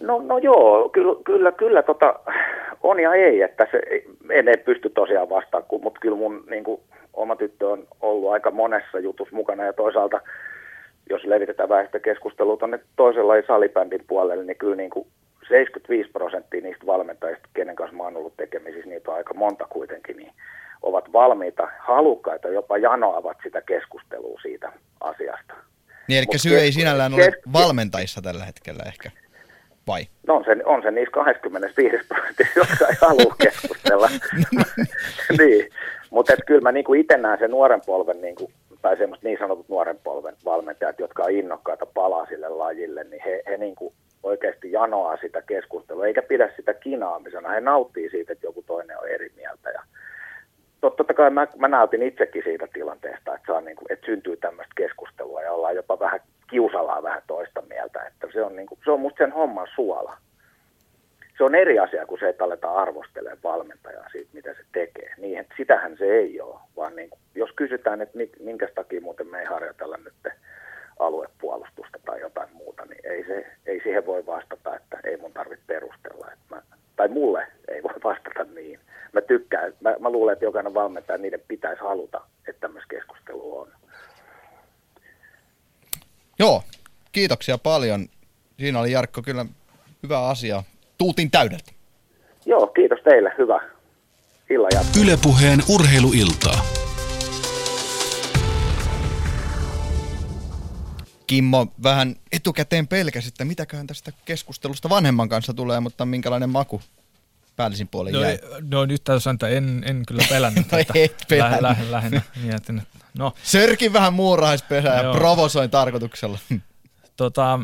No, no joo, kyllä, kyllä, kyllä tota, on ja ei, että se, en, en pysty tosiaan vastaamaan, mutta kyllä mun niin kuin, oma tyttö on ollut aika monessa jutussa mukana ja toisaalta, jos levitetään vähän sitä keskustelua tuonne toisella lajin salibändin puolelle, niin kyllä niin kuin 75 prosenttia niistä valmentajista, kenen kanssa mä oon ollut tekemisissä, niitä on aika monta kuitenkin, niin ovat valmiita, halukkaita, jopa janoavat sitä keskustelua siitä asiasta. Niin eli Mut syy ei kes- sinällään ole kes- valmentajissa tällä hetkellä ehkä, vai? No on se, on se niissä 25 prosenttia, jotka ei halua keskustella. niin, mutta kyllä mä niinku itse näen sen nuoren polven, niinku, tai semmoiset niin sanotut nuoren polven valmentajat, jotka on innokkaita palaa sille lajille, niin he, he niinku oikeasti janoaa sitä keskustelua, eikä pidä sitä kinaamisena. He nauttii siitä, että joku toinen on eri mieltä. Ja tot- totta kai mä, mä nautin itsekin siitä tilanteesta, että, saa niinku, että syntyy tämmöistä keskustelua ja ollaan jopa vähän kiusallaan vähän toista mieltä. Että se, on niinku, se on musta sen homman suola. Se on eri asia, kun se, että aletaan arvostelemaan valmentajaa siitä, mitä se tekee. Niin, sitähän se ei ole, vaan niin, jos kysytään, että mi- minkä takia muuten me ei harjoitella nyt aluepuolustusta tai jotain muuta, niin ei, se, ei siihen voi vastata, että ei mun tarvitse perustella. Että mä, tai mulle ei voi vastata niin. Mä tykkään, mä, mä luulen, että jokainen valmentaja, niiden pitäisi haluta, että tämmöistä keskustelua on. Joo, kiitoksia paljon. Siinä oli Jarkko kyllä hyvä asia. Tuutin täydeltä. Joo, kiitos teille. Hyvä illan jatkoa. Ylepuheen urheiluiltaa. Kimmo vähän etukäteen pelkäsi, että mitäköhän tästä keskustelusta vanhemman kanssa tulee, mutta minkälainen maku päällisin puolin No, jäi. no nyt täytyy sanoa, että en, en kyllä pelännyt No et pelännyt. Läh, läh, lähinnä mietin, no Sörkin vähän muurahaispesää ja provosoin tarkoituksella. Tota,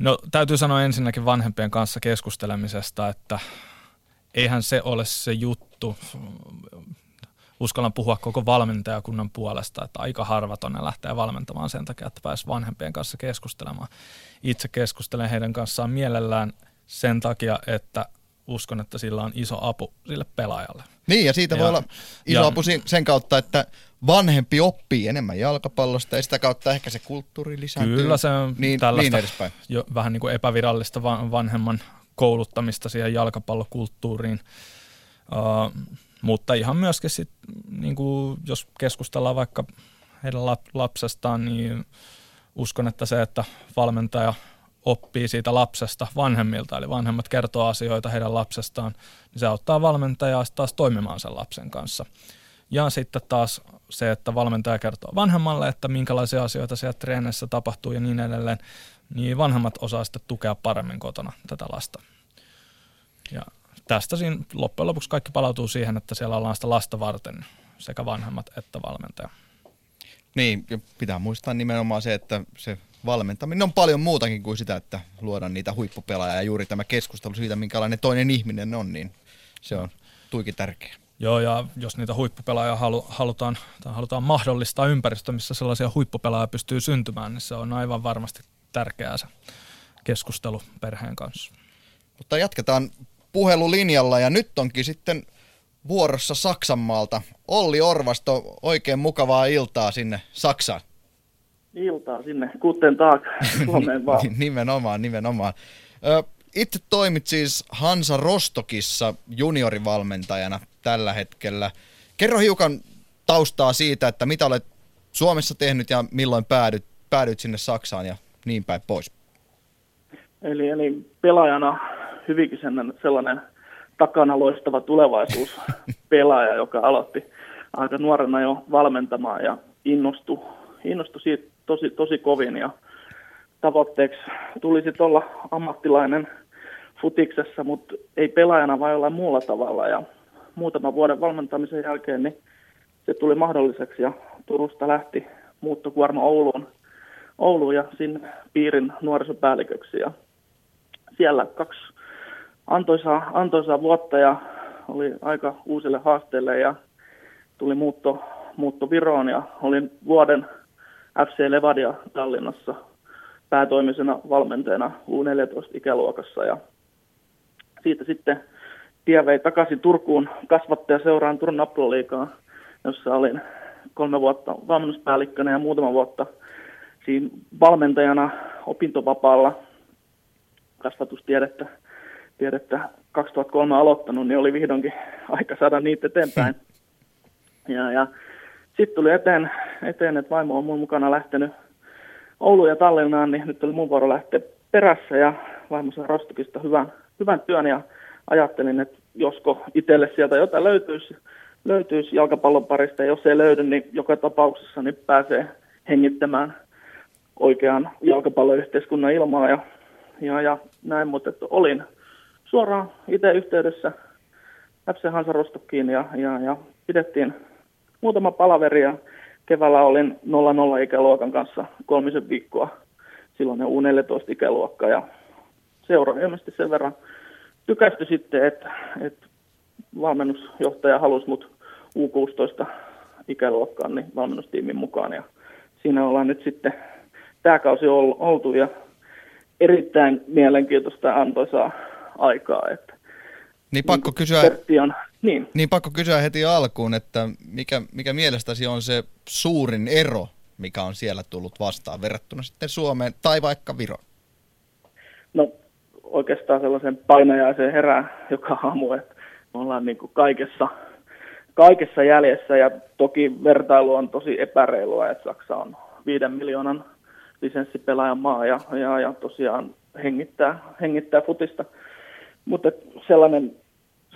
no täytyy sanoa ensinnäkin vanhempien kanssa keskustelemisesta, että eihän se ole se juttu. Uskallan puhua koko valmentajakunnan puolesta, että aika harva tonne lähtee valmentamaan sen takia, että pääsi vanhempien kanssa keskustelemaan. Itse keskustelen heidän kanssaan mielellään sen takia, että uskon, että sillä on iso apu sille pelaajalle. Niin, ja siitä voi Ja- olla iso ja- apu sen kautta, että vanhempi oppii enemmän jalkapallosta ja sitä kautta ehkä se kulttuuri lisääntyy. Kyllä se on niin, tällaista niin jo vähän niin kuin epävirallista va- vanhemman kouluttamista siihen jalkapallokulttuuriin. Uh, mutta ihan myöskin sit, niin kuin jos keskustellaan vaikka heidän lap- lapsestaan, niin uskon, että se, että valmentaja oppii siitä lapsesta vanhemmilta, eli vanhemmat kertoo asioita heidän lapsestaan, niin se auttaa valmentajaa taas toimimaan sen lapsen kanssa. Ja sitten taas se, että valmentaja kertoo vanhemmalle, että minkälaisia asioita siellä treenissä tapahtuu ja niin edelleen, niin vanhemmat osaa sitten tukea paremmin kotona tätä lasta. Ja tästä siinä loppujen lopuksi kaikki palautuu siihen, että siellä ollaan sitä lasta varten sekä vanhemmat että valmentaja. Niin, pitää muistaa nimenomaan se, että se valmentaminen on paljon muutakin kuin sitä, että luodaan niitä huippupelaajia ja juuri tämä keskustelu siitä, minkälainen toinen ihminen on, niin se on tuikin tärkeä. Joo, ja jos niitä huippupelaajia halu, halutaan, tai halutaan mahdollistaa ympäristö, missä sellaisia huippupelaajia pystyy syntymään, niin se on aivan varmasti tärkeää se keskustelu perheen kanssa. Mutta jatketaan puhelulinjalla ja nyt onkin sitten vuorossa Saksanmaalta. Olli Orvasto, oikein mukavaa iltaa sinne Saksaan. Iltaa sinne, guten tag, Suomeen vaan. nimenomaan, nimenomaan. Ö, itse toimit siis Hansa Rostokissa juniorivalmentajana tällä hetkellä. Kerro hiukan taustaa siitä, että mitä olet Suomessa tehnyt ja milloin päädyt, päädyit sinne Saksaan ja niin päin pois. Eli, eli pelaajana hyvinkin sellainen takana loistava tulevaisuus pelaaja, joka aloitti aika nuorena jo valmentamaan ja innostui, innostui siitä tosi, tosi kovin ja tavoitteeksi tulisi olla ammattilainen futiksessa, mutta ei pelaajana vai olla muulla tavalla. Ja muutaman vuoden valmentamisen jälkeen niin se tuli mahdolliseksi ja Turusta lähti muuttokuorma Ouluun, Ouluun ja sinne piirin nuorisopäälliköksi. Ja siellä kaksi antoisaa, antoisaa vuotta ja oli aika uusille haasteille ja tuli muutto, muutto Viroon ja olin vuoden FC Levadia Tallinnassa päätoimisena valmentajana U14-ikäluokassa ja siitä sitten tie vei takaisin Turkuun kasvattajaseuraan Turun Nappulaliikaan, jossa olin kolme vuotta valmennuspäällikkönä ja muutama vuotta siinä valmentajana opintovapaalla kasvatustiedettä tiedettä 2003 aloittanut, niin oli vihdoinkin aika saada niitä eteenpäin. Ja, ja sitten tuli eteen, eteen, että vaimo on mun mukana lähtenyt Ouluun ja Tallinnaan, niin nyt oli mun vuoro lähteä perässä ja vaimo sai Rostokista hyvän, hyvän työn. Ja ajattelin, että josko itselle sieltä jotain löytyisi, löytyisi jalkapallon parista. Ja jos ei löydy, niin joka tapauksessa niin pääsee hengittämään oikean jalkapalloyhteiskunnan ilmaa ja, ja, ja näin, mutta että olin suoraan itse yhteydessä FC Hansa Rostokkiin ja, ja, ja pidettiin muutama palaveri ja keväällä olin 0-0 ikäluokan kanssa kolmisen viikkoa silloin ne U14 ikäluokka ja seura ilmeisesti sen verran tykästy sitten, että, että valmennusjohtaja halusi mut U16 ikäluokkaan niin valmennustiimin mukaan ja siinä ollaan nyt sitten tämä kausi oltu ja erittäin mielenkiintoista antoisaa aikaa. Että niin pakko kysyä, on, niin. niin pakko kysyä heti alkuun, että mikä, mikä mielestäsi on se suurin ero, mikä on siellä tullut vastaan verrattuna sitten Suomeen tai vaikka Viroon? No oikeastaan sellaisen painajaisen herää joka aamu, että me ollaan niin kuin kaikessa, kaikessa jäljessä ja toki vertailu on tosi epäreilua, että Saksa on viiden miljoonan lisenssipelaajan maa ja, ja, ja tosiaan hengittää, hengittää futista. Mutta sellainen,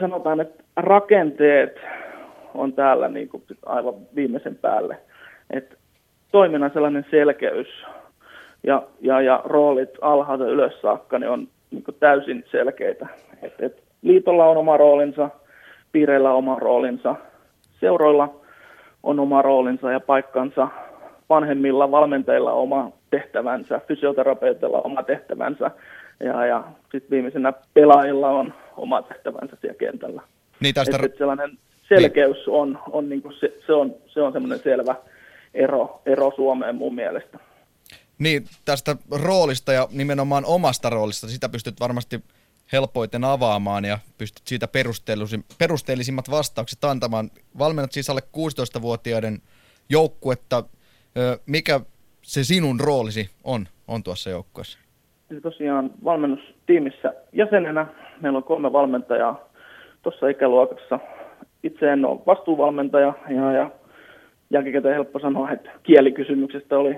sanotaan, että rakenteet on täällä niin kuin aivan viimeisen päälle. Et toiminnan sellainen selkeys ja, ja, ja roolit alhaalta ylös saakka niin on niin kuin täysin selkeitä. Et, et liitolla on oma roolinsa, piireillä on oma roolinsa, seuroilla on oma roolinsa ja paikkansa, vanhemmilla valmentajilla oma tehtävänsä, fysioterapeutilla oma tehtävänsä ja, ja sitten viimeisenä pelaajilla on oma tehtävänsä siellä kentällä. Niin tästä... Et, sellainen selkeys niin. on, on, niin se, se, on, se on semmoinen selvä ero, ero Suomeen mun mielestä. Niin, tästä roolista ja nimenomaan omasta roolista, sitä pystyt varmasti helpoiten avaamaan ja pystyt siitä perusteellisimmat vastaukset antamaan. Valmennat siis alle 16-vuotiaiden joukkuetta. Mikä se sinun roolisi on, on tuossa joukkueessa? Tosiaan valmennustiimissä jäsenenä. Meillä on kolme valmentajaa tuossa ikäluokassa. Itse en ole vastuuvalmentaja ja, ja jälkikäteen helppo sanoa, että kielikysymyksestä oli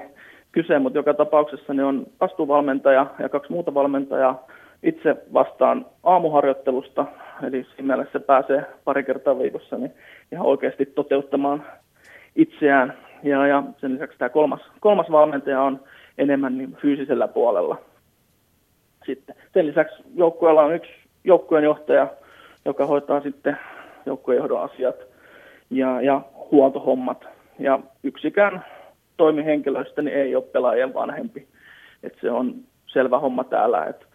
kyse, mutta joka tapauksessa ne on vastuuvalmentaja ja kaksi muuta valmentajaa. Itse vastaan aamuharjoittelusta, eli siinä mielessä pääsee pari kertaa viikossa niin ihan oikeasti toteuttamaan itseään. Ja, ja sen lisäksi tämä kolmas, kolmas valmentaja on enemmän niin fyysisellä puolella sitten. Sen lisäksi joukkueella on yksi joukkueenjohtaja, joka hoitaa sitten joukkueenjohdon asiat ja, ja huoltohommat. Ja yksikään toimihenkilöistä niin ei ole pelaajien vanhempi. Et se on selvä homma täällä. Et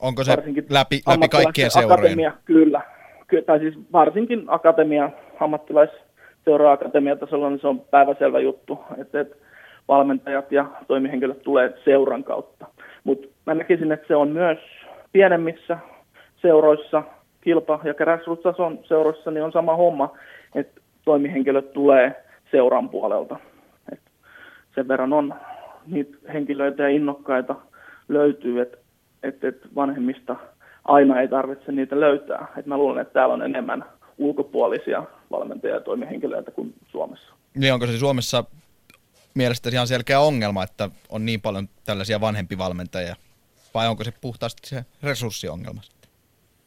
Onko se läpi, läpi kaikkien seurojen? Kyllä. Ky- tai siis varsinkin akatemia, ammattilaisseura akatemiatasolla, niin se on päiväselvä juttu, että et valmentajat ja toimihenkilöt tulee seuran kautta. Mutta mä näkisin, että se on myös pienemmissä seuroissa, kilpa- ja grassroots-tason seuroissa, niin on sama homma, että toimihenkilöt tulee seuran puolelta. Et sen verran on niitä henkilöitä ja innokkaita löytyy, että et, et vanhemmista aina ei tarvitse niitä löytää. Et mä luulen, että täällä on enemmän ulkopuolisia valmentajia ja toimihenkilöitä kuin Suomessa. Niin onko se Suomessa mielestäsi ihan selkeä ongelma, että on niin paljon tällaisia vanhempivalmentajia? Vai onko se puhtaasti se resurssiongelma?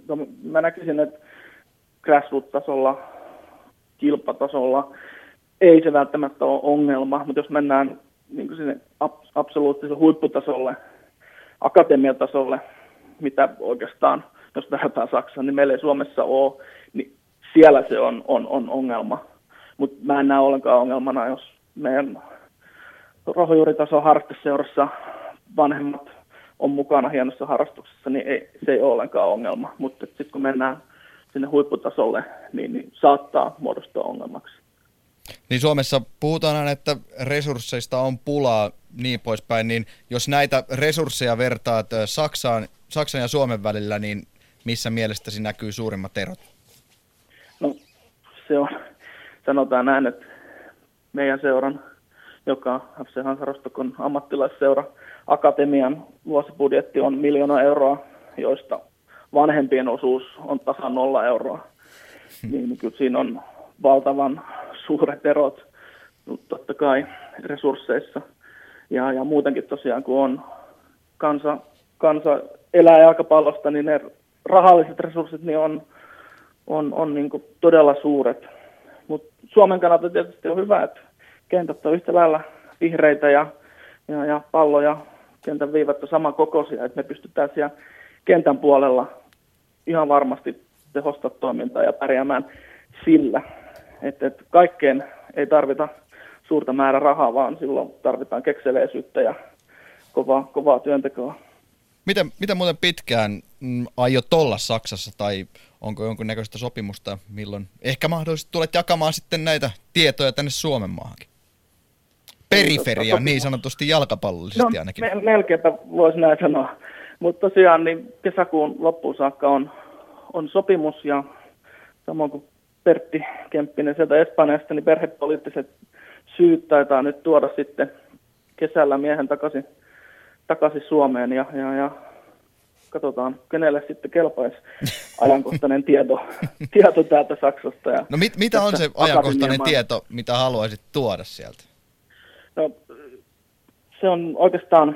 No, mä näkisin, että grassroot-tasolla, kilpatasolla ei se välttämättä ole ongelma, mutta jos mennään niin sinne absoluuttiselle huipputasolle, akatemiatasolle, mitä oikeastaan, jos verrataan Saksaan, niin meillä ei Suomessa ole, niin siellä se on, on, on ongelma. Mutta mä en näe ollenkaan ongelmana, jos meidän rohjuuritason harrasteseurassa vanhemmat on mukana hienossa harrastuksessa, niin ei, se ei ole ollenkaan ongelma. Mutta sitten kun mennään sinne huipputasolle, niin, niin saattaa muodostua ongelmaksi. Niin Suomessa puhutaan aina, että resursseista on pulaa niin poispäin, niin jos näitä resursseja vertaat Saksaan, Saksan ja Suomen välillä, niin missä mielestäsi näkyy suurimmat erot? No se on, sanotaan näin, että meidän seuran, joka FC Hansa Rostokon ammattilaisseura, akatemian vuosibudjetti on miljoona euroa, joista vanhempien osuus on tasan nolla euroa. Hmm. Niin, kyllä siinä on valtavan suuret erot totta kai resursseissa. Ja, ja muutenkin tosiaan, kun on kansa, kansa elää jalkapallosta, niin ne rahalliset resurssit niin on, on, on niin todella suuret. Mutta Suomen kannalta tietysti on hyvä, että kentät on yhtä lailla vihreitä ja, ja, ja palloja, kentän viivat on samankokoisia, että me pystytään siellä kentän puolella ihan varmasti tehostaa toimintaa ja pärjäämään sillä. Että, että kaikkeen ei tarvita suurta määrä rahaa, vaan silloin tarvitaan kekseleisyyttä ja kovaa, kovaa työntekoa. Miten, miten muuten pitkään mm, aiot olla Saksassa tai onko jonkunnäköistä sopimusta, milloin ehkä mahdollisesti tulet jakamaan sitten näitä tietoja tänne Suomen maahankin? Periferia niin sanotusti jalkapallollisesti no, ainakin. Me, melkeinpä voisi näin sanoa. Mutta tosiaan niin kesäkuun loppuun saakka on, on sopimus ja samoin kuin Pertti Kemppinen sieltä Espanjasta, niin perhepoliittiset syyt taitaa nyt tuoda sitten kesällä miehen takaisin, takaisin Suomeen ja, ja, ja katsotaan, kenelle sitten kelpaisi ajankohtainen tieto, tieto täältä Saksasta. Ja no mit, mitä on se ajankohtainen tieto, mitä haluaisit tuoda sieltä? No, se on oikeastaan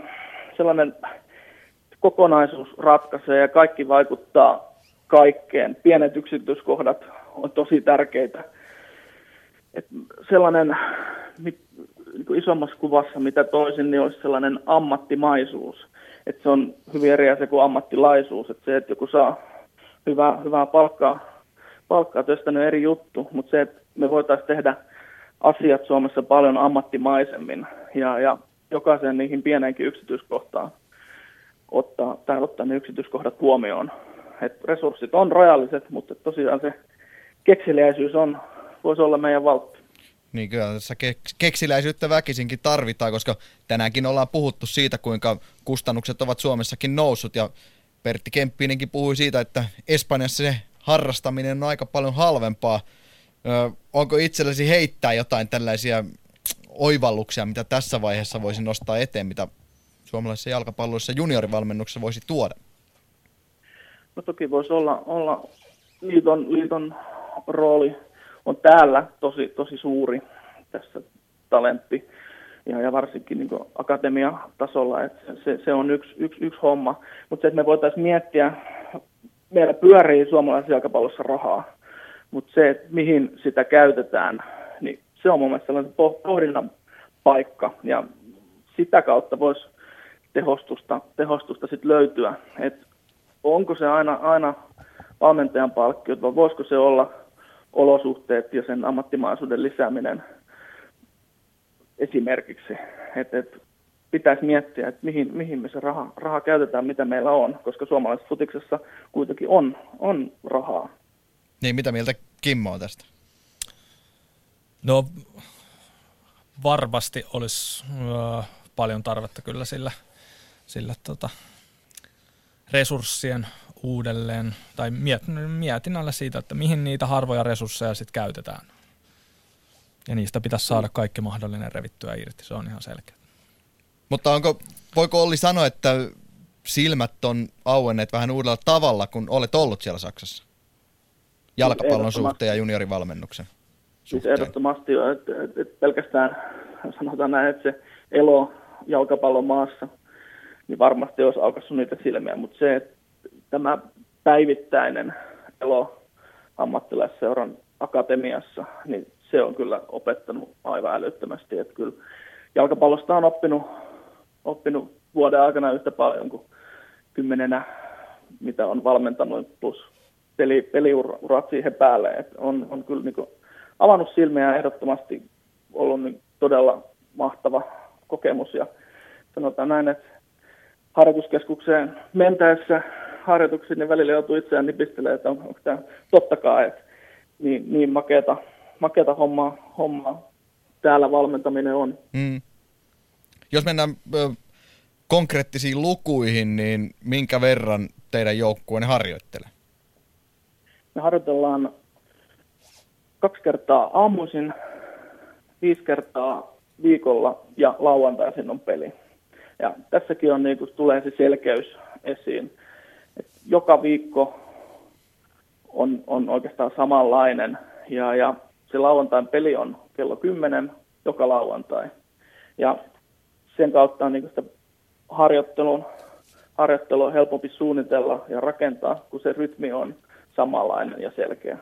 sellainen kokonaisuus ratkaisee ja kaikki vaikuttaa kaikkeen. Pienet yksityiskohdat on tosi tärkeitä. Et sellainen niin kuin isommassa kuvassa, mitä toisin, niin olisi sellainen ammattimaisuus. Et se on hyvin eri asia kuin ammattilaisuus. Et se, että joku saa hyvää, hyvää palkkaa, palkkaa työstä on eri juttu, mutta se, että me voitaisiin tehdä asiat Suomessa paljon ammattimaisemmin ja, ja jokaisen niihin pieneenkin yksityiskohtaan ottaa, tai ottaa ne yksityiskohdat huomioon. Et resurssit on rajalliset, mutta tosiaan se kekseliäisyys on, voisi olla meidän valtti. Niin kyllä tässä keksiläisyyttä väkisinkin tarvitaan, koska tänäänkin ollaan puhuttu siitä, kuinka kustannukset ovat Suomessakin noussut ja Pertti Kemppinenkin puhui siitä, että Espanjassa se harrastaminen on aika paljon halvempaa. Onko itsellesi heittää jotain tällaisia oivalluksia, mitä tässä vaiheessa voisi nostaa eteen, mitä suomalaisessa jalkapalloissa juniorivalmennuksessa voisi tuoda? No toki voisi olla, olla liiton, liiton rooli on täällä tosi, tosi suuri tässä talentti ja, ja varsinkin niin akatemiatasolla, että se, se on yksi, yksi, yksi homma. Mutta se, että me voitaisiin miettiä, meillä pyörii suomalaisessa jalkapallossa rahaa, mutta se, että mihin sitä käytetään, niin se on mun mielestä sellainen pohdinnan paikka ja sitä kautta voisi tehostusta, tehostusta sit löytyä, että onko se aina, aina valmentajan palkkio, vai voisiko se olla olosuhteet ja sen ammattimaisuuden lisääminen esimerkiksi. Että et, pitäisi miettiä, että mihin, mihin me se raha, raha käytetään, mitä meillä on, koska suomalaisessa futiksessa kuitenkin on, on rahaa. Niin, mitä mieltä Kimmo on tästä? No varmasti olisi äh, paljon tarvetta kyllä sillä, sillä tota, resurssien uudelleen tai mietinnällä siitä, että mihin niitä harvoja resursseja sitten käytetään. Ja niistä pitäisi saada kaikki mahdollinen revittyä irti, se on ihan selkeä. Mutta onko, voiko Olli sanoa, että silmät on auenneet vähän uudella tavalla, kun olet ollut siellä Saksassa? Jalkapallon suhteen ja juniorivalmennuksen Siis suhteen. ehdottomasti jo, että et, et pelkästään sanotaan näin, että se elo jalkapallon maassa, niin varmasti olisi aukassut niitä silmiä, mutta se, että tämä päivittäinen elo ammattilaisseuran akatemiassa, niin se on kyllä opettanut aivan älyttömästi, että kyllä jalkapallosta on oppinut, oppinut vuoden aikana yhtä paljon kuin kymmenenä, mitä on valmentanut, plus peli, peliurat siihen päälle. Et on, on kyllä niin avannut silmiä ja ehdottomasti ollut niin todella mahtava kokemus. Ja sanotaan näin, että harjoituskeskukseen mentäessä harjoituksiin, niin välillä joutuu itseään nipistelemään, että on, onko tämä tottakaan, että niin, niin makeata, makeata hommaa, hommaa täällä valmentaminen on. Mm. Jos mennään ö, konkreettisiin lukuihin, niin minkä verran teidän joukkueenne harjoittelee? Me harjoitellaan kaksi kertaa aamuisin, viisi kertaa viikolla ja lauantaisin on peli. Ja tässäkin on, niin kun tulee se selkeys esiin. Et joka viikko on, on oikeastaan samanlainen ja, ja se lauantain peli on kello 10 joka lauantai. Ja sen kautta on niin sitä harjoittelun, harjoittelua helpompi suunnitella ja rakentaa, kun se rytmi on samanlainen ja selkeä.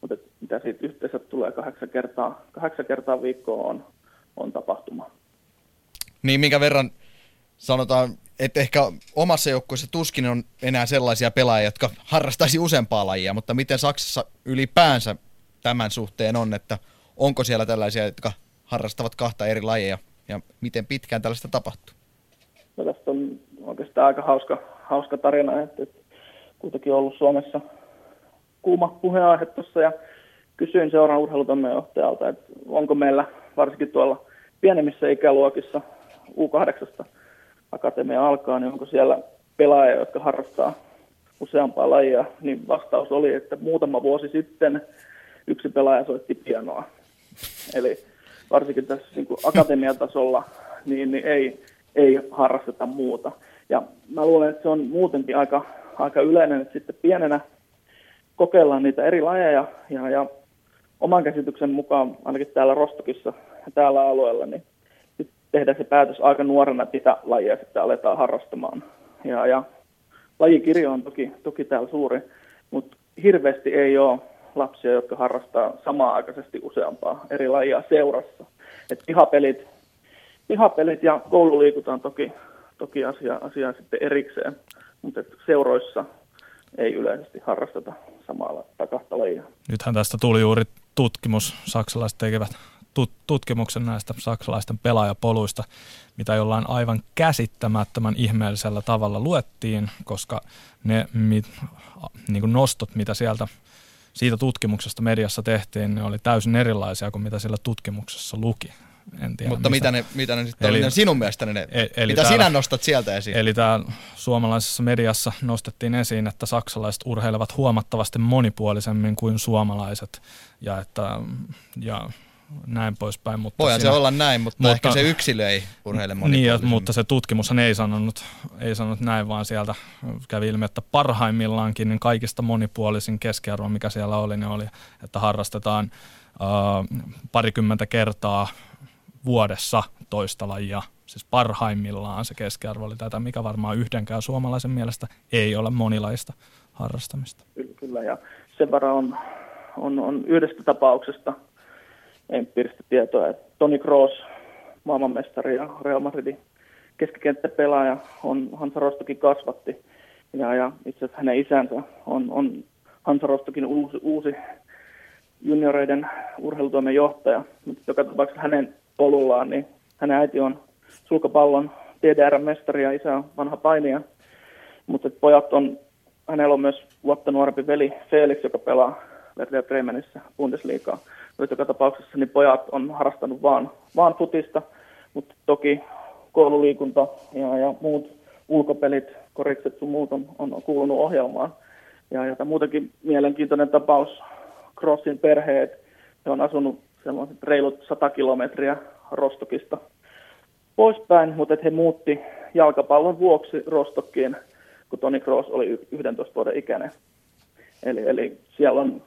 Mutta mitä siitä yhteensä tulee kahdeksan kertaa, kahdeksan kertaa viikkoa on, on tapahtuma. Niin minkä verran sanotaan, että ehkä omassa joukkueessa tuskin on enää sellaisia pelaajia, jotka harrastaisi useampaa lajia, mutta miten Saksassa ylipäänsä tämän suhteen on, että onko siellä tällaisia, jotka harrastavat kahta eri lajia ja miten pitkään tällaista tapahtuu? No tästä on oikeastaan aika hauska, hauska tarina, että, että kuitenkin ollut Suomessa kuuma puheenaihe tuossa ja kysyin seuran urheilutoimenjohtajalta, että onko meillä varsinkin tuolla pienemmissä ikäluokissa U8 akatemia alkaa, niin onko siellä pelaajia, jotka harrastaa useampaa lajia, niin vastaus oli, että muutama vuosi sitten yksi pelaaja soitti pianoa. Eli varsinkin tässä niin kuin akatemiatasolla niin, niin ei, ei harrasteta muuta. Ja mä luulen, että se on muutenkin aika, aika yleinen, että sitten pienenä kokeillaan niitä eri lajeja ja, ja oman käsityksen mukaan ainakin täällä Rostokissa ja täällä alueella, niin nyt tehdään se päätös aika nuorena, että mitä lajia sitten aletaan harrastamaan. Ja, ja lajikirjo on toki, toki täällä suuri, mutta hirveästi ei ole lapsia, jotka harrastaa samaan aikaisesti useampaa eri lajia seurassa. Et pihapelit, pihapelit ja koululiikunta on toki, toki asia, asia sitten erikseen, mutta seuroissa ei yleisesti harrasteta samalla kahta lajia. Nythän tästä tuli juuri tutkimus, saksalaiset tekevät tut- tutkimuksen näistä saksalaisten pelaajapoluista, mitä jollain aivan käsittämättömän ihmeellisellä tavalla luettiin, koska ne mit, niin kuin nostot, mitä sieltä siitä tutkimuksesta mediassa tehtiin, ne oli täysin erilaisia kuin mitä siellä tutkimuksessa luki. En tiedä, Mutta mitä ne, mitä ne sitten eli, oli sinun mielestä ne, e- eli mitä täällä, sinä nostat sieltä esiin? Eli täällä suomalaisessa mediassa nostettiin esiin, että saksalaiset urheilevat huomattavasti monipuolisemmin kuin suomalaiset ja että ja näin poispäin. Mutta Voihan siinä, se olla näin, mutta, mutta ehkä se yksilö ei urheile Niin, mutta se tutkimushan ei sanonut, ei sanonut näin, vaan sieltä kävi ilmi, että parhaimmillaankin niin kaikista monipuolisin keskiarvo, mikä siellä oli, niin oli, että harrastetaan äh, parikymmentä kertaa vuodessa toista lajia. Siis parhaimmillaan se keskiarvo oli tätä, mikä varmaan yhdenkään suomalaisen mielestä ei ole monilaista harrastamista. Kyllä, kyllä ja sen verran on, on, on yhdestä tapauksesta empiiristä tietoa, että Toni Kroos, maailmanmestari ja Real Madridin keskikenttäpelaaja, on Hansa Rostokin kasvatti. Ja, ja itse asiassa hänen isänsä on, on Hansa Rostokin uusi, uusi junioreiden urheilutoimen johtaja. Mutta joka tapauksessa hänen polullaan, niin hänen äiti on sulkapallon DDR-mestari ja isä on vanha painija. Mutta pojat on, hänellä on myös vuotta nuorempi veli Felix, joka pelaa Werder Bremenissä Bundesliigaa. Mutta joka tapauksessa niin pojat on harrastanut vaan, vaan futista, mutta toki koululiikunta ja, ja muut ulkopelit, korikset sun muut on, on kuulunut ohjelmaan. Ja, ja muutenkin mielenkiintoinen tapaus, Crossin perheet, he on asunut sellaiset reilut 100 kilometriä Rostokista poispäin, mutta he muutti jalkapallon vuoksi Rostokkiin, kun Toni Kroos oli 11 vuoden ikäinen. Eli, eli siellä on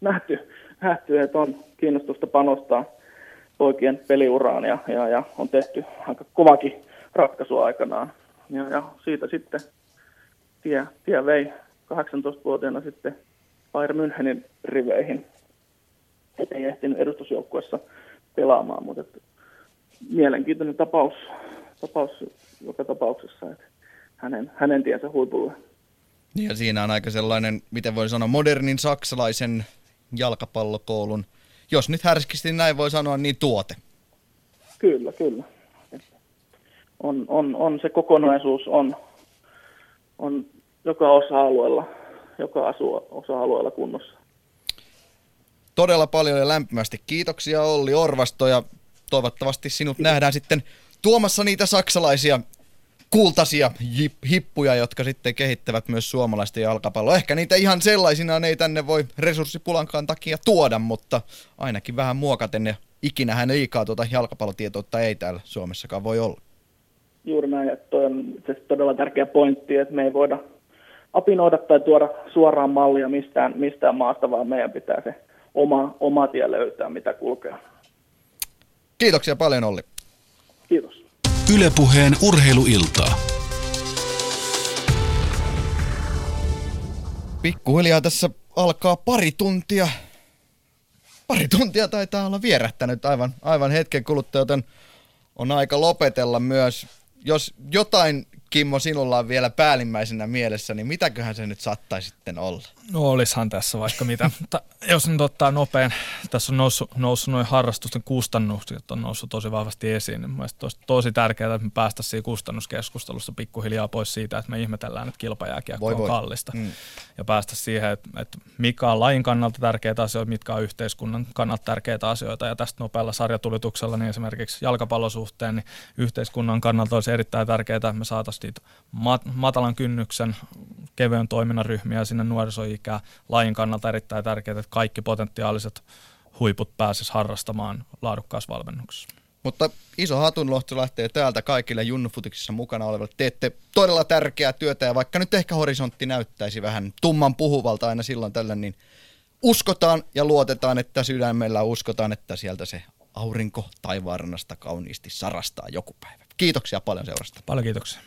nähty, nähty, että on kiinnostusta panostaa poikien peliuraan ja, ja, ja on tehty aika kovakin ratkaisu aikanaan. Ja, ja siitä sitten tie, tie vei 18-vuotiaana sitten Bayern Münchenin riveihin. Et ei ehtinyt edustusjoukkuessa pelaamaan, mutta että mielenkiintoinen tapaus, tapaus joka tapauksessa, että hänen, hänen tiensä huipulle. Ja siinä on aika sellainen, miten voi sanoa, modernin saksalaisen jalkapallokoulun, jos nyt härskisti näin voi sanoa, niin tuote. Kyllä, kyllä. On, on, on se kokonaisuus on, on joka osa-alueella, joka asu, osa-alueella kunnossa. Todella paljon ja lämpimästi kiitoksia Olli Orvasto ja toivottavasti sinut Kiitos. nähdään sitten tuomassa niitä saksalaisia kultaisia hippuja, jotka sitten kehittävät myös suomalaista jalkapalloa. Ehkä niitä ihan sellaisinaan ei tänne voi resurssipulankaan takia tuoda, mutta ainakin vähän muokaten ja ikinähän liikaa tuota jalkapallotietoutta ei täällä Suomessakaan voi olla. Juuri näin, että toi on se todella tärkeä pointti, että me ei voida apinoida tai tuoda suoraan mallia mistään, mistään maasta, vaan meidän pitää se oma, oma tie löytää, mitä kulkea. Kiitoksia paljon Olli. Kiitos. Ylepuheen urheiluiltaa. Pikkuhiljaa tässä alkaa pari tuntia. Pari tuntia taitaa olla vierähtänyt aivan, aivan hetken kuluttua, joten on aika lopetella myös. Jos jotain Kimmo, sinulla on vielä päällimmäisenä mielessä, niin mitäköhän se nyt saattaisi sitten olla? No olishan tässä vaikka mitä. Mutta jos nyt ottaa nopein, tässä on noussut, noussut noin harrastusten kustannukset, on noussut tosi vahvasti esiin, niin mielestäni olisi tosi tärkeää, että me päästäisiin siinä kustannuskeskustelussa pikkuhiljaa pois siitä, että me ihmetellään, että kilpajääkiekko on voi. kallista. Mm. Ja päästä siihen, että, että mikä on lajin kannalta tärkeitä asioita, mitkä on yhteiskunnan kannalta tärkeitä asioita. Ja tästä nopealla sarjatulituksella, niin esimerkiksi jalkapallosuhteen, niin yhteiskunnan kannalta olisi erittäin tärkeää, että me saataisiin mat- matalan kynnyksen kevyen toiminnan ryhmiä sinne nuorisoikää. Lajin kannalta erittäin tärkeää, että kaikki potentiaaliset huiput pääsis harrastamaan laadukkaassa valmennuksessa. Mutta iso hatunlohto lähtee täältä kaikille Junnufutiksissa mukana oleville. Teette todella tärkeää työtä ja vaikka nyt ehkä horisontti näyttäisi vähän tumman puhuvalta aina silloin tällä, niin uskotaan ja luotetaan, että sydämellä uskotaan, että sieltä se aurinko taivaarannasta kauniisti sarastaa joku päivä. Kiitoksia paljon seurasta. Paljon kiitoksia.